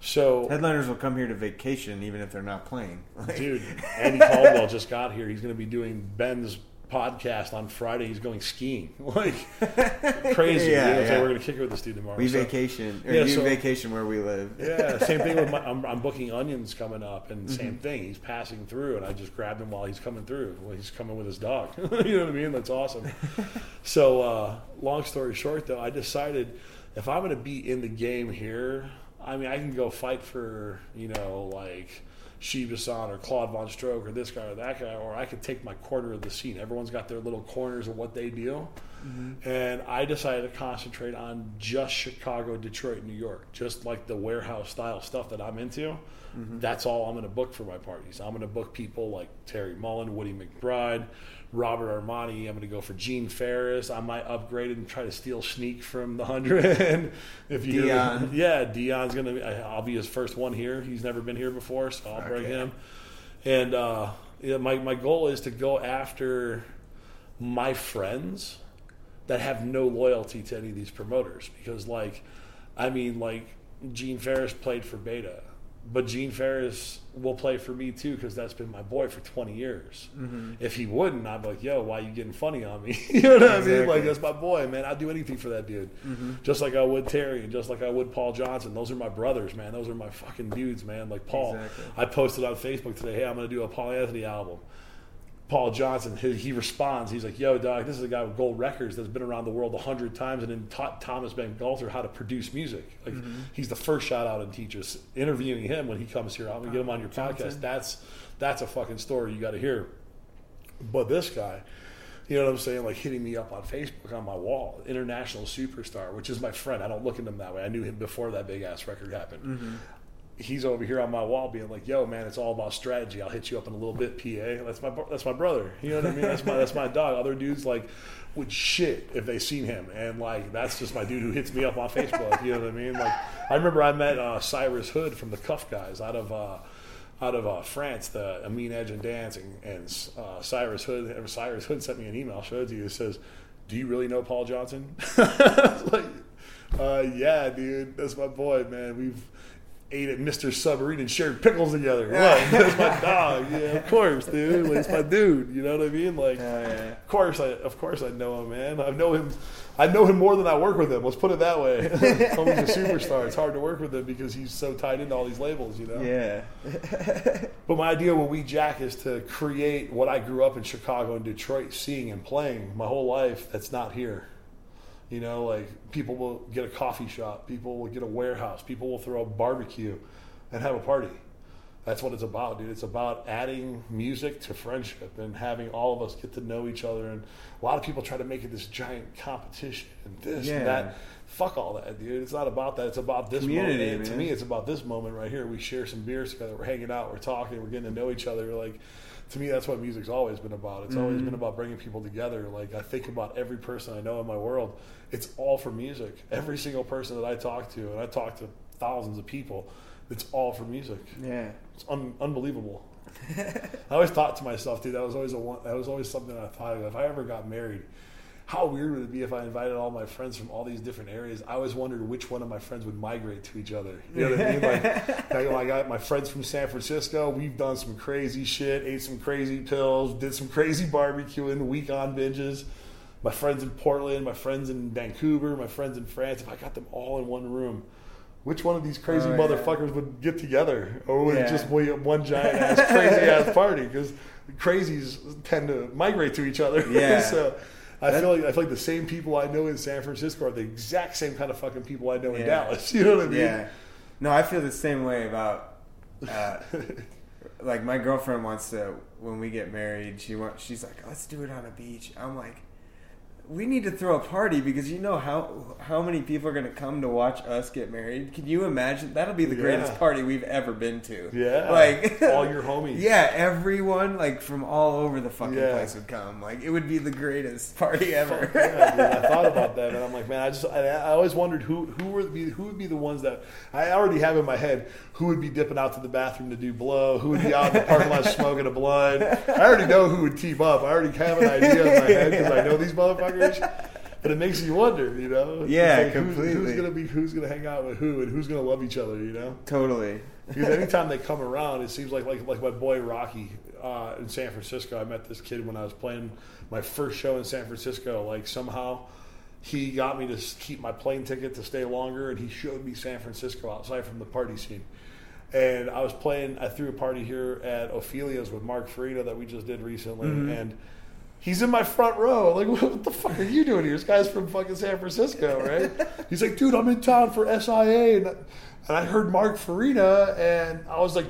So, Headliners will come here to vacation even if they're not playing. Like- dude, Andy Caldwell just got here. He's going to be doing Ben's podcast on Friday. He's going skiing, like crazy. Yeah, you know, yeah. So we're gonna kick it with this dude tomorrow. We So- vacation, or Yeah, you so- vacation where we live. Yeah, same thing with my. I'm, I'm booking Onionz coming up, and same Mm-hmm. thing. He's passing through, and I just grabbed him while he's coming through. Well, he's coming with his dog. you know what I mean? That's awesome. so, uh, long story short, though, I decided if I'm to be in the game here, I mean, I can go fight for you know like. Shiba-san or Claude Von Stroke or this guy or that guy, or I could take my quarter of the scene. Everyone's got their little corners of what they do. Mm-hmm. And I decided to concentrate on just Chicago, Detroit, New York, just like the warehouse style stuff that I'm into. Mm-hmm. That's all I'm going to book for my parties. I'm going to book people like Terry Mullan, Woody McBride, Robert Armani. I'm going to go for Gene Farris. I might upgrade it and try to steal Sneak from the hundred. if you Deeon. yeah, Deeon's going to. be I'll be his first one here. He's never been here before, so I'll bring him. And uh, yeah, my my goal is to go after my friends that have no loyalty to any of these promoters because like I mean like Gene Farris played for Beta but Gene Farris will play for me too because that's been my boy for 20 years. Mm-hmm. If he wouldn't, I'd be like, "Yo, why are you getting funny on me?" you know what I mean? Like that's my boy, man. I'd do anything for that dude, mm-hmm. just like I would Terry, and just like I would Paul Johnson. Those are my brothers, man. Those are my fucking dudes, man. Like Paul, Exactly. I posted on Facebook today, "Hey, I'm going to do a Paul Anthony album." Paul Johnson, he, he responds. He's like, "Yo, dog, this is a guy with gold records that's been around the world a hundred times and then taught Thomas Bangalter how to produce music. Like, mm-hmm. he's the first shout out and teaches. Interviewing him when he comes here, I'm gonna get him on your podcast. That's that's a fucking story you got to hear. But this guy, you know what I'm saying? Like hitting me up on Facebook on my wall, international superstar, which is my friend. I don't look at him that way. I knew him before that big ass record happened. Mm-hmm. He's over here on my wall, being like, "Yo, man, it's all about strategy. I'll hit you up in a little bit, PA. That's my that's my brother. You know what I mean? That's my that's my dog. Other dudes like would shit if they seen him, and like that's just my dude who hits me up on Facebook. You know what I mean? Like I remember I met uh, Cyrus Hood from the Cuff Guys out of. Uh, out of uh, France, the Amine Edge and Dance, and, uh, Cyrus Hood. Cyrus Hood sent me an email, showed you. It says, "Do you really know Paul Johnson?" Like, uh, "Yeah, dude, that's my boy, man. We've ate at Mr. Submarine and shared pickles together. Like, that's my dog. Yeah, of course, dude. Like, it's my dude. You know what I mean? Like, Oh, yeah. of course, I of course I know him, man. I know him. I know him more than I work with him. Let's put it that way. Homie's a superstar. It's hard to work with him because he's so tied into all these labels, you know. Yeah. But my idea with We Jack is to create what I grew up in Chicago and Detroit seeing and playing my whole life that's not here. You know, like people will get a coffee shop, people will get a warehouse, people will throw a barbecue and have a party. That's what it's about, dude. It's about adding music to friendship and having all of us get to know each other. And a lot of people try to make it this giant competition and this Yeah. and that. Fuck all that, dude. It's not about that. It's about this Community, moment. To me, it's about this moment right here. We share some beers together. We're hanging out. We're talking. We're getting to know each other. Like, to me, that's what music's always been about. It's always mm-hmm. been about bringing people together. Like, I think about every person I know in my world. It's all for music. Every single person that I talk to, and I talk to thousands of people, it's all for music. Yeah. It's un- unbelievable. I always thought to myself, dude, that was always a one, that was always something I thought of. If I ever got married, how weird would it be if I invited all my friends from all these different areas? I always wondered which one of my friends would migrate to each other. You know what I mean? Like, I, I got my friends from San Francisco. We've done some crazy shit, ate some crazy pills, did some crazy barbecuing, week on binges. My friends in Portland, my friends in Vancouver, my friends in France. If I got them all in one room, which one of these crazy Oh, yeah. motherfuckers would get together, or would it just be one giant ass crazy ass party? Because crazies tend to migrate to each other. Yeah. so I feel like I feel like the same people I know in San Francisco are the exact same kind of fucking people I know in Dallas. You know what I mean? Yeah. No, I feel the same way about. Uh, like my girlfriend wants to when we get married. She wants. She's like, let's do it on a beach. I'm like. We need to throw a party because you know how how many people are going to come to watch us get married. Can you imagine? That'll be the Yeah. greatest party we've ever been to. Yeah. like All your homies. Yeah, everyone like from all over the fucking Yeah. place would come. Like it would be the greatest party ever. Yeah, dude. I thought about that, and I'm like, man, I just I, I always wondered who who would be who would be the ones that I already have in my head who would be dipping out to the bathroom to do blow, who would be out in the parking lot smoking a blunt. I already know who would team up. I already have an idea in my head because I know these motherfuckers. But it makes you wonder, you know? Yeah, like, completely. who's gonna be who's gonna hang out with who and who's gonna love each other, you know? Totally. Because anytime they come around, it seems like like like my boy Rocky uh, in San Francisco. I met this kid when I was playing my first show in San Francisco. Like somehow he got me to keep my plane ticket to stay longer, and he showed me San Francisco outside from the party scene. And I was playing. I threw a party here at Ophelia's with Mark Farina that we just did recently, and he's in my front row. Like, what the fuck are you doing here? This guy's from fucking San Francisco, right? he's like, dude, I'm in town for SIA, and, and I heard Mark Farina, and I was like,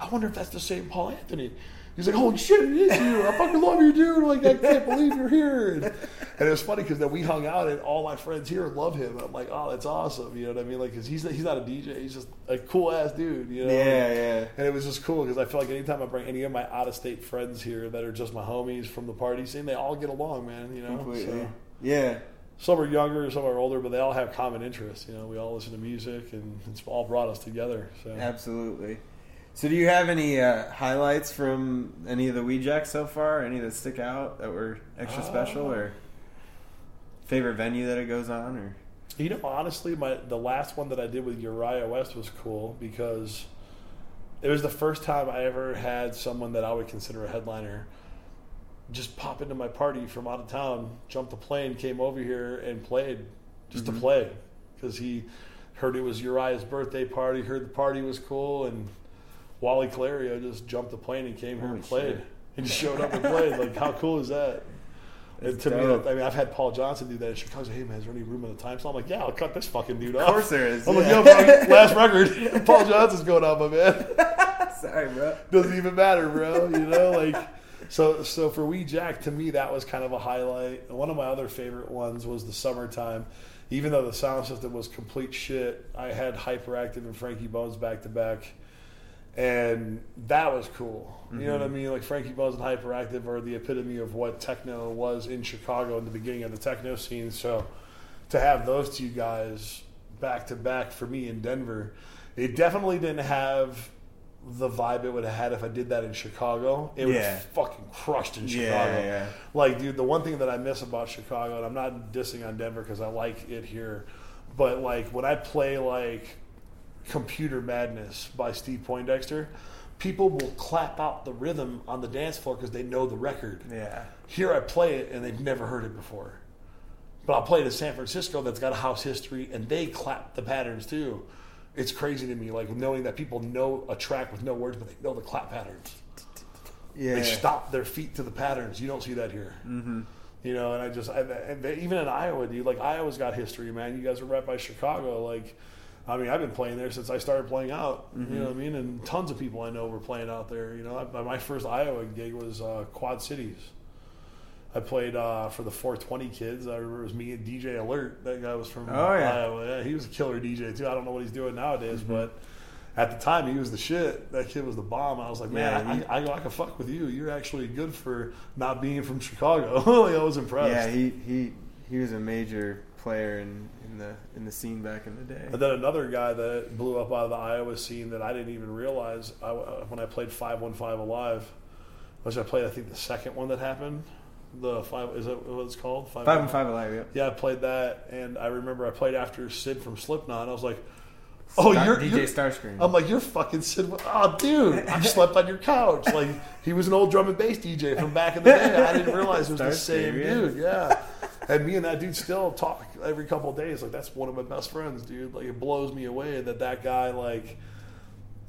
I wonder if that's the same Paul Anthony. He's like, holy shit, it is you. I fucking love you, dude. Like, I can't believe you're here. And, and it was funny because then we hung out, and all my friends here love him. I'm like, oh, that's awesome. You know what I mean? Like, because he's he's not a DJ. He's just a cool ass dude. You know? Yeah, yeah. And it was just cool because I feel like anytime I bring any of my out of state friends here that are just my homies from the party scene, they all get along, man. You know, Completely. so Yeah. some are younger, some are older, but they all have common interests. You know, we all listen to music, and it's all brought us together. So Absolutely. So, do you have any uh, highlights from any of the Weed Jacks so far? Any that stick out that were extra special, Uh, or favorite venue that it goes on, or You know, honestly, my the last one that I did with Uriah West was cool because it was the first time I ever had someone that I would consider a headliner just pop into my party from out of town, jumped the plane, came over here and played just to play because he heard it was Uriah's birthday party, heard the party was cool, and Wally Clario just jumped the plane and came here and played. shit. He just showed up and played. Like, how cool is that? And to me, dope. that, I mean, I've had Paul Johnson do that in Chicago. Hey man, is there any room in the time slot? I'm like, yeah, I'll cut this fucking dude off. Of course there is. I'm like, yo, bro, last record, Paul Johnson's going on, my man. Sorry, bro. Doesn't even matter, bro. You know, like so. So for Wee Jack, to me, that was kind of a highlight. One of my other favorite ones was the summertime. Even though the sound system was complete shit, I had Hyperactive and Frankie Bones back to back, and that was cool. You know what mm-hmm. I mean? Like Frankie Bones and Hyperactive are the epitome of what techno was in Chicago in the beginning of the techno scene. So to have those two guys back to back for me in Denver, it definitely didn't have the vibe it would have had if I did that in Chicago. It Yeah. was fucking crushed in Chicago. Yeah, yeah. Like, dude, the one thing that I miss about Chicago, and I'm not dissing on Denver because I like it here, but like when I play like Computer Madness by Steve Poindexter, people will clap out the rhythm on the dance floor because they know the record. Yeah. Here I play it and they've never heard it before. But I'll play it in San Francisco that's got a house history and they clap the patterns too. It's crazy to me, like knowing that people know a track with no words, but they know the clap patterns. Yeah. They stop their feet to the patterns. You don't see that here. Mm-hmm. You know, and I just, I, and they, even in Iowa, dude, like Iowa's got history, man. You guys are right by Chicago. Like, I mean, I've been playing there since I started playing out. You know what I mean? And tons of people I know were playing out there. You know, I, my first Iowa gig was uh, Quad Cities. I played uh, for the 420 kids. I remember it was me and DJ Alert. That guy was from Oh, yeah. Iowa. Yeah, he was a killer DJ too. I don't know what he's doing nowadays, but at the time he was the shit. That kid was the bomb. I was like, man, Yeah, he- I, I, I can fuck with you. You're actually good for not being from Chicago. I was impressed. Yeah, he, he he was a major player in, in the in the scene back in the day. And then another guy that blew up out of the Iowa scene that I didn't even realize I, uh, when I played 515 Alive, which I played, I think, the second one that happened. The five, is that what it's called? Five and five alive. Yep. Yeah, I played that, and I remember I played after Sid from Slipknot. I was like, "Oh, Star- you're DJ you're, Starscream. I'm like, "You're fucking Sid." Oh, dude, I slept on your couch. Like he was an old drum and bass DJ from back in the day. I didn't realize it was the same yeah. dude. Yeah, and me and that dude still talk every couple of days. Like that's one of my best friends, dude. Like it blows me away that that guy like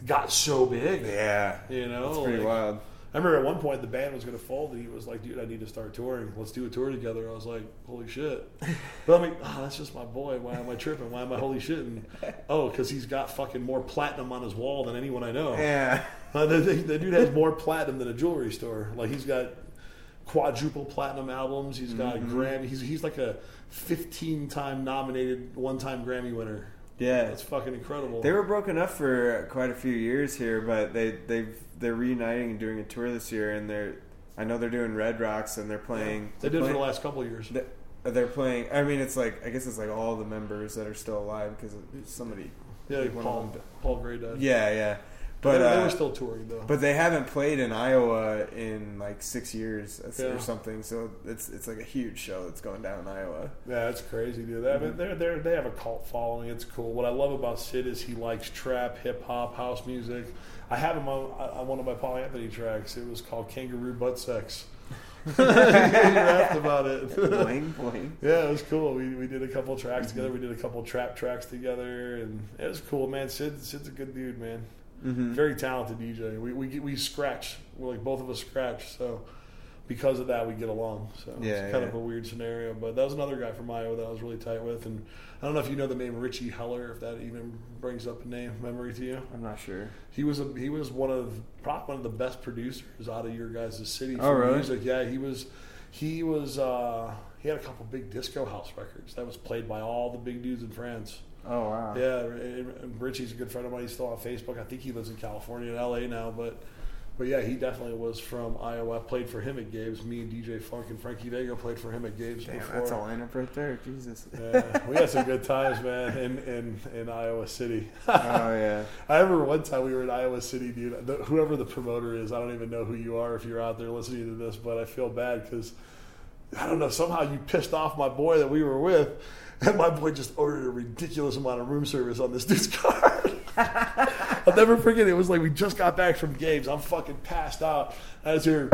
got so big. yeah, You know, it's pretty like- wild. I remember at one point the band was going to fold, and he was like, "Dude, I need to start touring. Let's do a tour together." I was like, "Holy shit!" But I'm like, "Oh, that's just my boy. Why am I tripping? Why am I holy shitting?" Oh, because he's got fucking more platinum on his wall than anyone I know. Yeah, Uh, the, the, the dude has more platinum than a jewelry store. Like he's got quadruple platinum albums. He's got Mm-hmm. Grammy. He's he's like a 15 time nominated, one time Grammy winner. yeah. That's fucking incredible. They were broken up for quite a few years here, but they they've they're reuniting and doing a tour this year, and they're I know they're doing Red Rocks and they're playing. they they're did for the last couple of years. They- They're playing. I mean, it's like I guess it's like all the members that are still alive because somebody. Yeah, of Paul Paul Gray died. Yeah, yeah. But they, they uh, were still touring though. but they haven't played in Iowa in like six years Yeah. or something. So it's it's like a huge show that's going down in Iowa. Yeah, that's crazy, dude. They, I Mm-hmm. mean, they're, they're, they have a cult following. It's cool. What I love about Sid is he likes trap, hip hop, house music. I have him on, on one of my Paul Anthony tracks. It was called Kangaroo Butt Sex. you laughed about it. Bling bling. Yeah, it was cool. We, we did a couple tracks together. We did a couple trap tracks together, and it was cool, man. Sid Sid's a good dude, man. Mm-hmm. Very talented DJ. We we we scratch. We're like both of us scratch, so because of that we get along. So Yeah, it's kind yeah. of a weird scenario. But that was another guy from Iowa that I was really tight with, and I don't know if you know the name Richie Heller, if that even brings up a name memory to you. I'm not sure. He was a, he was one of probably one of the best producers out of your guys' city for Oh, really? music. Yeah, he was he was uh, he had a couple big disco house records that was played by all the big dudes in France. Oh wow. Yeah, and- Richie's a good friend of mine. He's still on Facebook. I think he lives in California and LA now, but but yeah, he definitely was from Iowa. I played for him at Gabe's. Me and DJ Funk and Frankie Vega played for him at Gabe's Damn, before. that's a lineup right there. Jesus. yeah, we had some good times, man, in in, in Iowa City. oh yeah. I remember one time we were in Iowa City, dude. The, whoever the promoter is, I don't even know who you are if you're out there listening to this, but I feel bad because I don't know. Somehow you pissed off my boy that we were with, and my boy just ordered a ridiculous amount of room service on this dude's card. I'll never forget. It was like we just got back from games. I'm fucking passed out. I was here.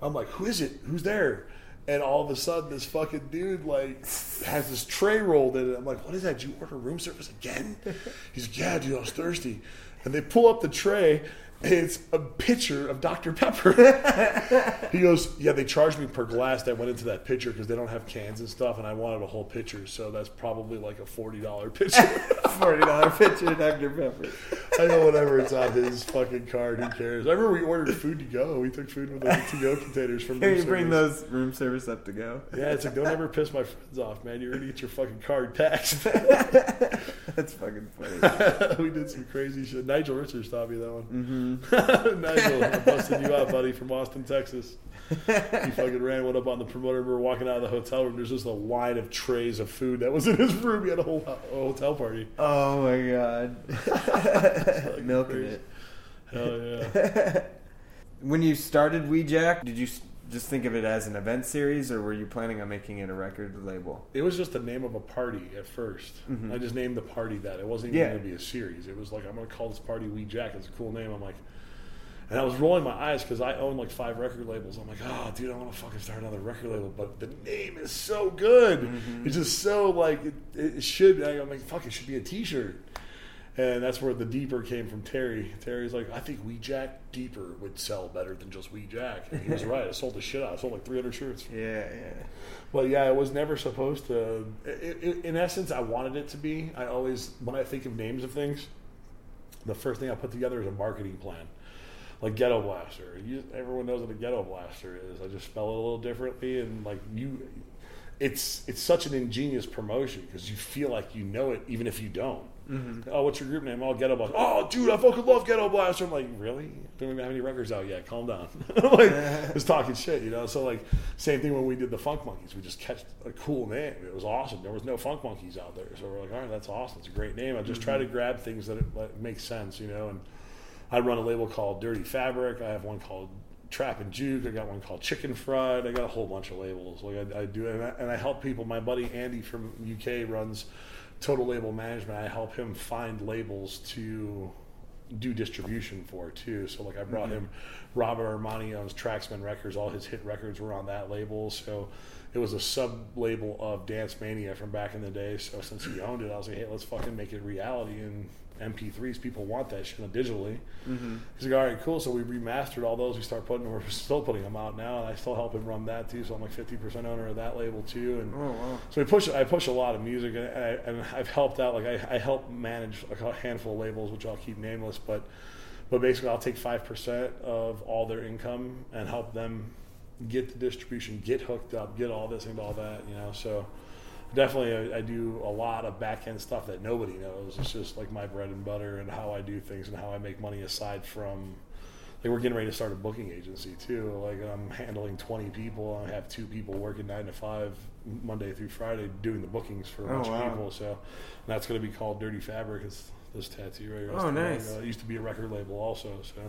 I'm like, who is it? Who's there? And all of a sudden, this fucking dude like has this tray rolled in it. I'm like, what is that? Did you order room service again? He's like, yeah, dude, I was thirsty. And they pull up the tray. It's a pitcher of Dr. Pepper. he goes, Yeah, they charged me per glass that went into that pitcher because they don't have cans and stuff, and I wanted a whole pitcher, so that's probably like a $40 pitcher. Forty dollar picture of Dr Pepper. I know whatever it's on his fucking card. Who cares? I remember we ordered food to go. We took food with the to go containers from. Can you bring service. those room service up to go? Yeah, it's like don't ever piss my friends off, man. You're gonna get your fucking card taxed. That's fucking funny. we did some crazy shit. Nigel Richards taught me that one. Mm-hmm. Nigel, I busted you out, buddy, from Austin, Texas. He fucking ran one up on the promoter. We were walking out of the hotel room. There's just a line of trays of food that was in his room. He had a whole a hotel party. Oh my god. Milking crazy. it. Hell yeah. When you started We Jack, did you just think of it as an event series, or were you planning on making it a record label? It was just the name of a party at 1st mm-hmm. I just named the party that. It wasn't even Yeah. going to be a series. It was like, I'm going to call this party We Jack. It's a cool name. I'm like, and I was rolling my eyes because I own like five record labels. I'm like, oh, dude, I want to fucking start another record label. But the name is so good. Mm-hmm. It's just so like, it, it should, I'm like, fuck, it should be a t shirt. And that's where the deeper came from Terry. Terry's like, I think We Jack Deeper would sell better than just We Jack. And he was right. I sold the shit out. I sold like 300 shirts. Yeah, yeah. Well, yeah, it was never supposed to. It, it, in essence, I wanted it to be. I always, when I think of names of things, the first thing I put together is a marketing plan. Like Ghetto Blaster. You, everyone knows what a Ghetto Blaster is. I just spell it a little differently, and like you, it's it's such an ingenious promotion because you feel like you know it even if you don't. Mm-hmm. Oh, what's your group name? Oh, Ghetto Blaster. Oh, dude, I fucking love Ghetto Blaster. I'm like, really? Don't even have any records out yet. Calm down. I'm like, just talking shit, you know. So like, same thing when we did the Funk Monkeys. We just catch a cool name. It was awesome. There was no Funk Monkeys out there, so we're like, all right, that's awesome. It's a great name. I just try to mm-hmm. grab things that, it, that make sense, you know. And I run a label called Dirty Fabric. I have one called Trap and Juke. I got one called Chicken Fried. I got a whole bunch of labels. Like I, I do, and I, and I help people. My buddy Andy from UK runs Total Label Management. I help him find labels to do distribution for too. So like I brought mm-hmm. him Robert Armani owns Traxman Records. All his hit records were on that label. So it was a sub label of Dance Mania from back in the day. So since he owned it, I was like, hey, let's fucking make it reality and MP3s. People want that shit digitally. Mm-hmm. He's like, all right, cool. So we remastered all those. We start putting, we're still putting them out now, and I still help him run that too. So I'm like 50% owner of that label too. And Oh wow. so we push. I push a lot of music, and, I, and I've helped out. Like I, I help manage a handful of labels, which I'll keep nameless, but but basically I'll take five percent of all their income and help them get the distribution, get hooked up, get all this and all that. You know, so definitely I, I do a lot of back end stuff that nobody knows. It's just like my bread and butter and how I do things and how I make money aside from. Like we're getting ready to start a booking agency too. Like I'm handling 20 people. I have two people working nine to five Monday through Friday doing the bookings for a Oh, bunch wow. of people. So and that's going to be called Dirty Fabric. It's This tattoo right here. Oh, nice. Uh, it used to be a record label also. So,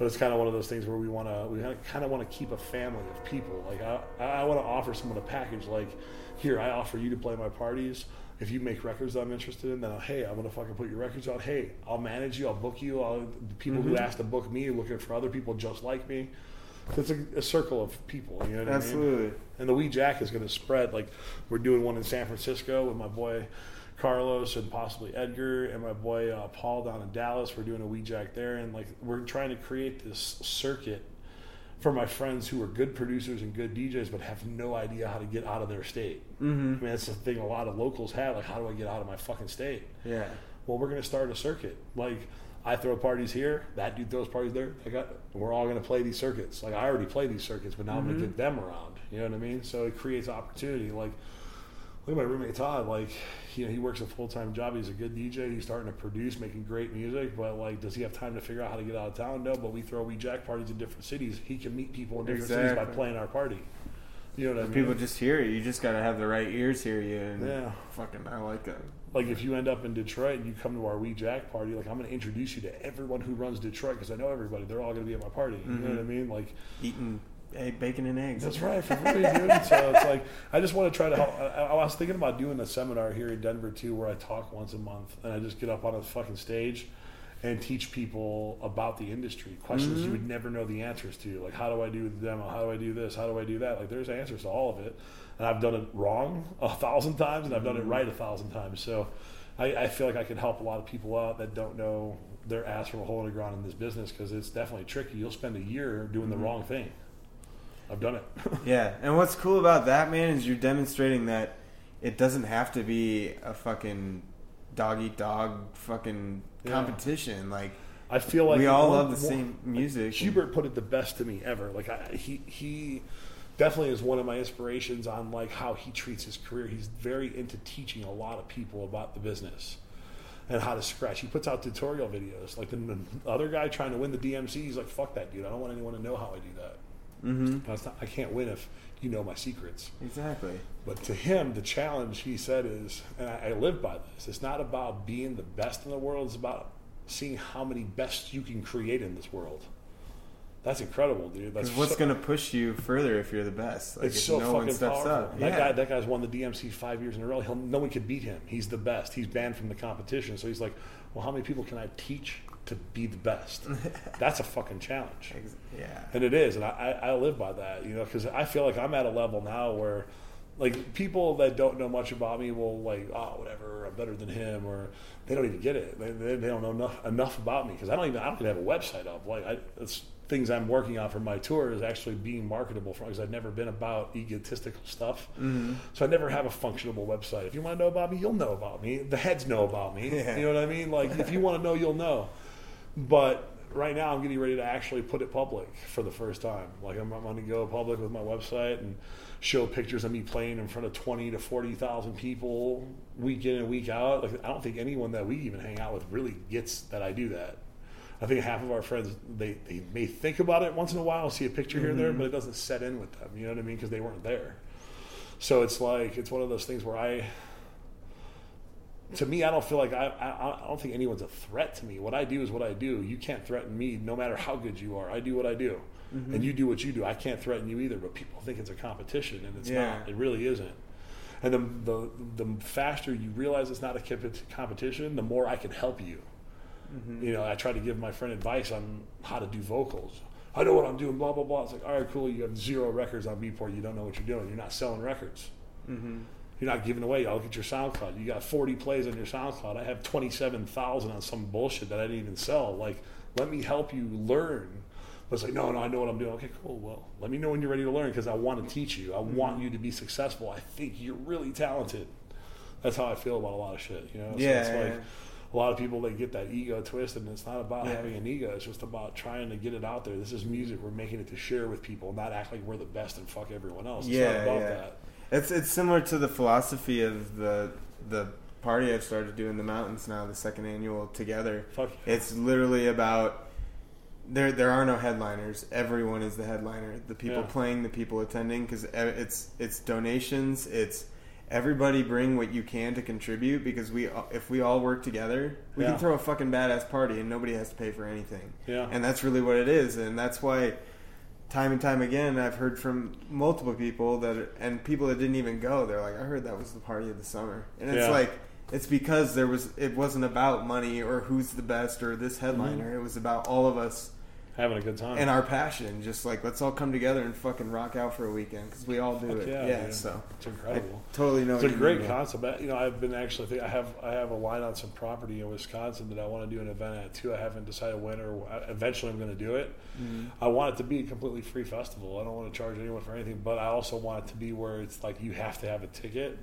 but it's kind of one of those things where we want to we kind of want to keep a family of people. Like I I want to offer someone a package. Like here, I offer you to play my parties. If you make records that I'm interested in, then I'll, hey, I'm gonna fucking put your records out. Hey, I'll manage you. I'll book you. I'll, people who Mhm. ask to book me are looking for other people just like me. It's a, a circle of people. You know what I mean? Absolutely. And the Wee Jack is going to spread. Like we're doing one in San Francisco with my boy Carlos and possibly Edgar and my boy uh, Paul down in Dallas. We're doing a Wee Jack there, and like we're trying to create this circuit for my friends who are good producers and good DJs, but have no idea how to get out of their state. Mm-hmm. I mean, that's the thing a lot of locals have. Like, how do I get out of my fucking state? Yeah. well, we're going to start a circuit. Like, I throw parties here, that dude throws parties there. I got, we're all going to play these circuits. Like, I already play these circuits, but now I'm going Mhm. to get them around. You know what I mean? So it creates opportunity. Like, look at my roommate Todd. Like, you know, he works a full time job. He's a good DJ. He's starting to produce, making great music. But like, does he have time to figure out how to get out of town? No. But we throw we jack parties in different cities. He can meet people in different cities by playing our party. You know what I mean? People just hear it. You just gotta have the right ears hear you. And Yeah. Fucking, I like that. like if you end up in Detroit and you come to our We Jack party, like I'm going to introduce you to everyone who runs Detroit because I know everybody. They're all going to be at my party. You know Mhm. what I mean? Like Eating egg, bacon and eggs. that's right for free, dude. So it's like I just want to try to help. I, I was thinking about doing a seminar here in Denver too, where I talk once a month and I just get up on a fucking stage and teach people about the industry questions you Mhm. would never know the answers to like how do i do the demo how do i do this how do i do that like there's answers to all of it and i've done it wrong a thousand times and i've done it right a thousand times so I, I feel like i can help a lot of people out that don't know their ass from a hole in the ground in this business because it's definitely tricky you'll spend a year doing the Mhm. wrong thing i've done it Yeah, and what's cool about that, man, is you're demonstrating that it doesn't have to be a fucking dog eat dog fucking Yeah. competition. Like, i feel like we all one- love the one- same music. Qbert put it the best to me ever. Like I, he he definitely is one of my inspirations on like how he treats his career. He's very into teaching a lot of people about the business and how to scratch. He puts out tutorial videos. Like the, the other guy trying to win the DMC, he's like, "Fuck that, dude! I don't want anyone to know how I do that. Hmm That's not, I can't win if you know my secrets." Exactly. But to him, the challenge he said is, and I, I live by this. It's not about being the best in the world. It's about seeing how many best you can create in this world. That's incredible, dude. That's Because what's so- going to push you further if you're the best? Like, it's so no one fucking steps powerful. up. That guy, that guy's won the DMC five years in a row. He'll, no one could beat him. He's the best. He's banned from the competition. So he's like, well, how many people can I teach to be the best? That's a fucking challenge. Ex- yeah. And it is, and I, I live by that, you know, because I feel like I'm at a level now where, like, people that don't know much about me will like, oh, whatever, I'm better than him, or they don't even get it. They, they, they don't know enough, enough about me because I don't even I don't even have a website up. Like, I, it's things I'm working on for my tour is actually being marketable for because I've never been about egotistical stuff. hmm So I never have a functionable website. If you want to know about me, you'll know about me. The heads know about me. Yeah. You know what I mean? Like if you want to know, you'll know. But right now, I'm getting ready to actually put it public for the first time. Like I'm, I'm going to go public with my website and show pictures of me playing in front of twenty to forty thousand people week in and week out. Like I don't think anyone that we even hang out with really gets that I do that. I think half of our friends they, they may think about it once in a while, see a picture here and there, Mhm. but it doesn't set in with them. You know what I mean? Because they weren't there. So it's like it's one of those things where I, to me, I don't feel like I, I I don't think anyone's a threat to me. What I do is what I do. You can't threaten me, no matter how good you are. I do what I do, Mhm. and you do what you do. I can't threaten you either. But people think it's a competition, and it's Yeah. not. It really isn't. And the, the the faster you realize it's not a competition, the more I can help you. hmm You know, I try to give my friend advice on how to do vocals. I know what I'm doing, blah blah blah. It's like, all right, cool. You have zero records on Beatport. You don't know what you're doing. You're not selling records. hmm You're not giving away. I'll at your SoundCloud. You got 40 plays on your SoundCloud. I have 27,000 on some bullshit that I didn't even sell. Like, let me help you learn. But it's like, no, no, I know what I'm doing. Okay, cool. Well, let me know when you're ready to learn because I want to teach you. I want you to be successful. I think you're really talented. That's how I feel about a lot of shit. You know, Yeah, it's like a lot of people they get that ego twisted, and it's not about Yeah. having an ego. It's just about trying to get it out there. This is music. We're making it to share with people, not act like we're the best and fuck everyone else. It's Yeah, not about yeah. that. It's it's similar to the philosophy of the the party I've started doing in the mountains now, the second annual together. Fuck. It's literally about there. There are no headliners. Everyone is the headliner. The people Yeah. playing, the people attending, because it's it's donations. It's everybody bring what you can to contribute because we uh, if we all work together, we Yeah. can throw a fucking badass party and nobody has to pay for anything. Yeah. And that's really what it is, and that's why time and time again I've heard from multiple people that and people that didn't even go. They're like, I heard that was the party of the summer, and it's Yeah. like. It's because there was. It wasn't about money or who's the best or this Mm-hmm. headliner. It was about all of us Having a good time. and our passion. Just like let's all come together and fucking rock out for a weekend because we all do Fuck it. yeah, Yeah, so it's I incredible. totally know. It's a great concept. You know, I've been actually I have I have a line on some property in Wisconsin that I want to do an event at too. I haven't decided when or eventually I'm going to do it. Mm-hmm. I want it to be a completely free festival. I don't want to charge anyone for anything, but I also want it to be where it's like you have to have a ticket,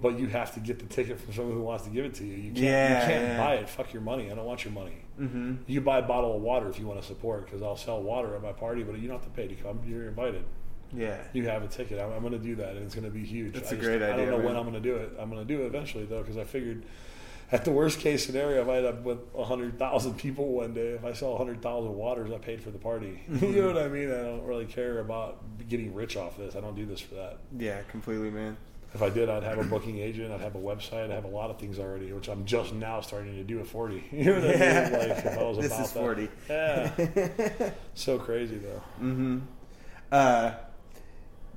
but you have to get the ticket from someone who wants to give it to you. You can't, Yeah, you can't yeah. buy it. Fuck your money. I don't want your money. Mm-hmm. You buy a bottle of water if you want to support because I'll sell water at my party, but you don't have to pay to come. You're invited. Yeah. You have a ticket. I'm, I'm going to do that, and it's going to be huge. That's I a just- great idea. I don't know man. when I'm going to do it. I'm going to do it eventually, though, because I figured at the worst case scenario, if I end up with 100,000 people one day, if I sell 100,000 waters, I paid for the party. Mm-hmm. you know what I mean? I don't really care about getting rich off this. I don't do this for that. Yeah, completely, man. If I did, I'd have a booking agent. I'd have a website. I'd have a lot of things already, which I'm just now starting to do at 40. You know what I mean? Like, if I was this about is that. forty. Yeah. so crazy, though. Mm-hmm. Uh,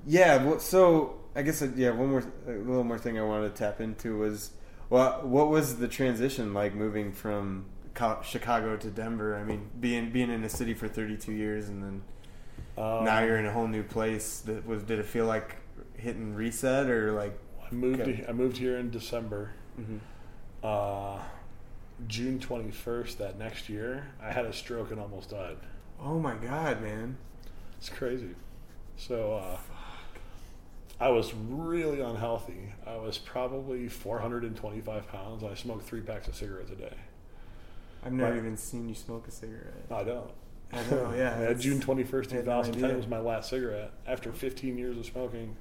yeah. Well, so I guess uh, yeah. One more, a little more thing I wanted to tap into was, well, what was the transition like moving from Chicago to Denver? I mean, being being in a city for 32 years and then Um, now you're in a whole new place. That was did it feel like hitting reset or like? I moved. Okay. I moved here in December. Mhm. Uh, June twenty first that next year, I had a stroke and almost died. Oh my god, man! It's crazy. So uh, I was really unhealthy. I was probably four hundred and twenty five pounds. I smoked three packs of cigarettes a day. I've never Right. even seen you smoke a cigarette. I don't. I know, yeah. Uh, June twenty first, I two had no thousand ten idea. was my last cigarette. After fifteen years of smoking,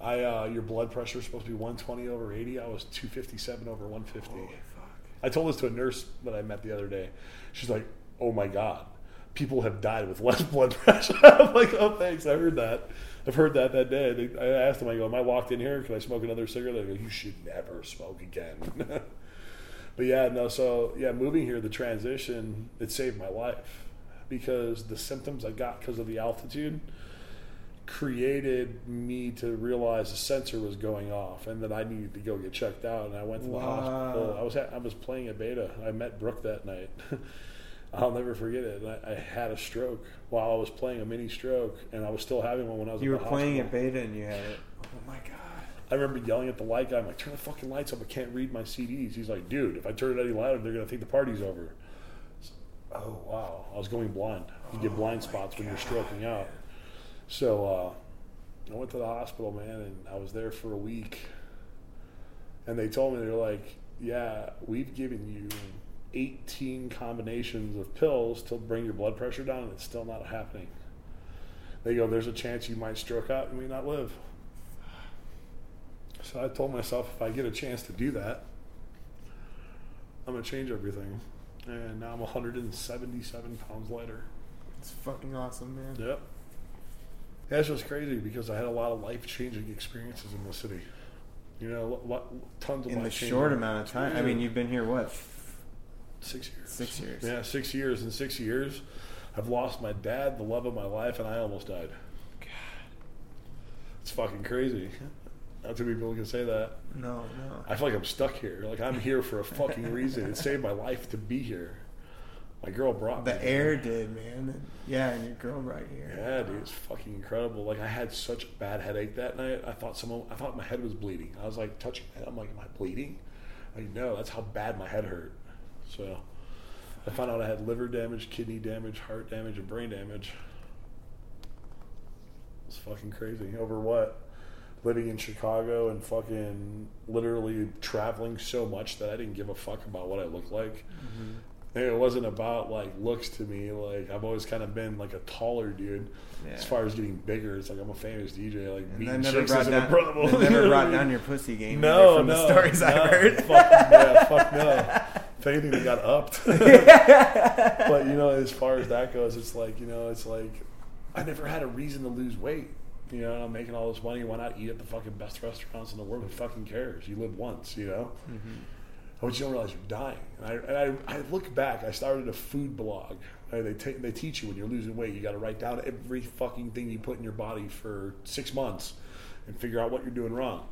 I uh, your blood pressure is supposed to be one twenty over eighty. I was two fifty seven over one fifty. Holy fuck. I told this to a nurse that I met the other day. She's like, "Oh my god, people have died with less blood pressure." I'm like, "Oh, thanks. I heard that. I've heard that that day." I asked them, "I go, am I walked in here? Can I smoke another cigarette?" They go, "You should never smoke again." but yeah, no. So yeah, moving here, the transition, it saved my life because the symptoms I got because of the altitude created me to realize the sensor was going off and that I needed to go get checked out. And I went to the hospital. I was at, I was playing a beta. I met Brooke that night. I'll never forget it. And I, I had a stroke while I was playing a mini stroke, and I was still having one when I was. You were playing at hospital. beta and you had it. Oh my god. I remember yelling at the light guy. I'm like, "Turn the fucking lights up! I can't read my CDs." He's like, "Dude, if I turn it any louder, they're gonna think the party's over." Oh wow! I was going blind. You get oh blind spots when you're stroking out. So uh, I went to the hospital, man, and I was there for a week. And they told me they're like, "Yeah, we've given you 18 combinations of pills to bring your blood pressure down, and it's still not happening." They go, "There's a chance you might stroke out and may not live." So I told myself, if I get a chance to do that, I'm gonna change everything. And now I'm 177 pounds lighter. It's fucking awesome, man. Yep. That's just crazy because I had a lot of life changing experiences in the city. You know, lo- lo- tons of life In the short amount of time. I mean, you've been here what? six years. Six years. Yeah, six years. In six years, I've lost my dad, the love of my life, and I almost died. God, it's fucking crazy. Not too many people can say that. No, no. I feel like I'm stuck here. Like I'm here for a fucking reason. It saved my life to be here. My girl brought The here. air did, man. Yeah, and your girl right here. Yeah, dude, it's fucking incredible. Like I had such a bad headache that night. I thought someone, I thought my head was bleeding. I was like touching my head. I'm like, am I bleeding? Like no, that's how bad my head hurt. So I found out I had liver damage, kidney damage, heart damage, and brain damage. It's fucking crazy. Over what? Living in Chicago and fucking literally traveling so much that I didn't give a fuck about what I looked like. Mm-hmm. And it wasn't about like looks to me. Like I've always kind of been like a taller dude. Yeah. As far as getting bigger, it's like I'm a famous DJ. Like And beating never chicks brought isn't down, a never brought down your pussy game No, from no, the stories no. I've heard. Fuck, yeah, fuck no. If anything, they got upped. but you know, as far as that goes, it's like you know, it's like I never had a reason to lose weight. You know, I'm making all this money. Why not eat at the fucking best restaurants in the world? Who fucking cares? You live once, you know. Mm-hmm. But you don't realize you're dying. And I, and I, I look back. I started a food blog. Right? They ta- they teach you when you're losing weight, you got to write down every fucking thing you put in your body for six months, and figure out what you're doing wrong.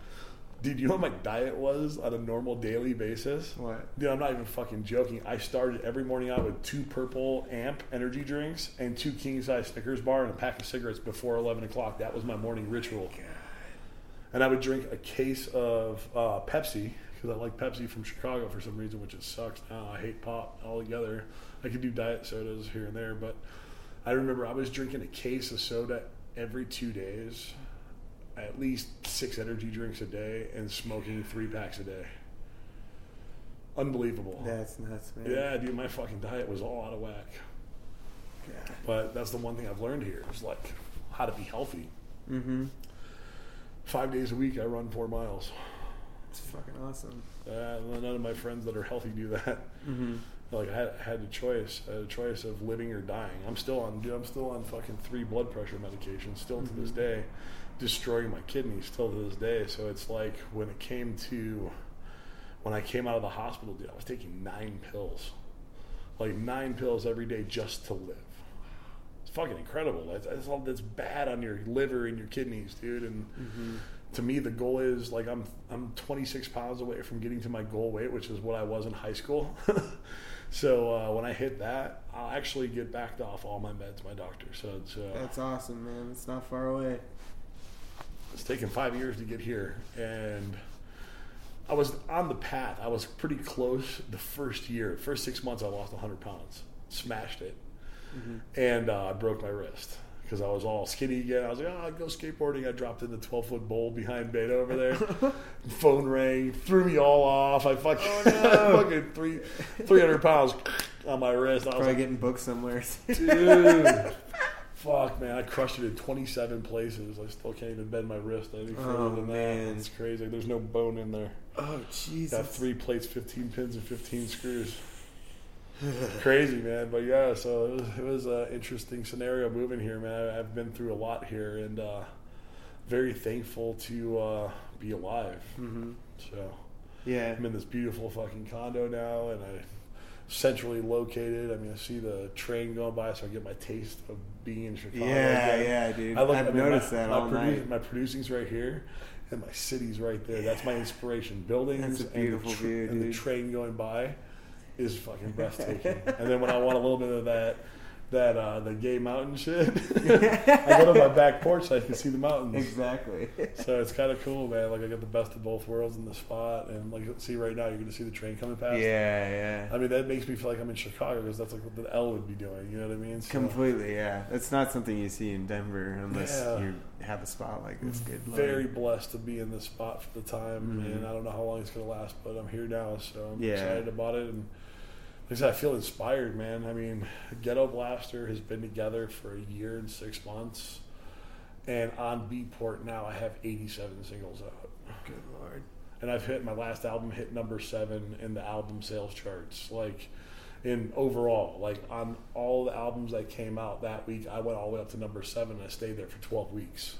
Dude, you know what my diet was on a normal daily basis? What? Dude, I'm not even fucking joking. I started every morning out with two purple amp energy drinks and two king size Snickers bar and a pack of cigarettes before 11 o'clock. That was my morning ritual. And I would drink a case of uh, Pepsi because I like Pepsi from Chicago for some reason, which it sucks now. I hate pop altogether. I could do diet sodas here and there, but I remember I was drinking a case of soda every two days, at least six energy drinks a day, and smoking three packs a day. Unbelievable. That's nuts, man. Yeah, dude, my fucking diet was all out of whack. God. But that's the one thing I've learned here is like how to be healthy. Mm-hmm. Five days a week, I run four miles. It's fucking awesome. Uh, none of my friends that are healthy do that. Mm-hmm. Like I had, I had a choice, I had a choice of living or dying. I'm still on, dude. I'm still on fucking three blood pressure medications, still to this Mhm. day, destroying my kidneys, still to this day. So it's like when it came to, when I came out of the hospital, dude, I was taking nine pills, like nine pills every day just to live. It's fucking incredible. That's, that's all that's bad on your liver and your kidneys, dude. And Mm-hmm. To me the goal is like I'm I'm 26 pounds away from getting to my goal weight, which is what I was in high school. so uh, when I hit that, I'll actually get backed off all my meds. My doctor, so it's uh, That's awesome, man. It's not far away. it's taken five years to get here, and I was on the path. I was pretty close the first year. First six months, I lost 100 pounds, smashed it, Mm-hmm. and uh, I broke my wrist because I was all skinny again. I was like, oh, I'd go skateboarding. I dropped in the 12 foot bowl behind Beta over there. Phone rang, threw me all off. I fucking, Oh, no. fucking three, 300 pounds on my wrist. I was Probably like, getting booked somewhere. dude. Fuck, man! I crushed it in 27 places. I still can't even bend my wrist any oh, further Oh, than man. that. It's crazy. There's no bone in there. oh, Jesus. Got three plates, 15 pins, and 15 screws. Crazy, man. But yeah, so it was, it was an interesting scenario moving here, man. I- I've been through a lot here, and uh, very thankful to uh, be alive. Mm-hmm. So Yeah. I'm in this beautiful fucking condo now, and I centrally located. I mean, I see the train going by, so I get my taste of being in Chicago. Yeah, again. yeah, dude. I look, I've I mean, noticed my, that my all produ- night. My producing's right here, and my city's right there. That's my inspiration. Buildings That's a and, the, tr- view, and the train going by is fucking breathtaking. and then when I want a little bit of that, that uh, the gay mountain shit, I go to my back porch so I can see the mountains. Exactly. So it's kind of cool, man. Like I got the best of both worlds in the spot, and like see right now, you're going to see the train coming past. yeah, yeah. I mean, that makes me feel like I'm in Chicago because that's like what the L would be doing. You know what I mean? So- Completely, yeah. It's not something you see in Denver unless Yeah. you have a spot like this. Good very blessed to be in this spot for the time, Mhm. and I don't know how long it's going to last, but I'm here now, so I'm Yeah. excited about it. And like I said, I feel inspired, man. I mean, Ghetto Blaster has been together for a year and six months, and on Beatport now, I have 87 singles out. Good Lord. and I've hit my last album hit number seven in the album sales charts. Like in overall, like on all the albums that came out that week, I went all the way up to number seven. And I stayed there for twelve weeks.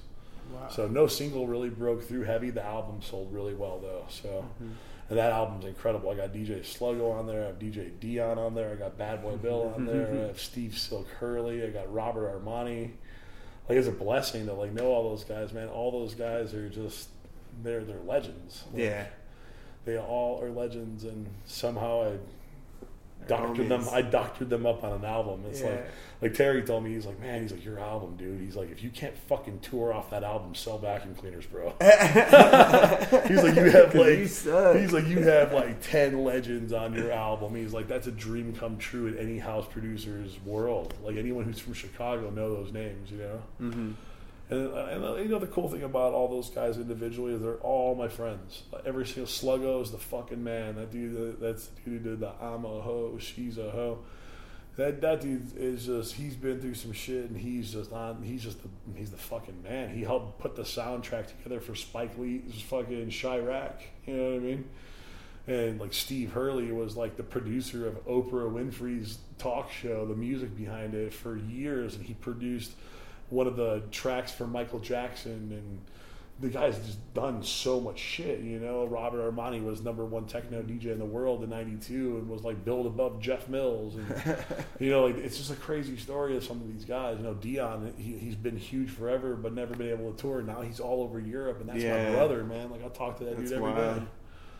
Wow. So no single really broke through heavy. The album sold really well though. So Mhm. And that album's incredible. I got DJ Sluggo on there. I have DJ Deeon on there. I got Bad Boy mm-hmm. Bill on there. I have Steve Silk Hurley. I got Robert Armani. Like it's a blessing to like know all those guys, man. All those guys are just they're they're legends. Like, yeah. they all are legends, and somehow I doctored them. I doctored them up on an album. It's Yeah. like like Terry told me, he's like, man, he's like your album, dude. He's like, if you can't fucking tour off that album, sell vacuum cleaners, bro. he's like, you have like, you he's like, you have like ten legends on your album. He's like, that's a dream come true in any house producer's world. Like anyone who's from Chicago know those names, you know. hmm And, uh, and uh, you know the cool thing about all those guys individually is they're all my friends. Every single Sluggo is the fucking man. That dude, that's the dude who did the I'm a hoe, she's a hoe. That that dude is just he's been through some shit and he's just on. He's just the he's the fucking man. He helped put the soundtrack together for Spike Lee's fucking Chi-Raq. You know what I mean? And like Steve Hurley was like the producer of Oprah Winfrey's talk show, the music behind it for years, and he produced one of the tracks for Michael Jackson and the guy's just done so much shit, you know. Robert Armani was number one techno DJ in the world in '92 and was like billed above Jeff Mills, and you know, like it's just a crazy story of some of these guys. You know, Deeon, he, he's been huge forever, but never been able to tour. Now he's all over Europe, and that's Yeah. my brother, man. Like I talk to that That's dude every wild. day.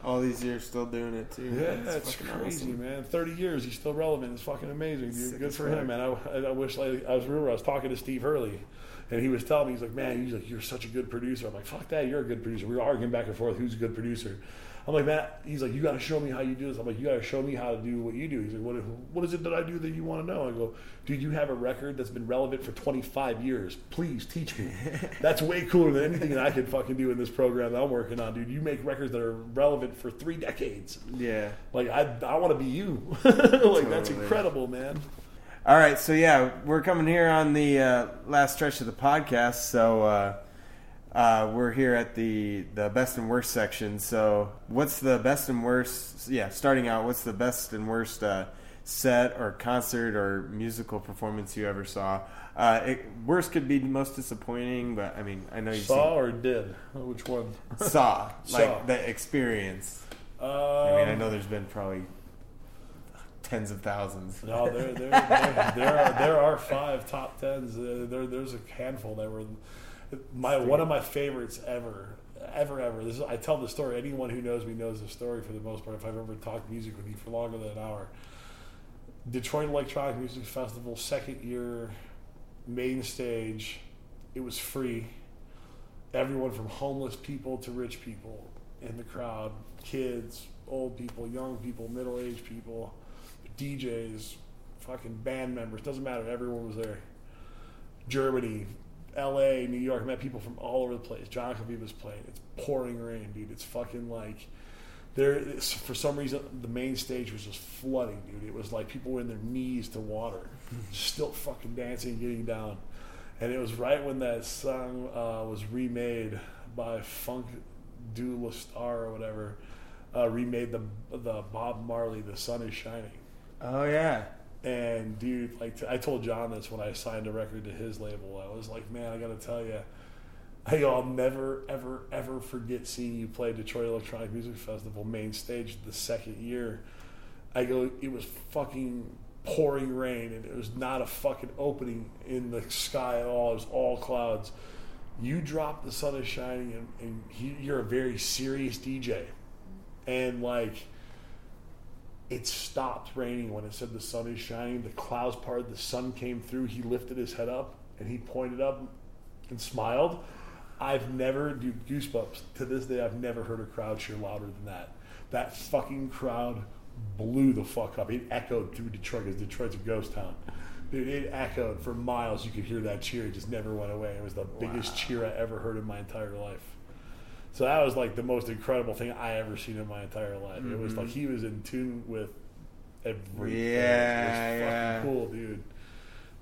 All these years still doing it too. Yeah, man. that's fucking crazy, awesome. man. Thirty years, he's still relevant. It's fucking amazing, dude. Good for him, man. I, I wish like I was remember I was talking to Steve Hurley, and he was telling me he's like, man, he's like, you're such a good producer. I'm like, fuck that, you're a good producer. We were arguing back and forth who's a good producer. I'm like, Matt. He's like, you got to show me how you do this. I'm like, you got to show me how to do what you do. He's like, what, what is it that I do that you want to know? I go, dude, you have a record that's been relevant for 25 years. Please teach me. That's way cooler than anything that I could fucking do in this program that I'm working on, dude. You make records that are relevant for three decades. Yeah. Like I, I want to be you. like that's incredible, man. All right, so yeah, we're coming here on the uh, last stretch of the podcast. So uh, uh, we're here at the the best and worst section. So what's the best and worst? Yeah, starting out, what's the best and worst uh, set or concert or musical performance you ever saw? Uh, it, worst could be most disappointing, but I mean, I know you Saw or did? Which one? saw Saw. like the experience. Um, I mean, I know there's been probably tens of thousands. No, there, there, there, there are there are five top tens. Uh, there, there's a handful that were my one of my favorites ever, ever, ever. This is, I tell the story. Anyone who knows me knows the story for the most part. If I've ever talked music with you for longer than an hour, Detroit Electronic Music Festival, second year, main stage. It was free. Everyone from homeless people to rich people in the crowd, kids, old people, young people, middle aged people, DJs, fucking band members, doesn't matter, everyone was there. Germany, LA, New York, met people from all over the place. John Khabib was playing. It's pouring rain, dude. It's fucking like there for some reason the main stage was just flooding, dude. It was like people were in their knees to water, still fucking dancing, getting down. And it was right when that song uh, was remade by Funk Du La Star or whatever. Uh, remade the the Bob Marley, "The Sun Is Shining." Oh yeah, And dude, like I told John this when I signed a record to his label. I was like, man, I got to tell you, I I'll never, ever, ever forget seeing you play Detroit Electronic Music Festival main stage the second year. I go, it was fucking pouring rain, and it was not a fucking opening in the sky at all. It was all clouds. You drop the sun is shining, and, and he, you're a very serious DJ, and like it stopped raining when it said the sun is shining. The clouds parted, the sun came through. He lifted his head up and he pointed up and smiled. I've never, dude, goosebumps. To this day, I've never heard a crowd cheer louder than that. That fucking crowd blew the fuck up. It echoed through Detroit because Detroit's a ghost town. Dude, it echoed for miles. You could hear that cheer. It just never went away. It was the biggest cheer I ever heard in my entire life. So that was like the most incredible thing I ever seen in my entire life. It was like he was in tune with everything. Yeah, it was yeah. fucking cool, dude.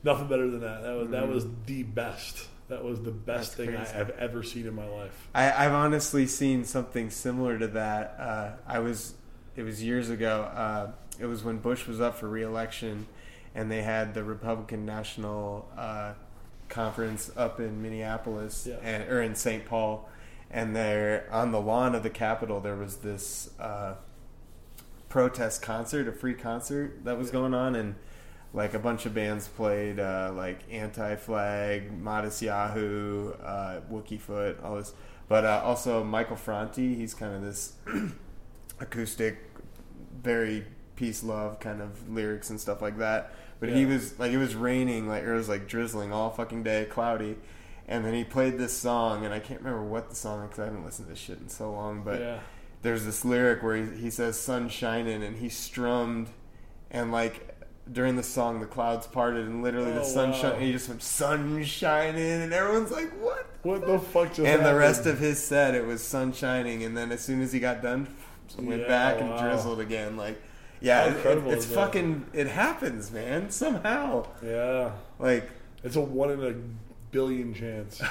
Nothing better than that. That was that was the best. That was the best That's thing crazy. I have ever seen in my life. I, I've honestly seen something similar to that. Uh, I was, it was years ago. Uh, it was when Bush was up for reelection, and they had the Republican National uh, Conference up in Minneapolis Yeah. and or in St. Paul, and there on the lawn of the Capitol there was this uh, protest concert, a free concert that was going on, and like a bunch of bands played, uh, like Anti Flag, Modest Yahoo, uh, Wookiefoot, all this. But uh, also Michael Franti, he's kind of this acoustic, very peace love kind of lyrics and stuff like that. But he was like, it was raining, like it was like drizzling all fucking day, cloudy. And then he played this song, and I can't remember what the song because I haven't listened to this shit in so long. But yeah. there's this lyric where he, he says "sun shining" and he strummed, and like during the song the clouds parted and literally the Oh, sun wow. shine. And he just went "sun shining" and everyone's like, "What?" What the fuck just and happened? the rest of his set it was sun shining, and then as soon as he got done, went Yeah, back and wow. drizzled again. Like, yeah, How it- it's fucking it happens, man. Somehow, Yeah. like, It's a one in a billion chance.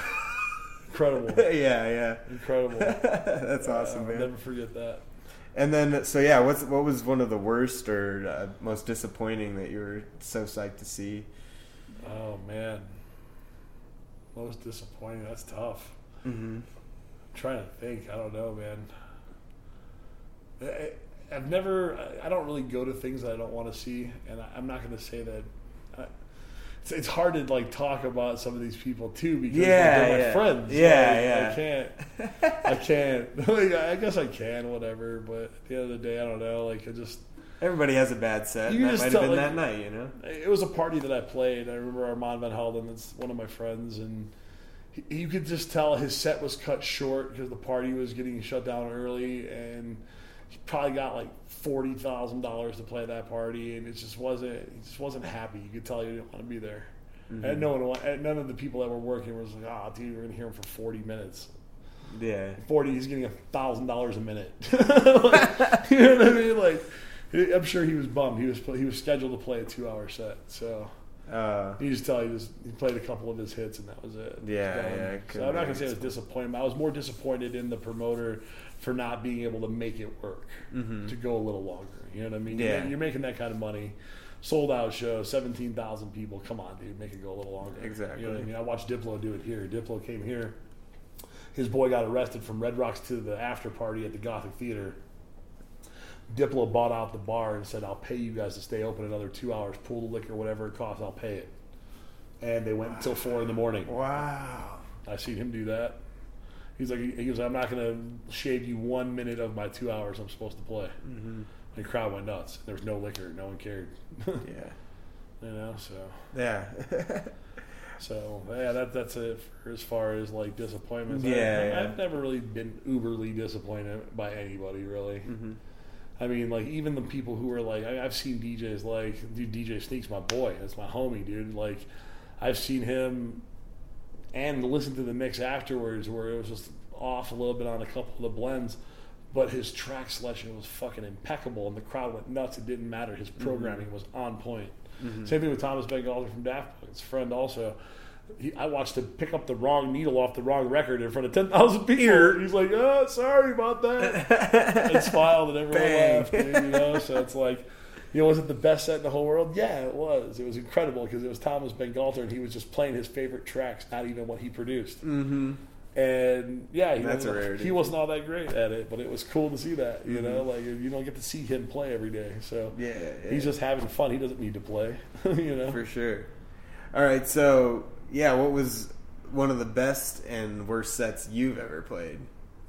Incredible. yeah, yeah. Incredible. That's Uh, awesome, I'll man. never forget that. And then, so yeah, what's what was one of the worst or uh, most disappointing that you were so psyched to see? Oh man. Most disappointing. That's tough. Mm-hmm. I'm trying to think. I don't know, man. I, I've never. I- I don't really go to things that I don't want to see, and I, I'm not going to say that. It's, it's hard to like talk about some of these people too because Yeah, they're my friends. Yeah, Like, yeah. I can't. I can't. Like, I guess I can, whatever. But at the end of the day, I don't know. Like I just. Everybody has a bad set. You that might just have tell, been like- that night, you know. It was a party that I played. I remember Armand Van Helden. That's one of my friends, and he, you could just tell his set was cut short because the party was getting shut down early, and he probably got like forty thousand dollars to play that party, and it just wasn't. He just wasn't happy. You could tell he didn't want to be there. And no one, and none of the people that were working was like, "Ah, dude, we're gonna hear him for forty minutes." Yeah. Forty, he's getting a thousand dollars a minute. Like, you know what I mean? Like, I'm sure he was bummed. He was he was scheduled to play a two hour set, so Uh, you just tell he just he played a couple of his hits and that was it. Yeah, yeah, So I'm not gonna say I was disappointed. I was more disappointed in the promoter for not being able to make it work to go a little longer. You know what I mean? You're Mm-hmm. Yeah. You're making that kind of money. Sold out show, seventeen thousand people. Come on, dude, make it go a little longer. Exactly. You know what I mean? I watched Diplo do it here. Diplo came here. His boy got arrested from Red Rocks to the after party at the Gothic Theater. Diplo bought out the bar and said, "I'll pay you guys to stay open another two hours. Pull the liquor, whatever it costs, I'll pay it." And they went until four in the morning. wow. I seen him do that. He's like, he goes, "I'm not going to shave you one minute of my two hours I'm supposed to play." Mm-hmm. And the crowd went nuts. There was no liquor. No one cared. Yeah. you know, so Yeah. so yeah, that that's it for as far as like disappointments. Yeah, I, yeah. I've never really been uberly disappointed by anybody really. mm-hmm. I mean, like even the people who are like, I, I've seen DJs like, dude, DJ Sneak's my boy. That's my homie, dude. Like, I've seen him and listened to the mix afterwards where it was just off a little bit on a couple of the blends, but his track selection was fucking impeccable, and the crowd went nuts. It didn't matter. His mm-hmm. programming was on point. Mm-hmm. Same thing with Thomas Bangalter from Daft Punk, his friend also. He, I watched him pick up the wrong needle off the wrong record in front of 10,000 people. He's like, oh, sorry about that and smiled and everyone Bang. laughed. you know, so it's like, you know, was it the best set in the whole world? Yeah, it was. It was incredible because it was Thomas Bangalter and he was just playing his favorite tracks, not even what he produced. Mm-hmm. And yeah, he, That's wasn't, rarity. he wasn't all that great at it, but it was cool to see that. You know, Mm-hmm. like you don't get to see him play every day, so Yeah, yeah. he's just having fun. He doesn't need to play. you know, For sure. All right, so yeah, what was one of the best and worst sets you've ever played?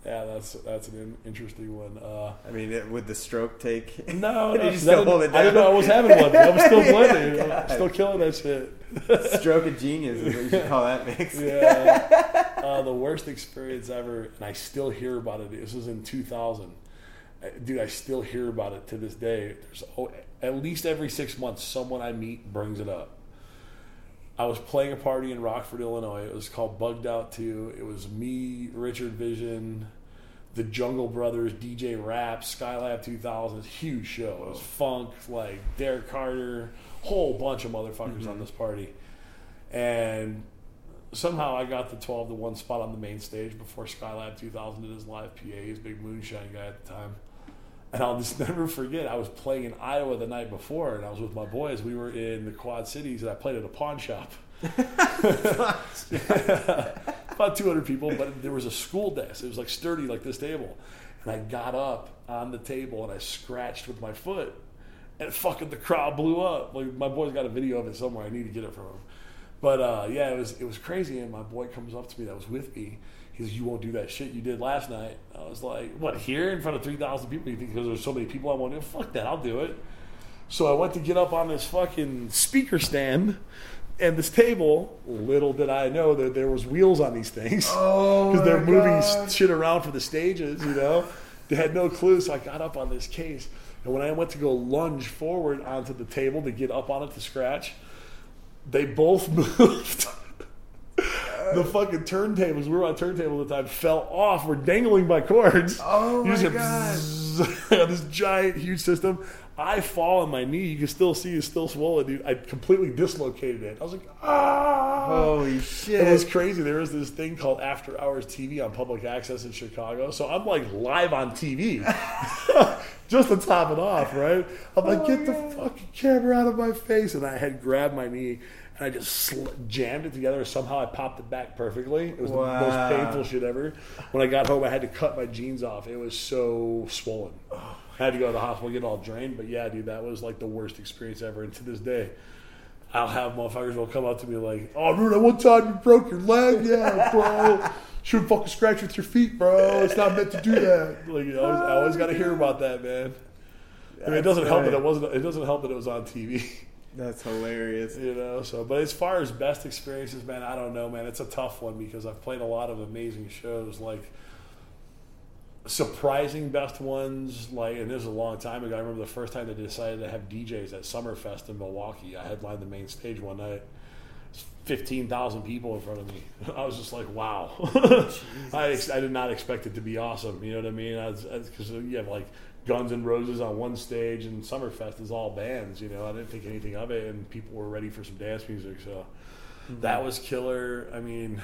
Yeah, that's that's an in- interesting one. Uh, I mean, it, would the stroke take? no, no, you still I, hold didn't, I didn't know I was having one. I was still playing. Yeah, I'm still killing that shit. stroke of genius is what you should call that mix. yeah. Uh, the worst experience ever, and I still hear about it. This was in 2000. Uh, Dude, I still hear about it to this day. There's oh, at least every six months, someone I meet brings it up. I was playing a party in Rockford, Illinois. It was called Bugged Out 2. It was me, Richard Vission, the Jungle Brothers, DJ Rap, Skylab 2000. Huge show. It was funk, like Derek Carter, whole bunch of motherfuckers on mm-hmm. this party. And somehow I got the 12 to 1 spot on the main stage before Skylab 2000 did his live PA. He's a big moonshine guy at the time. And I'll just never forget, I was playing in Iowa the night before, and I was with my boys. We were in the Quad Cities, and I played at a pawn shop. About 200 people, but there was a school desk. It was like sturdy, like this table. And I got up on the table and I scratched with my foot, and fucking the crowd blew up. Like my boy's got a video of it somewhere. I need to get it from him. But uh, yeah, it was it was crazy. And my boy comes up to me that was with me. He says, "You won't do that shit you did last night." I was like, "What here in front of three thousand people? You think because there's so many people I want to? Fuck that! I'll do it." So I went to get up on this fucking speaker stand and this table. Little did I know that there was wheels on these things Oh, because they're moving God. shit around for the stages. You know, they had no clue. So I got up on this case, and when I went to go lunge forward onto the table to get up on it to scratch, they both moved. the fucking turntables, we were on turntable at the time, fell off. We're dangling by cords. Oh my God. bzzz, this giant, huge system. I fall on my knee. You can still see it's still swollen, dude. I completely dislocated it. I was like, ah. Holy shit! It was crazy. There was this thing called After Hours TV on public access in Chicago. So I'm like live on TV, just to top it off, right? I'm like, Oh, get the fucking camera out of my face, and I had grabbed my knee, and I just sl- jammed it together. Somehow I popped it back perfectly. It was the most painful shit ever. When I got home, I had to cut my jeans off. It was so swollen. I had to go to the hospital get all drained. But yeah, dude, that was like the worst experience ever. And to this day, I'll have motherfuckers will come up to me like, "Oh, remember that one time you broke your leg? Yeah, bro. Should fucking scratch with your feet, bro. It's not meant to do that." Like, you know, I always, always got to hear about that, man. I mean, it doesn't That's help that it wasn't. It doesn't help that it was on TV. That's hilarious. You know, so but as far as best experiences, man, I don't know, man. It's a tough one because I've played a lot of amazing shows, like surprising best ones. Like, and this is a long time ago. I remember the first time they decided to have DJs at Summerfest in Milwaukee. I headlined the main stage one night. Fifteen thousand people in front of me. I was just like, "Wow!" I, ex- I did not expect it to be awesome. You know what I mean? Because you have like Guns and Roses on one stage, and Summerfest is all bands. You know, I didn't think anything of it, and people were ready for some dance music. So mm-hmm. that was killer. I mean,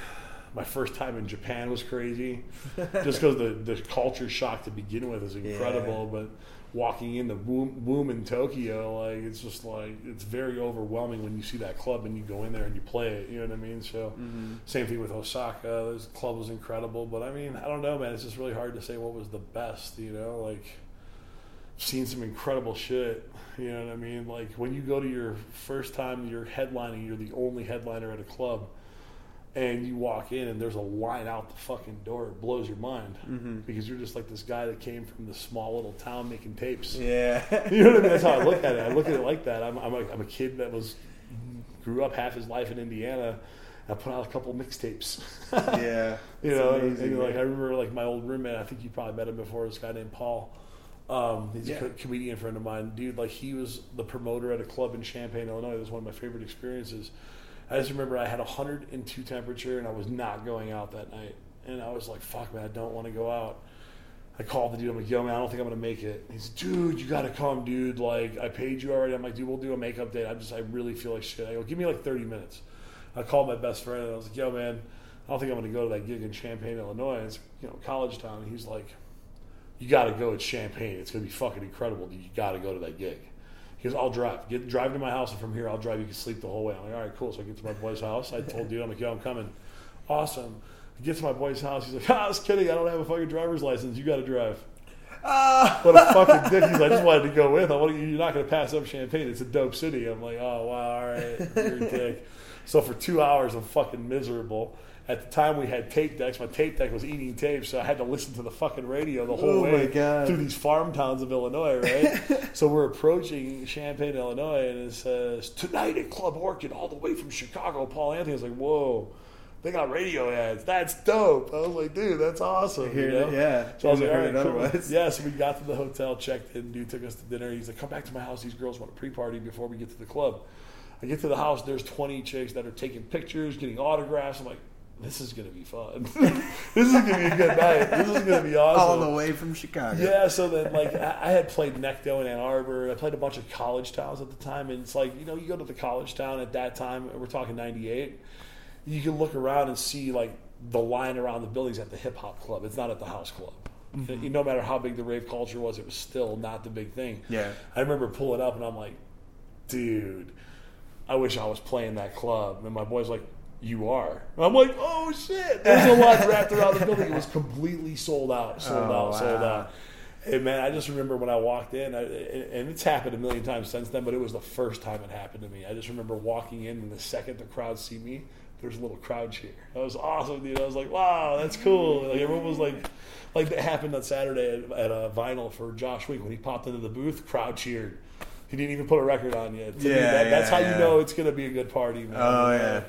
my first time in Japan was crazy, just because the the culture shock to begin with is incredible. But walking in the boom, boom in Tokyo, like it's just like it's very overwhelming when you see that club and you go in there and you play it. You know what I mean? So mm-hmm. same thing with Osaka. This club was incredible, but I mean, I don't know, man. It's just really hard to say what was the best. You know, like seen some incredible shit. You know what I mean? Like when you go to your first time you're headlining, you're the only headliner at a club, and you walk in and there's a line out the fucking door. It blows your mind Mm-hmm. because you're just like this guy that came from this small little town making tapes. Yeah. You know what I mean? That's how I look at it. I look at it like that. I'm, I'm, a, I'm a kid that was grew up half his life in Indiana. I put out a couple mixtapes. yeah. You know, amazing, and, like. I remember, like my old roommate. I think you probably met him before. This guy named Paul. Um, he's Yeah. a co- comedian friend of mine, dude. Like he was the promoter at a club in Champaign, Illinois. It was one of my favorite experiences. I just remember I had 102 temperature and I was not going out that night. And I was like, "Fuck, man, I don't want to go out." I called the dude. I'm like, "Yo, man, I don't think I'm gonna make it." He's, "Dude, you gotta come, dude. Like, I paid you already." I'm like, "Dude, we'll do a makeup date. I just, I really feel like shit." I go, "Give me like 30 minutes." I called my best friend and I was like, "Yo, man, I don't think I'm to go to that gig in Champaign, Illinois. It's you know college town." And he's like, "You got to go. It's Champaign. It's to be fucking incredible. Dude. You got to go to that gig." He goes, "I'll drive. Get drive to my house, and from here I'll drive. You can sleep the whole way." I'm like, "All right, cool." So I get to my boy's house. I told dude, I'm like, "Yo, I'm coming." Awesome. I get to my boy's house. He's like, "Ah, I was kidding. I don't have a fucking driver's license. You got to drive." Ah. What a fucking dick. He's like, I just wanted to go with. I want you're not going to pass up Champaign. It's a dope city. I'm like, oh, wow, all right. You're a dick. So for two hours, I'm fucking miserable. At the time, we had tape decks. My tape deck was eating tape, so I had to listen to the fucking radio the whole Oh, way through these farm towns of Illinois, right? so we're approaching Champaign, Illinois, and it says, Tonight at Club Orchid, all the way from Chicago, Paul Anthony. I was like, whoa. They got radio ads. That's dope. I was like, dude, that's awesome. You know? it, yeah. So I was like, all right, cool. Yeah, so we got to the hotel, checked in, dude took us to dinner. He's like, come back to my house. These girls want a pre-party before we get to the club. I get to the house, there's 20 chicks that are taking pictures, getting autographs. I'm like, this is going to be fun. this is going to be a good night. This is going to be awesome. All the way from Chicago. Yeah, so then like I I had played Necto in Ann Arbor. I played a bunch of college towns at the time, and it's like you know you go to the college town at that time. We're talking '98. You can look around and see like the line around the buildings at the hip hop club. It's not at the house club. Mm-hmm. No matter how big the rave culture was, it was still not the big thing. Yeah. I remember pulling up and I'm like, dude, I wish I was playing that club. And my boy's like, you are. And I'm like, oh shit. There's a lot wrapped around the building. It was completely sold out, sold Oh, out, sold out. Hey man, I just remember when I walked in, I, and it's happened a million times since then, but it was the first time it happened to me. I just remember walking in, and the second the crowd see me, there's a little crowd cheer. That was awesome, dude. I was like, wow, that's cool. Like everyone was like, like that happened on Saturday at, at a vinyl for Josh Wink when he popped into the booth, crowd cheered. He didn't even put a record on yet. To me, Yeah, that's how yeah. you know it's going to be a good party, man. Oh, yeah.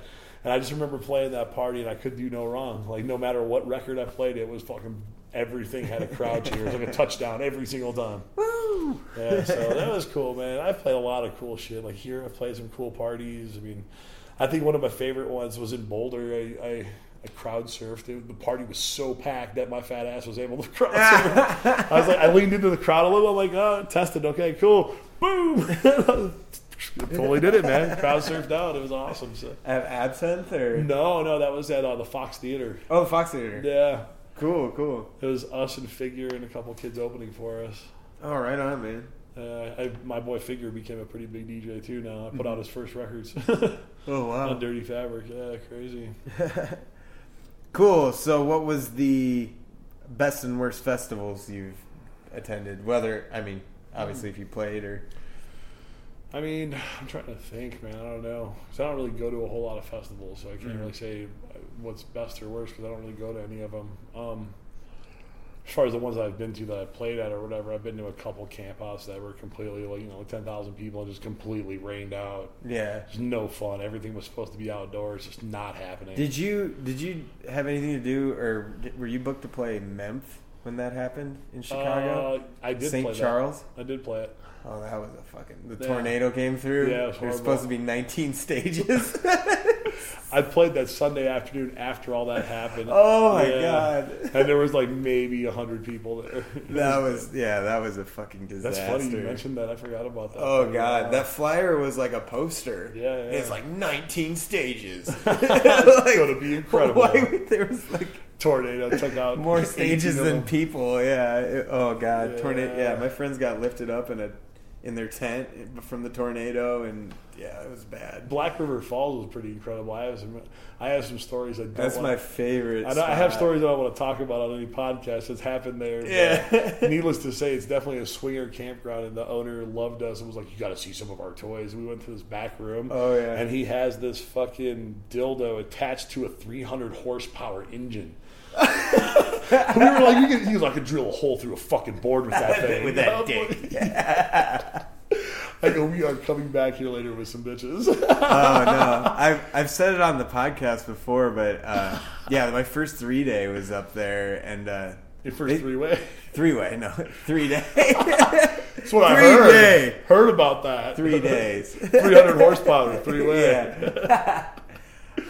And I just remember playing that party, and I could do no wrong. Like no matter what record I played, it was fucking everything had a crowd cheer. It was like a touchdown every single time. Woo! Yeah, so that was cool, man. I played a lot of cool shit. Like here, I played some cool parties. I mean, I think one of my favorite ones was in Boulder. I, I, I crowd surfed. It, the party was so packed that my fat ass was able to crowd surf. I was like, I leaned into the crowd a little. I'm like, oh, tested. Okay, cool. Boom. totally did it, man. Crowd surfed out. It was awesome. So. At Absinthe or No, no, that was at uh, the Fox Theater. oh the Fox Theater. Yeah, Cool, cool. it was us and Figure and a couple kids opening for us. Oh, right on, man. Uh, I, my boy Figure became a pretty big DJ too. Now I put out his first records. Oh on Dirty Fabric. Yeah, crazy. cool. So, what was the best and worst festivals you've attended? Whether I mean, obviously, if you played or I mean, I'm trying to think, man. I don't know. 'Cause I don't really go to a whole lot of festivals, so I can't Mhm. really say what's best or worst because I don't really go to any of them. Um, as far as the ones I've been to that I played at or whatever, I've been to a couple campouts that were completely like you know ten thousand people and just completely rained out. yeah. Just no fun. Everything was supposed to be outdoors, just not happening. Did you did you have anything to do, or were you booked to play Memph when that happened in Chicago? Uh, I did St. play Charles. That. I did play it. Oh, that was a fucking. The Yeah. tornado came through. Yeah, it was supposed to be 19 stages. I played that Sunday afternoon after all that happened. oh my Yeah. god. And there was like maybe hundred people there. That was yeah, that was a fucking disaster. That's funny you mentioned that. I forgot about that. Oh god, that flyer was like a poster. Yeah, yeah. It's like 19 stages. It's gonna be incredible. Why there was like tornado took out more stages than people. Yeah. Oh god, Yeah. tornado. Yeah, my friends got lifted up in a in their tent from the tornado, and yeah, it was bad. Black River Falls was pretty incredible. I have some. I have some stories. I don't That's wanna, my favorite. I, I have stories that I want to talk about on any podcast that's happened there. Yeah. needless to say, it's definitely a swinger campground, and the owner loved us and was like, "You got to see some of our toys." We went to this back room. Oh, yeah. And he has this fucking dildo attached to a 300 horsepower engine. We were like, you could, he was like, I could drill a hole through a fucking board with that thing. With that I'm dick. like- I go, we are coming back here later with some bitches. oh no, I've I've said it on the podcast before, but uh, yeah, my first three day was up there, and uh, Your first three way. three way, no, three day, That's what I Three heard. day. Heard about that. three days. 300 horsepower, three way. Yeah.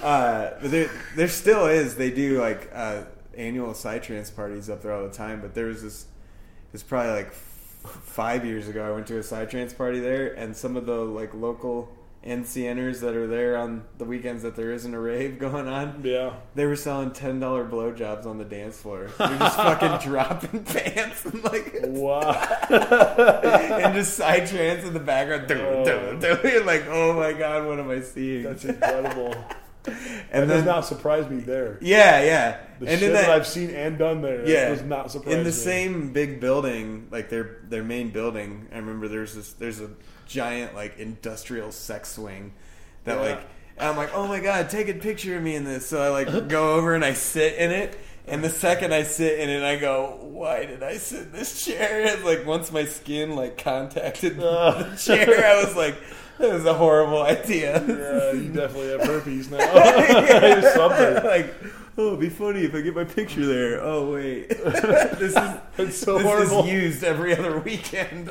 uh, but there, there still is. They do like uh, annual Psytrance parties up there all the time. But there was this. It's probably like f- five years ago. I went to a Psytrance party there, and some of the like local NCNers that are there on the weekends that there isn't a rave going on. Yeah. They were selling ten dollar blowjobs on the dance floor. They're just fucking dropping pants and like Wow. and just Psytrance in the background. Oh. dun, dun. You're like, oh my god, what am I seeing? That's incredible. And That does not surprise me there. yeah, yeah, The and shit that, that, I've seen and done there yeah, does not surprise in the me. same big building, like their their main building. I remember there's this there's a giant like industrial sex swing that Yeah. like and I'm like, oh my god, take a picture of me in this. So I like go over and I sit in it. And the second I sit in it, I go, "Why did I sit in this chair?" It's like once my skin like contacted the chair, I was like, "That was a horrible idea." Yeah, you definitely have herpes now. Something. like, oh, it'd be funny if I get my picture there. Oh wait, this is It's so this horrible. is used every other weekend.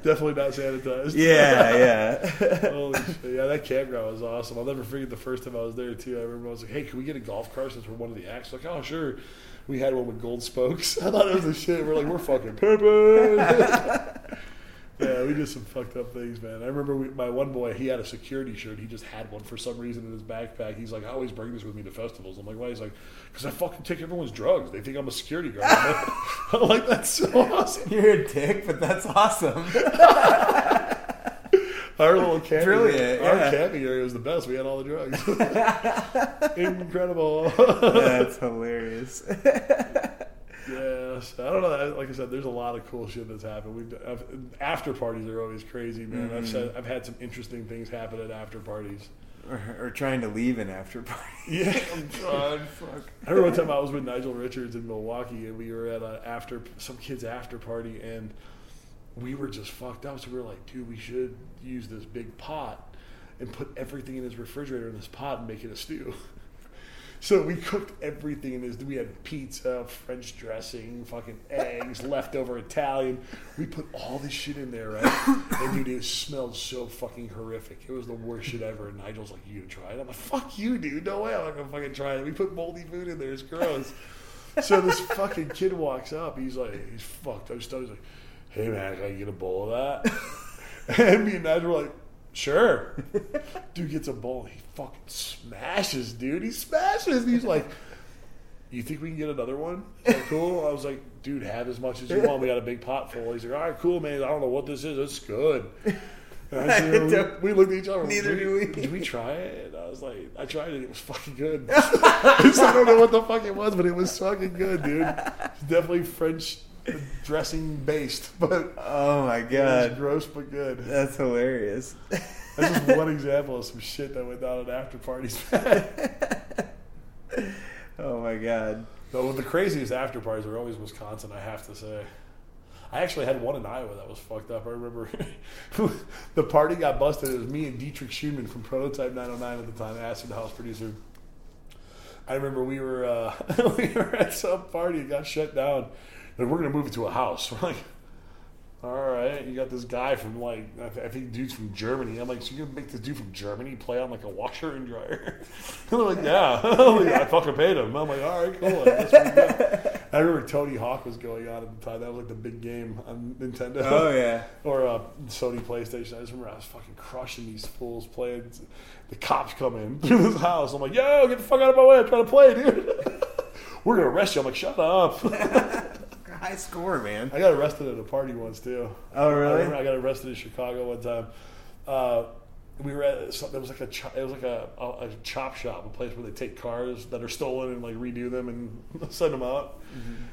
Definitely not sanitized. yeah, yeah. Holy shit. Yeah, that campground was awesome. I'll never forget the first time I was there, too. I remember I was like, hey, can we get a golf cart since we're one of the acts? Like, oh, sure. We had one with gold spokes. I thought it was a shit. We're like, we're fucking pimping. Yeah, we did some fucked up things, man. I remember we, my one boy, he had a security shirt. He just had one for some reason in his backpack. He's like, I always bring this with me to festivals. I'm like, why? He's like, because I fucking take everyone's drugs. They think I'm a security guard. I'm like, that's so awesome. You're a dick, but that's awesome. Our little camping, Brilliant, our yeah. camping area was the best. We had all the drugs. Incredible. that's hilarious. Yes, I don't know. Like I said, there's a lot of cool shit that's happened. We've I've, after parties are always crazy, man. I've mm-hmm. said I've had some interesting things happen at after parties. or, or trying to leave an after party. Yeah. Oh, God, fuck. I remember one time I was with Nigel Richards in Milwaukee, and we were at a after some kid's after party, and we were just fucked up. So we were like, dude, we should use this big pot and put everything in his refrigerator in this pot and make it a stew. So we cooked everything in his. We had pizza, French dressing, fucking eggs, leftover Italian. We put all this shit in there, right? And dude, it smelled so fucking horrific. It was the worst shit ever. And Nigel's like, "You gonna try it?" I'm like, "Fuck you, dude. No way. I'm not gonna fucking try it." We put moldy food in there. It's gross. so this fucking kid walks up. He's like, he's fucked. I was He's like, "Hey man, can I get a bowl of that?" and me and Nigel were like, "Sure." Dude gets a bowl. and He fucking smashes, dude. He smashes. He's like, "You think we can get another one? Is that cool?" I was like, "Dude, have as much as you want. We got a big pot full." He's like, "All right, cool, man. I don't know what this is. It's good." And I said, don't- we, we looked at each other. Neither do we. Did we try it? And I was like, I tried it. It was fucking good. I I don't know what the fuck it was, but it was fucking good, dude. It's definitely French dressing based, but Oh my god, gross but good. that's hilarious. That's just one example of some shit that went down at after parties. oh my god. Though the craziest after parties are always Wisconsin, I have to say. I actually had one in Iowa that was fucked up. I remember the party got busted. It was me and Dietrich Schoenemann from Prototype 909 at the time, Acid House producer. I remember we were uh, we were at some party, it got shut down, and we're gonna move it to a house. We're like, all right, you got this guy from like I, th- I think dude's from Germany. I'm like, so you're gonna make this dude from Germany play on like a washer and dryer? and they're like, yeah. I fucking paid him. I'm like, all right, cool. I. I remember Tony Hawk was going on at the time. That was like the big game on Nintendo. Oh yeah. or uh, Sony PlayStation. I just remember I was fucking crushing these fools playing. The cops come in through this house. I'm like, yo, get the fuck out of my way. I'm trying to play, dude. We're gonna arrest you. I'm like, shut up. High score, man. I got arrested at a party once too. Oh I really? I got arrested in Chicago one time. Uh, we were at some- there was like a it was like a, a, chop shop, a place where they take cars that are stolen and like redo them and send them out.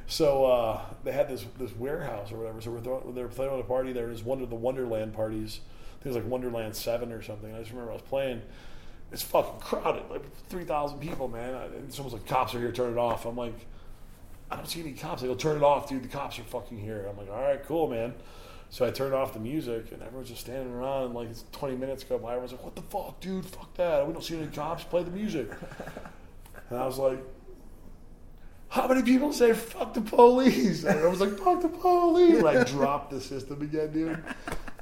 So uh, they had this this warehouse or whatever. So we're throwing, they were playing on a party there. It was one of the Wonderland parties. I think it was like Wonderland Seven or something. I just remember I was playing. It's fucking crowded, like three thousand people, man. And someone's like, "Cops are here, turn it off." I'm like, I don't see any cops. They go, turn it off, dude. The cops are fucking here. I'm like, all right, cool, man. So I turned off the music, and everyone's just standing around. And like, it's 20 minutes go by. Everyone's like, what the fuck, dude? Fuck that. We don't see any cops. Play the music. And I was like, how many people say fuck the police? And I was like, fuck the police. And I dropped the system again, dude.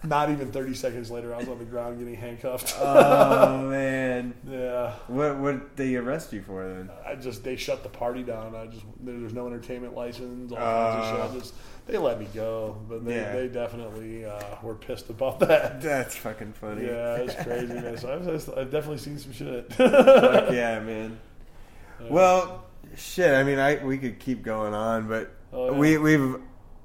Not even 30 seconds later, I was on the ground getting handcuffed. Oh man. yeah. What what they arrest you for then? I just they shut the party down. I just there's no entertainment license. All kinds of Uh. shit. Just they let me go, but they, Yeah. they definitely uh, were pissed about that. That's fucking funny. Yeah, it's crazy, man. So I've, just- I've definitely seen some shit. Fuck yeah, man. Well, shit. I mean, I we could keep going on, but Oh, yeah. we we've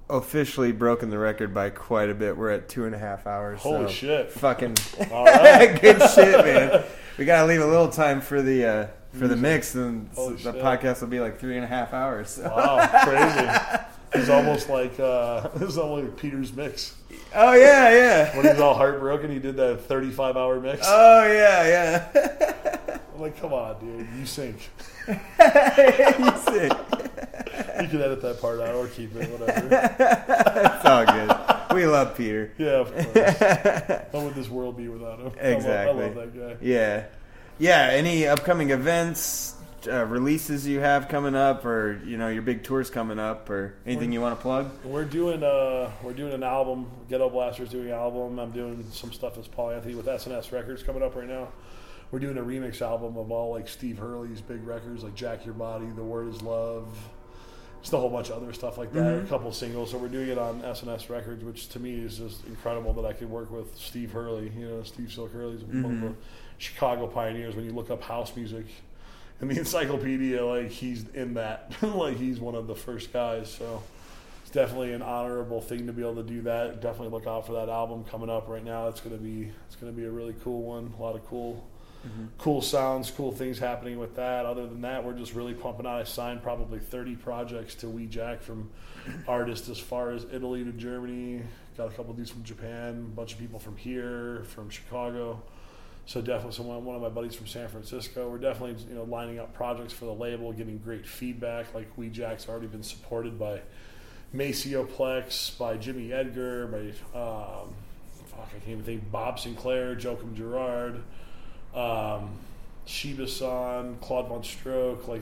officially broken the record by quite a bit. We're at two and a half hours. Holy so shit. Fucking All right. good shit, man. We gotta leave a little time for the uh, for the mix, and Holy the shit. podcast will be like three and a half hours. So. Wow, crazy. It's almost like uh, it's almost like Peter's mix. Oh yeah, yeah. When he was all heartbroken, he did that 35 hour mix. Oh yeah, yeah. I'm like, come on, dude, you sink. you sick. You can edit that part out or keep it, whatever. It's all good. We love Peter. Yeah, of course. How would this world be without him? I love- Exactly. I love, that guy. Yeah, yeah. Any upcoming events, uh, releases you have coming up, or you know your big tours coming up, or anything you want to plug? We're doing uh we're doing an album. Ghetto Blasters doing an album. I'm doing some stuff as Paul Anthony with SNS Records coming up right now. We're doing a remix album of all like Steve Hurley's big records, like Jack Your Body, The Word Is Love, just a whole bunch of other stuff like that. A mm-hmm. couple singles. So we're doing it on SNS Records, which to me is just incredible that I could work with Steve Hurley. You know, Steve Silk Hurley's one of mm-hmm. the Chicago pioneers. When you look up house music in the encyclopedia, like he's in that. like he's one of the first guys. So it's definitely an honorable thing to be able to do that. Definitely look out for that album coming up right now. It's gonna be it's gonna be a really cool one. A lot of cool cool sounds, cool things happening with that. Other than that, we're just really pumping out. I signed probably 30 projects to We Jack from artists as far as Italy to Germany. Got a couple dudes from Japan, a bunch of people from here, from Chicago. So definitely, someone one of my buddies from San Francisco. We're definitely you know lining up projects for the label, getting great feedback. Like We Jack's already been supported by Maceo Plex, by Jimmy Edgar, by um, fuck I can't even think Bob Sinclar, Joachim Garraud, um, Shiba San, Claude Von Stroke, like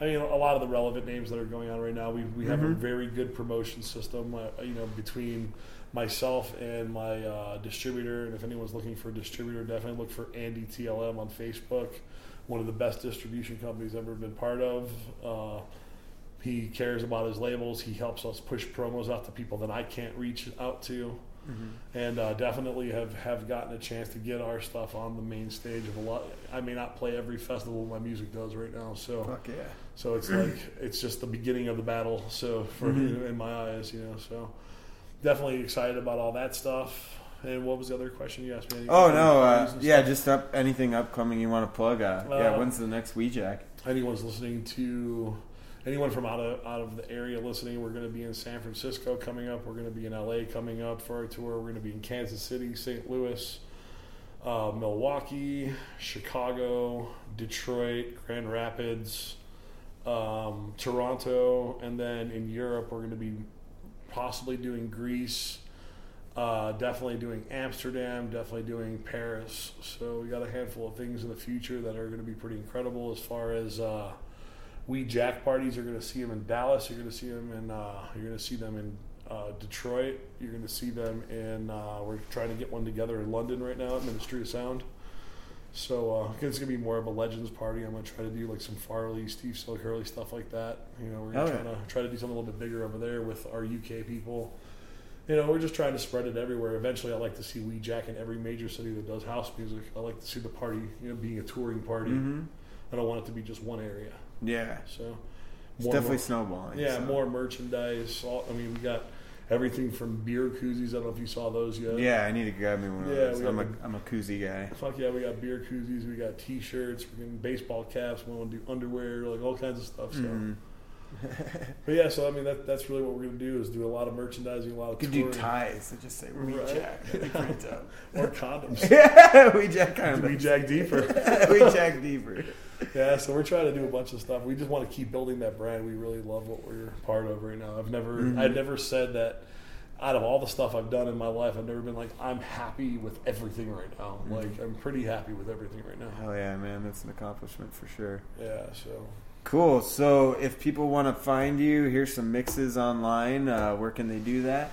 I mean a lot of the relevant names that are going on right now. We we have a very good promotion system, uh, you know, between myself and my uh, distributor. And if anyone's looking for a distributor, definitely look for Andy TLM on Facebook. One of the best distribution companies I've ever been part of. Uh, he cares about his labels. He helps us push promos out to people that I can't reach out to, and uh, definitely have, have gotten a chance to get our stuff on the main stage of a lot. I may not play every festival my music does right now, so Fuck yeah. so it's like it's just the beginning of the battle. So for in my eyes, you know, so definitely excited about all that stuff. and what was the other question you asked me? Oh no, uh, yeah, just up anything upcoming you want to plug. Uh, yeah, Uh, when's the next Weejack? anyone's listening to anyone from out of out of the area listening, we're going to be in San Francisco coming up. We're going to be in LA coming up for our tour. We're going to be in Kansas City, St. Louis, uh, Milwaukee, Chicago, Detroit, Grand Rapids, um, Toronto, and then in Europe we're going to be possibly doing Greece. Uh, definitely doing Amsterdam, definitely doing Paris. So we got a handful of things in the future that are going to be pretty incredible. As far as uh, we Jack parties, you're going to see them in Dallas. You're going to see them in. Uh, you're going to see them in uh, Detroit. You're going to see them in. Uh, we're trying to get one together in London right now at Ministry of Sound. So uh, it's going to be more of a Legends party. I'm going to try to do like some Farley, Steve Hurley stuff like that. You know, we're going Oh, to yeah. try to try to do something a little bit bigger over there with our UK people you know, we're just trying to spread it everywhere. Eventually, I like to see Wee Jack in every major city that does house music. I like to see the party, you know, being a touring party. Mm-hmm. I don't want it to be just one area. Yeah, So, it's more- definitely more- snowballing. yeah, so. more merchandise. All, I mean, we got everything from beer koozies. I don't know if you saw those yet. Yeah, I need to grab me one of those. we I'm a I'm a koozie guy. Fuck yeah, we got beer koozies. We got T-shirts. We're getting baseball caps. We want to do underwear, like all kinds of stuff. So, Mhm. but yeah, so I mean, that that's really what we're gonna do is do a lot of merchandising, a lot of Could do touring. ties that just say Right. That'd be pretty or condoms. yeah, Weejack kind of. Wee Jack deeper. Weejack deeper. Yeah, so we're trying to do a bunch of stuff. We just want to keep building that brand. We really love what we're part of right now. I've never, Mhm. I've never said that. Out of all the stuff I've done in my life, I've never been like I'm happy with everything right now. Mhm. Like I'm pretty happy with everything right now. Hell yeah, man, that's an accomplishment for sure. Yeah. So Cool. So if people want to find you, here's some mixes online. Uh, where can they do that?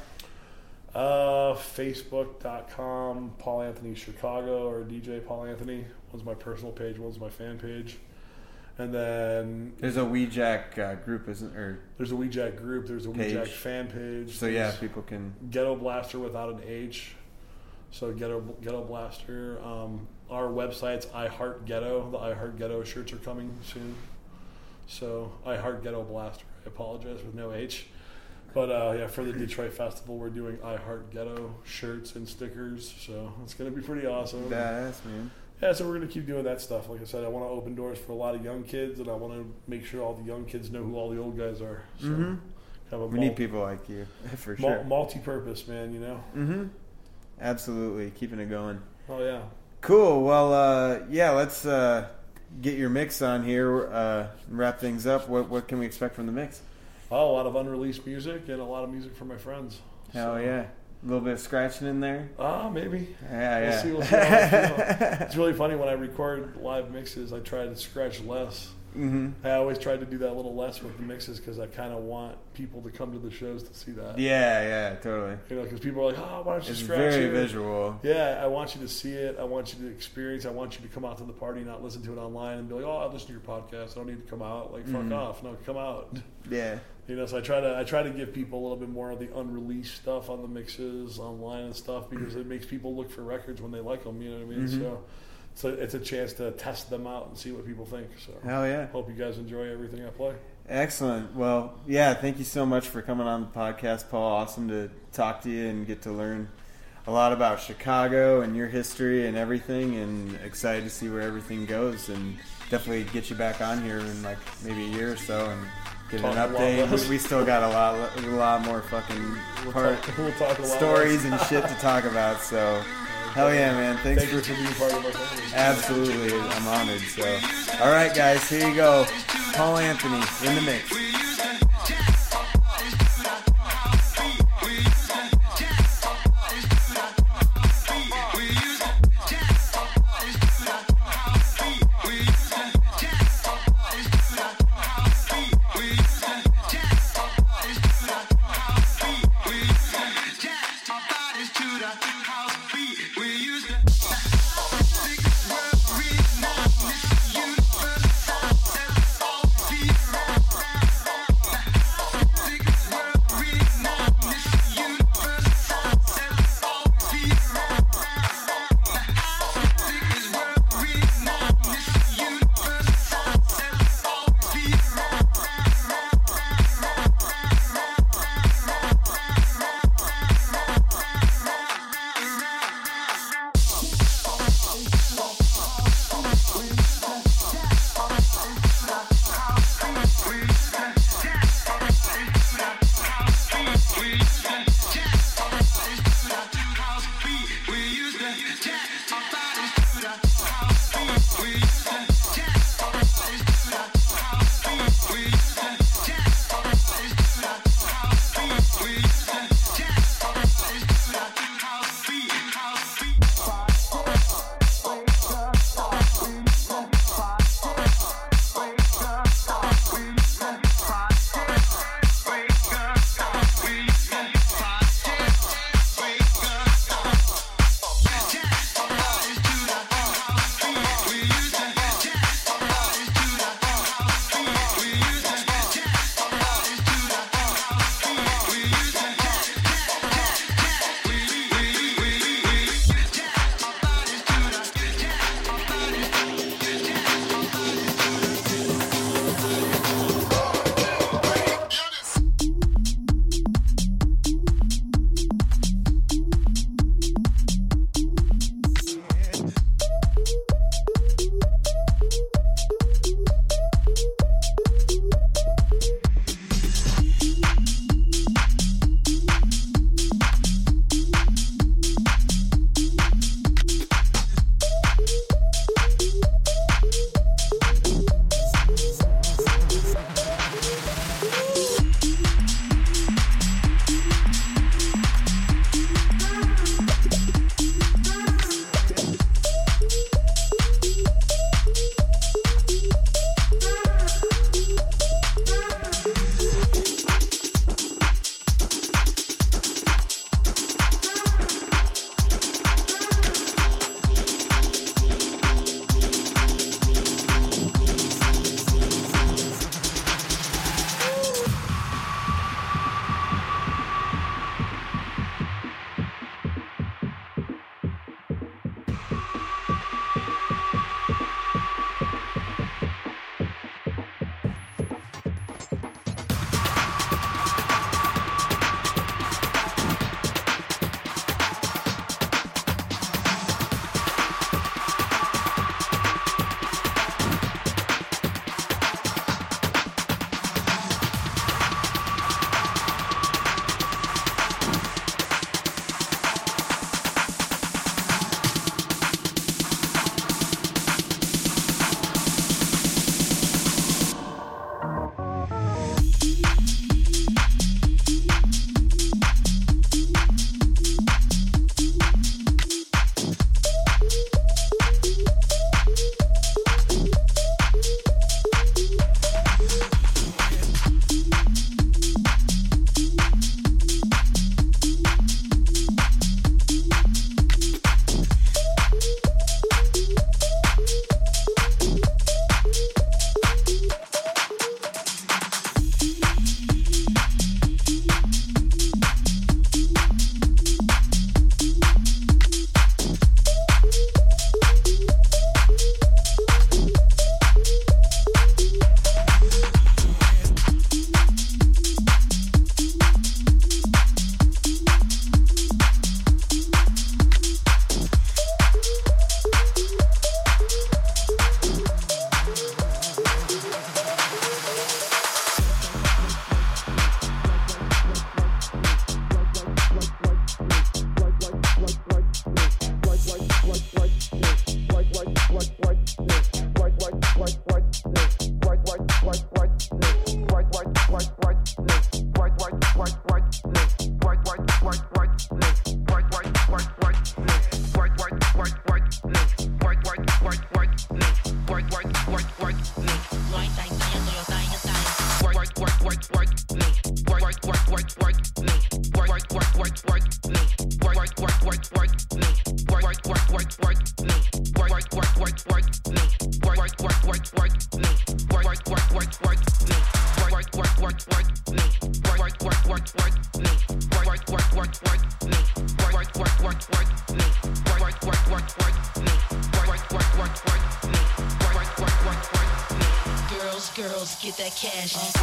Uh, Facebook.com, Paul Anthony Chicago or DJ Paul Anthony. One's my personal page, one's my fan page. And then There's a Weejack uh, group, isn't or there's a WeJack group, there's a Page. WeJack fan page. so yeah, people can. Ghetto Blaster without an H. So Ghetto Ghetto Blaster. Um, our website's I Heart Ghetto. The I Heart Ghetto shirts are coming soon. So I Heart Ghetto Blaster. I apologize with no H. But uh, yeah, for the Detroit Festival, we're doing I Heart Ghetto shirts and stickers. So it's going to be pretty awesome. Badass man. Yeah, so we're going to keep doing that stuff. Like I said, I want to open doors for a lot of young kids, and I want to make sure all the young kids know who all the old guys are. So Mhm. have a We need people like you for mul- sure. multi-purpose, man. You know. mm-hmm. Absolutely, keeping it going. Oh yeah. Cool. Well, uh, yeah, let's uh, get your mix on here. Uh, and wrap things up. What what can we expect from the mix? Oh, a lot of unreleased music and a lot of music from my friends. Hell So- yeah, a little bit of scratching in there. Ah, maybe. Yeah, We'll yeah. see, we'll see how It's really funny when I record live mixes. I try to scratch less. Hmm I always try to do that a little less with the mixes because I kind of want people to come to the shows to see that. Yeah, yeah, totally. You know, because people are like, "Oh, why don't you It's scratch very here?" visual. Yeah, I want you to see it. I want you to experience. I want you to come out to the party, not listen to it online and be like, "Oh, I listen to your podcast. I don't need to come out." Like, fuck Mhm. off. No, come out. Yeah. You know, so I try to I try to give people a little bit more of the unreleased stuff on the mixes online and stuff because it makes people look for records when they like them. You know what I mean? Mhm. So, so it's a chance to test them out and see what people think. So, Hell yeah. hope you guys enjoy everything I play. Excellent. Well, yeah, thank you so much for coming on the podcast, Paul. Awesome to talk to you and get to learn a lot about Chicago and your history and everything, and excited to see where everything goes. And definitely get you back on here in like maybe a year or so and get Talk an update. We, still got a lot, a lot more fucking We'll part talk, we'll talk stories and shit to talk about. So, hell yeah, man! Thanks Thank for you for being part of our family. Absolutely, I'm honored. So, all right, guys, here you go. Paul Anthony in the mix. get that cash.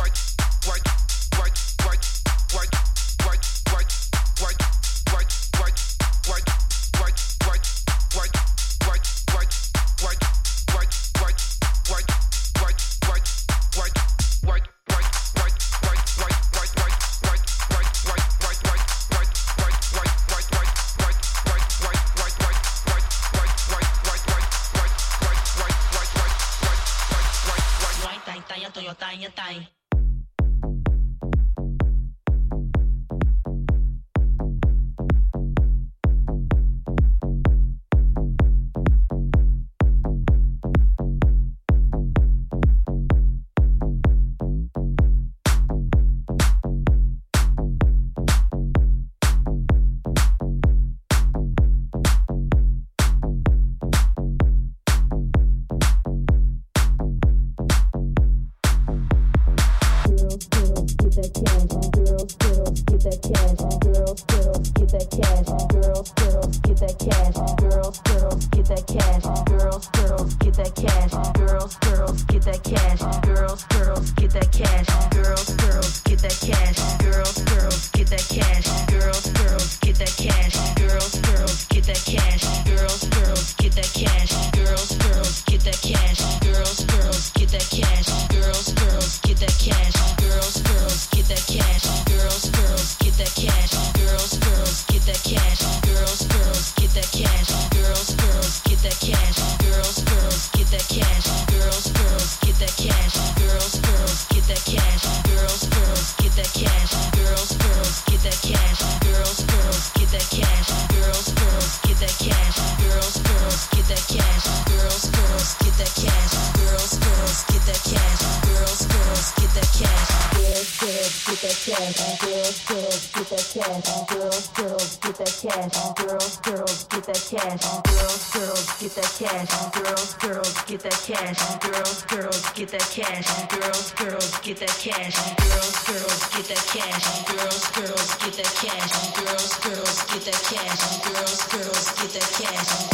cash. Girls, girls, get that cash. Girls, girls, get that cash. Girls, girls, get that cash. Girls, girls, get that cash. Girls, girls, get that cash. Girls, girls, get that cash. Girls, girls, get that cash. Girls, girls, get that cash.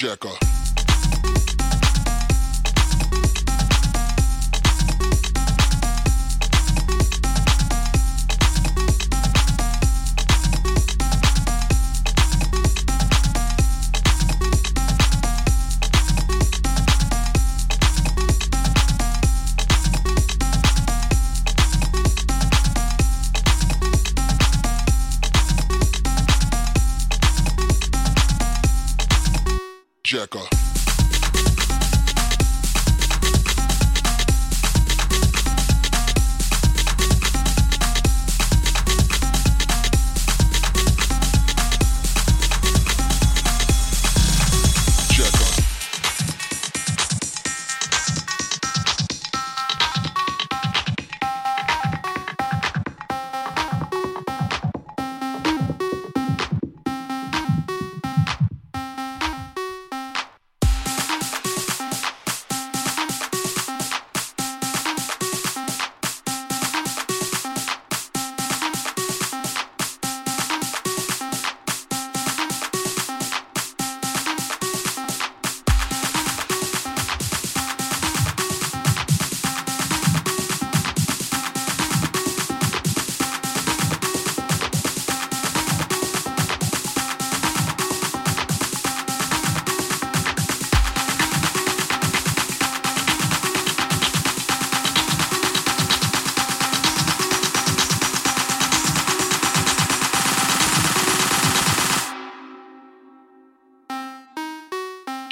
Jacker. Jacker.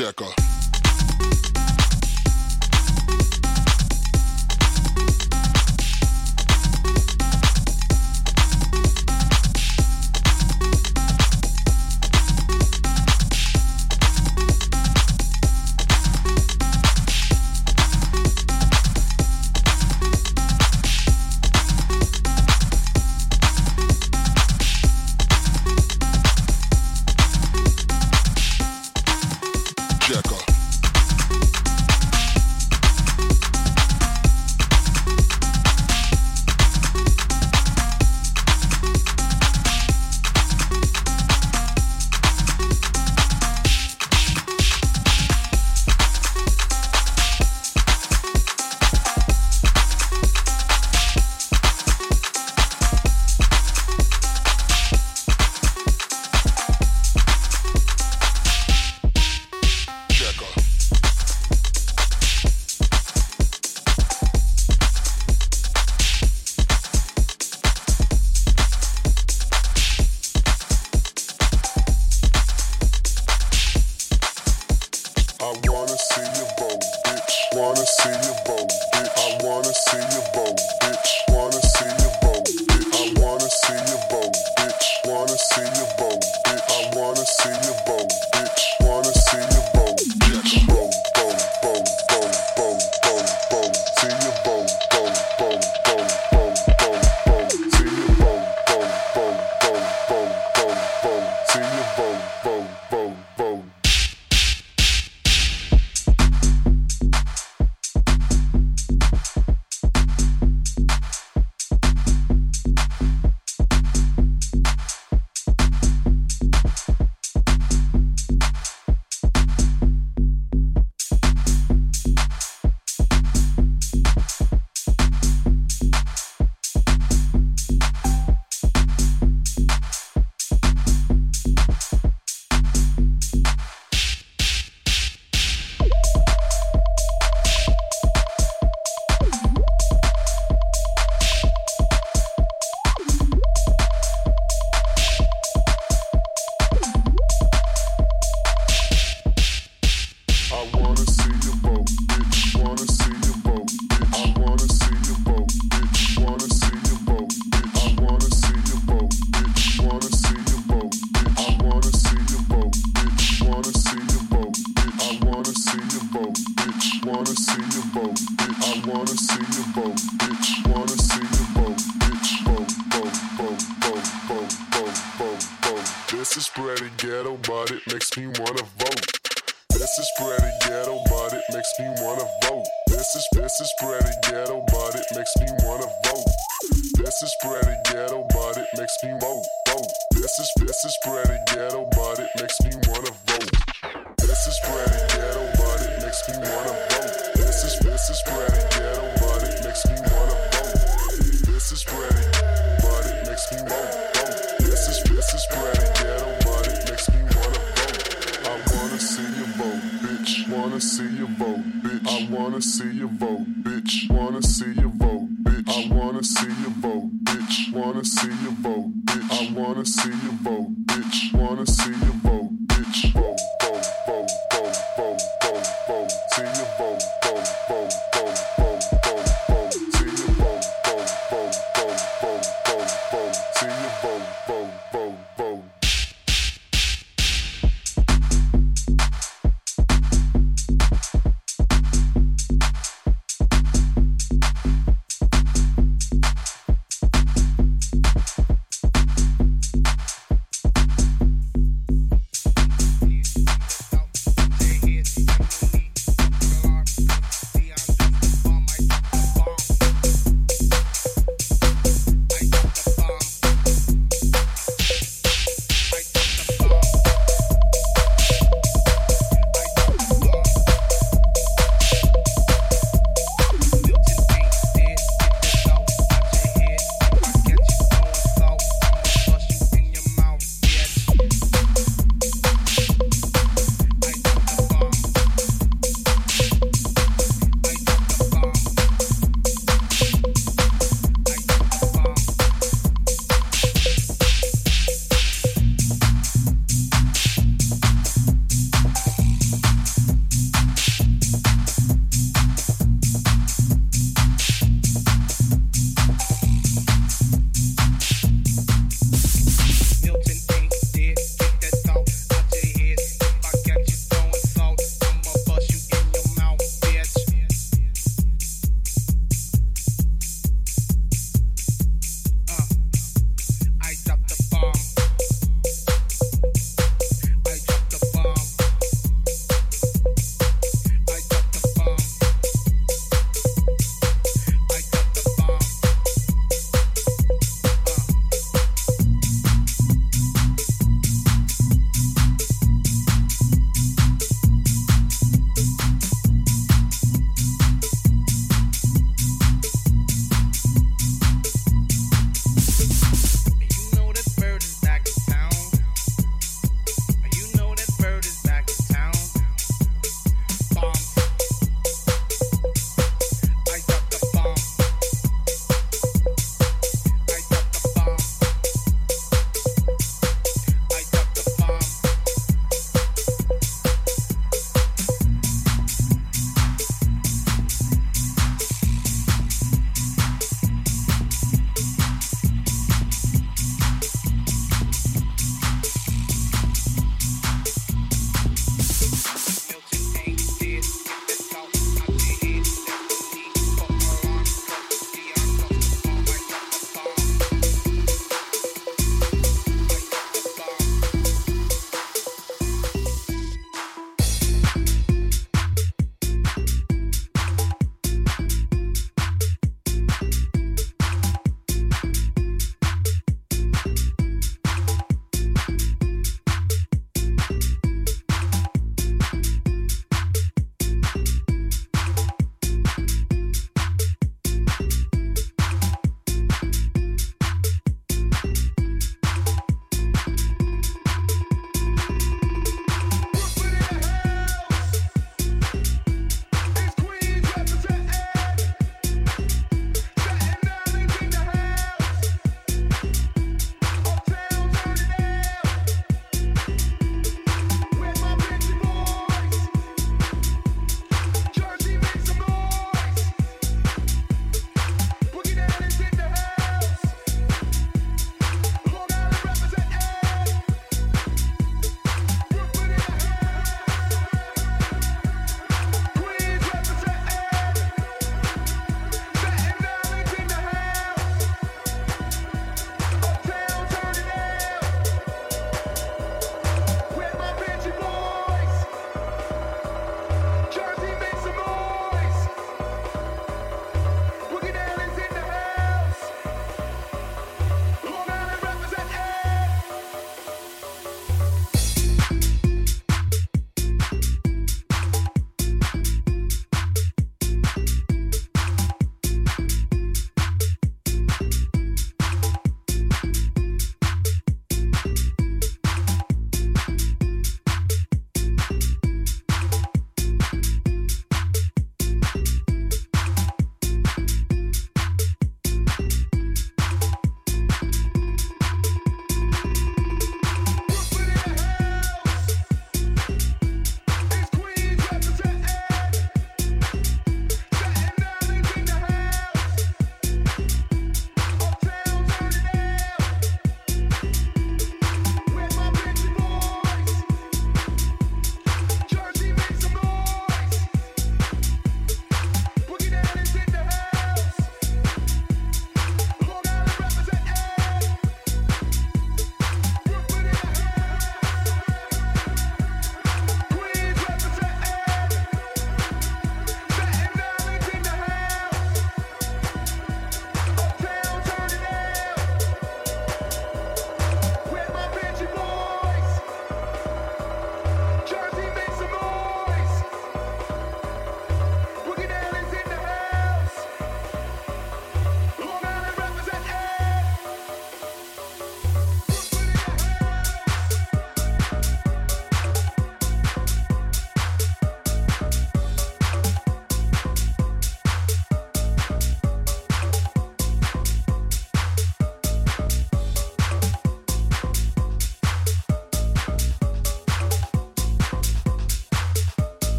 Jacker.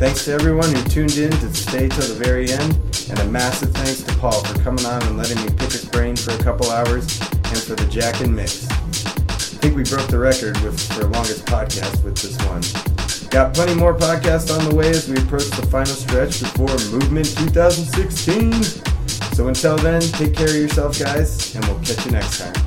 Thanks to everyone who tuned in to stay till the very end, and a massive thanks to Paul for coming on and letting me pick his brain for a couple hours, and for the Jack and Mix. I think we broke the record with for longest podcast with this one. Got plenty more podcasts on the way as we approach the final stretch before Movement 2016. So until then, take care of yourself, guys, and we'll catch you next time.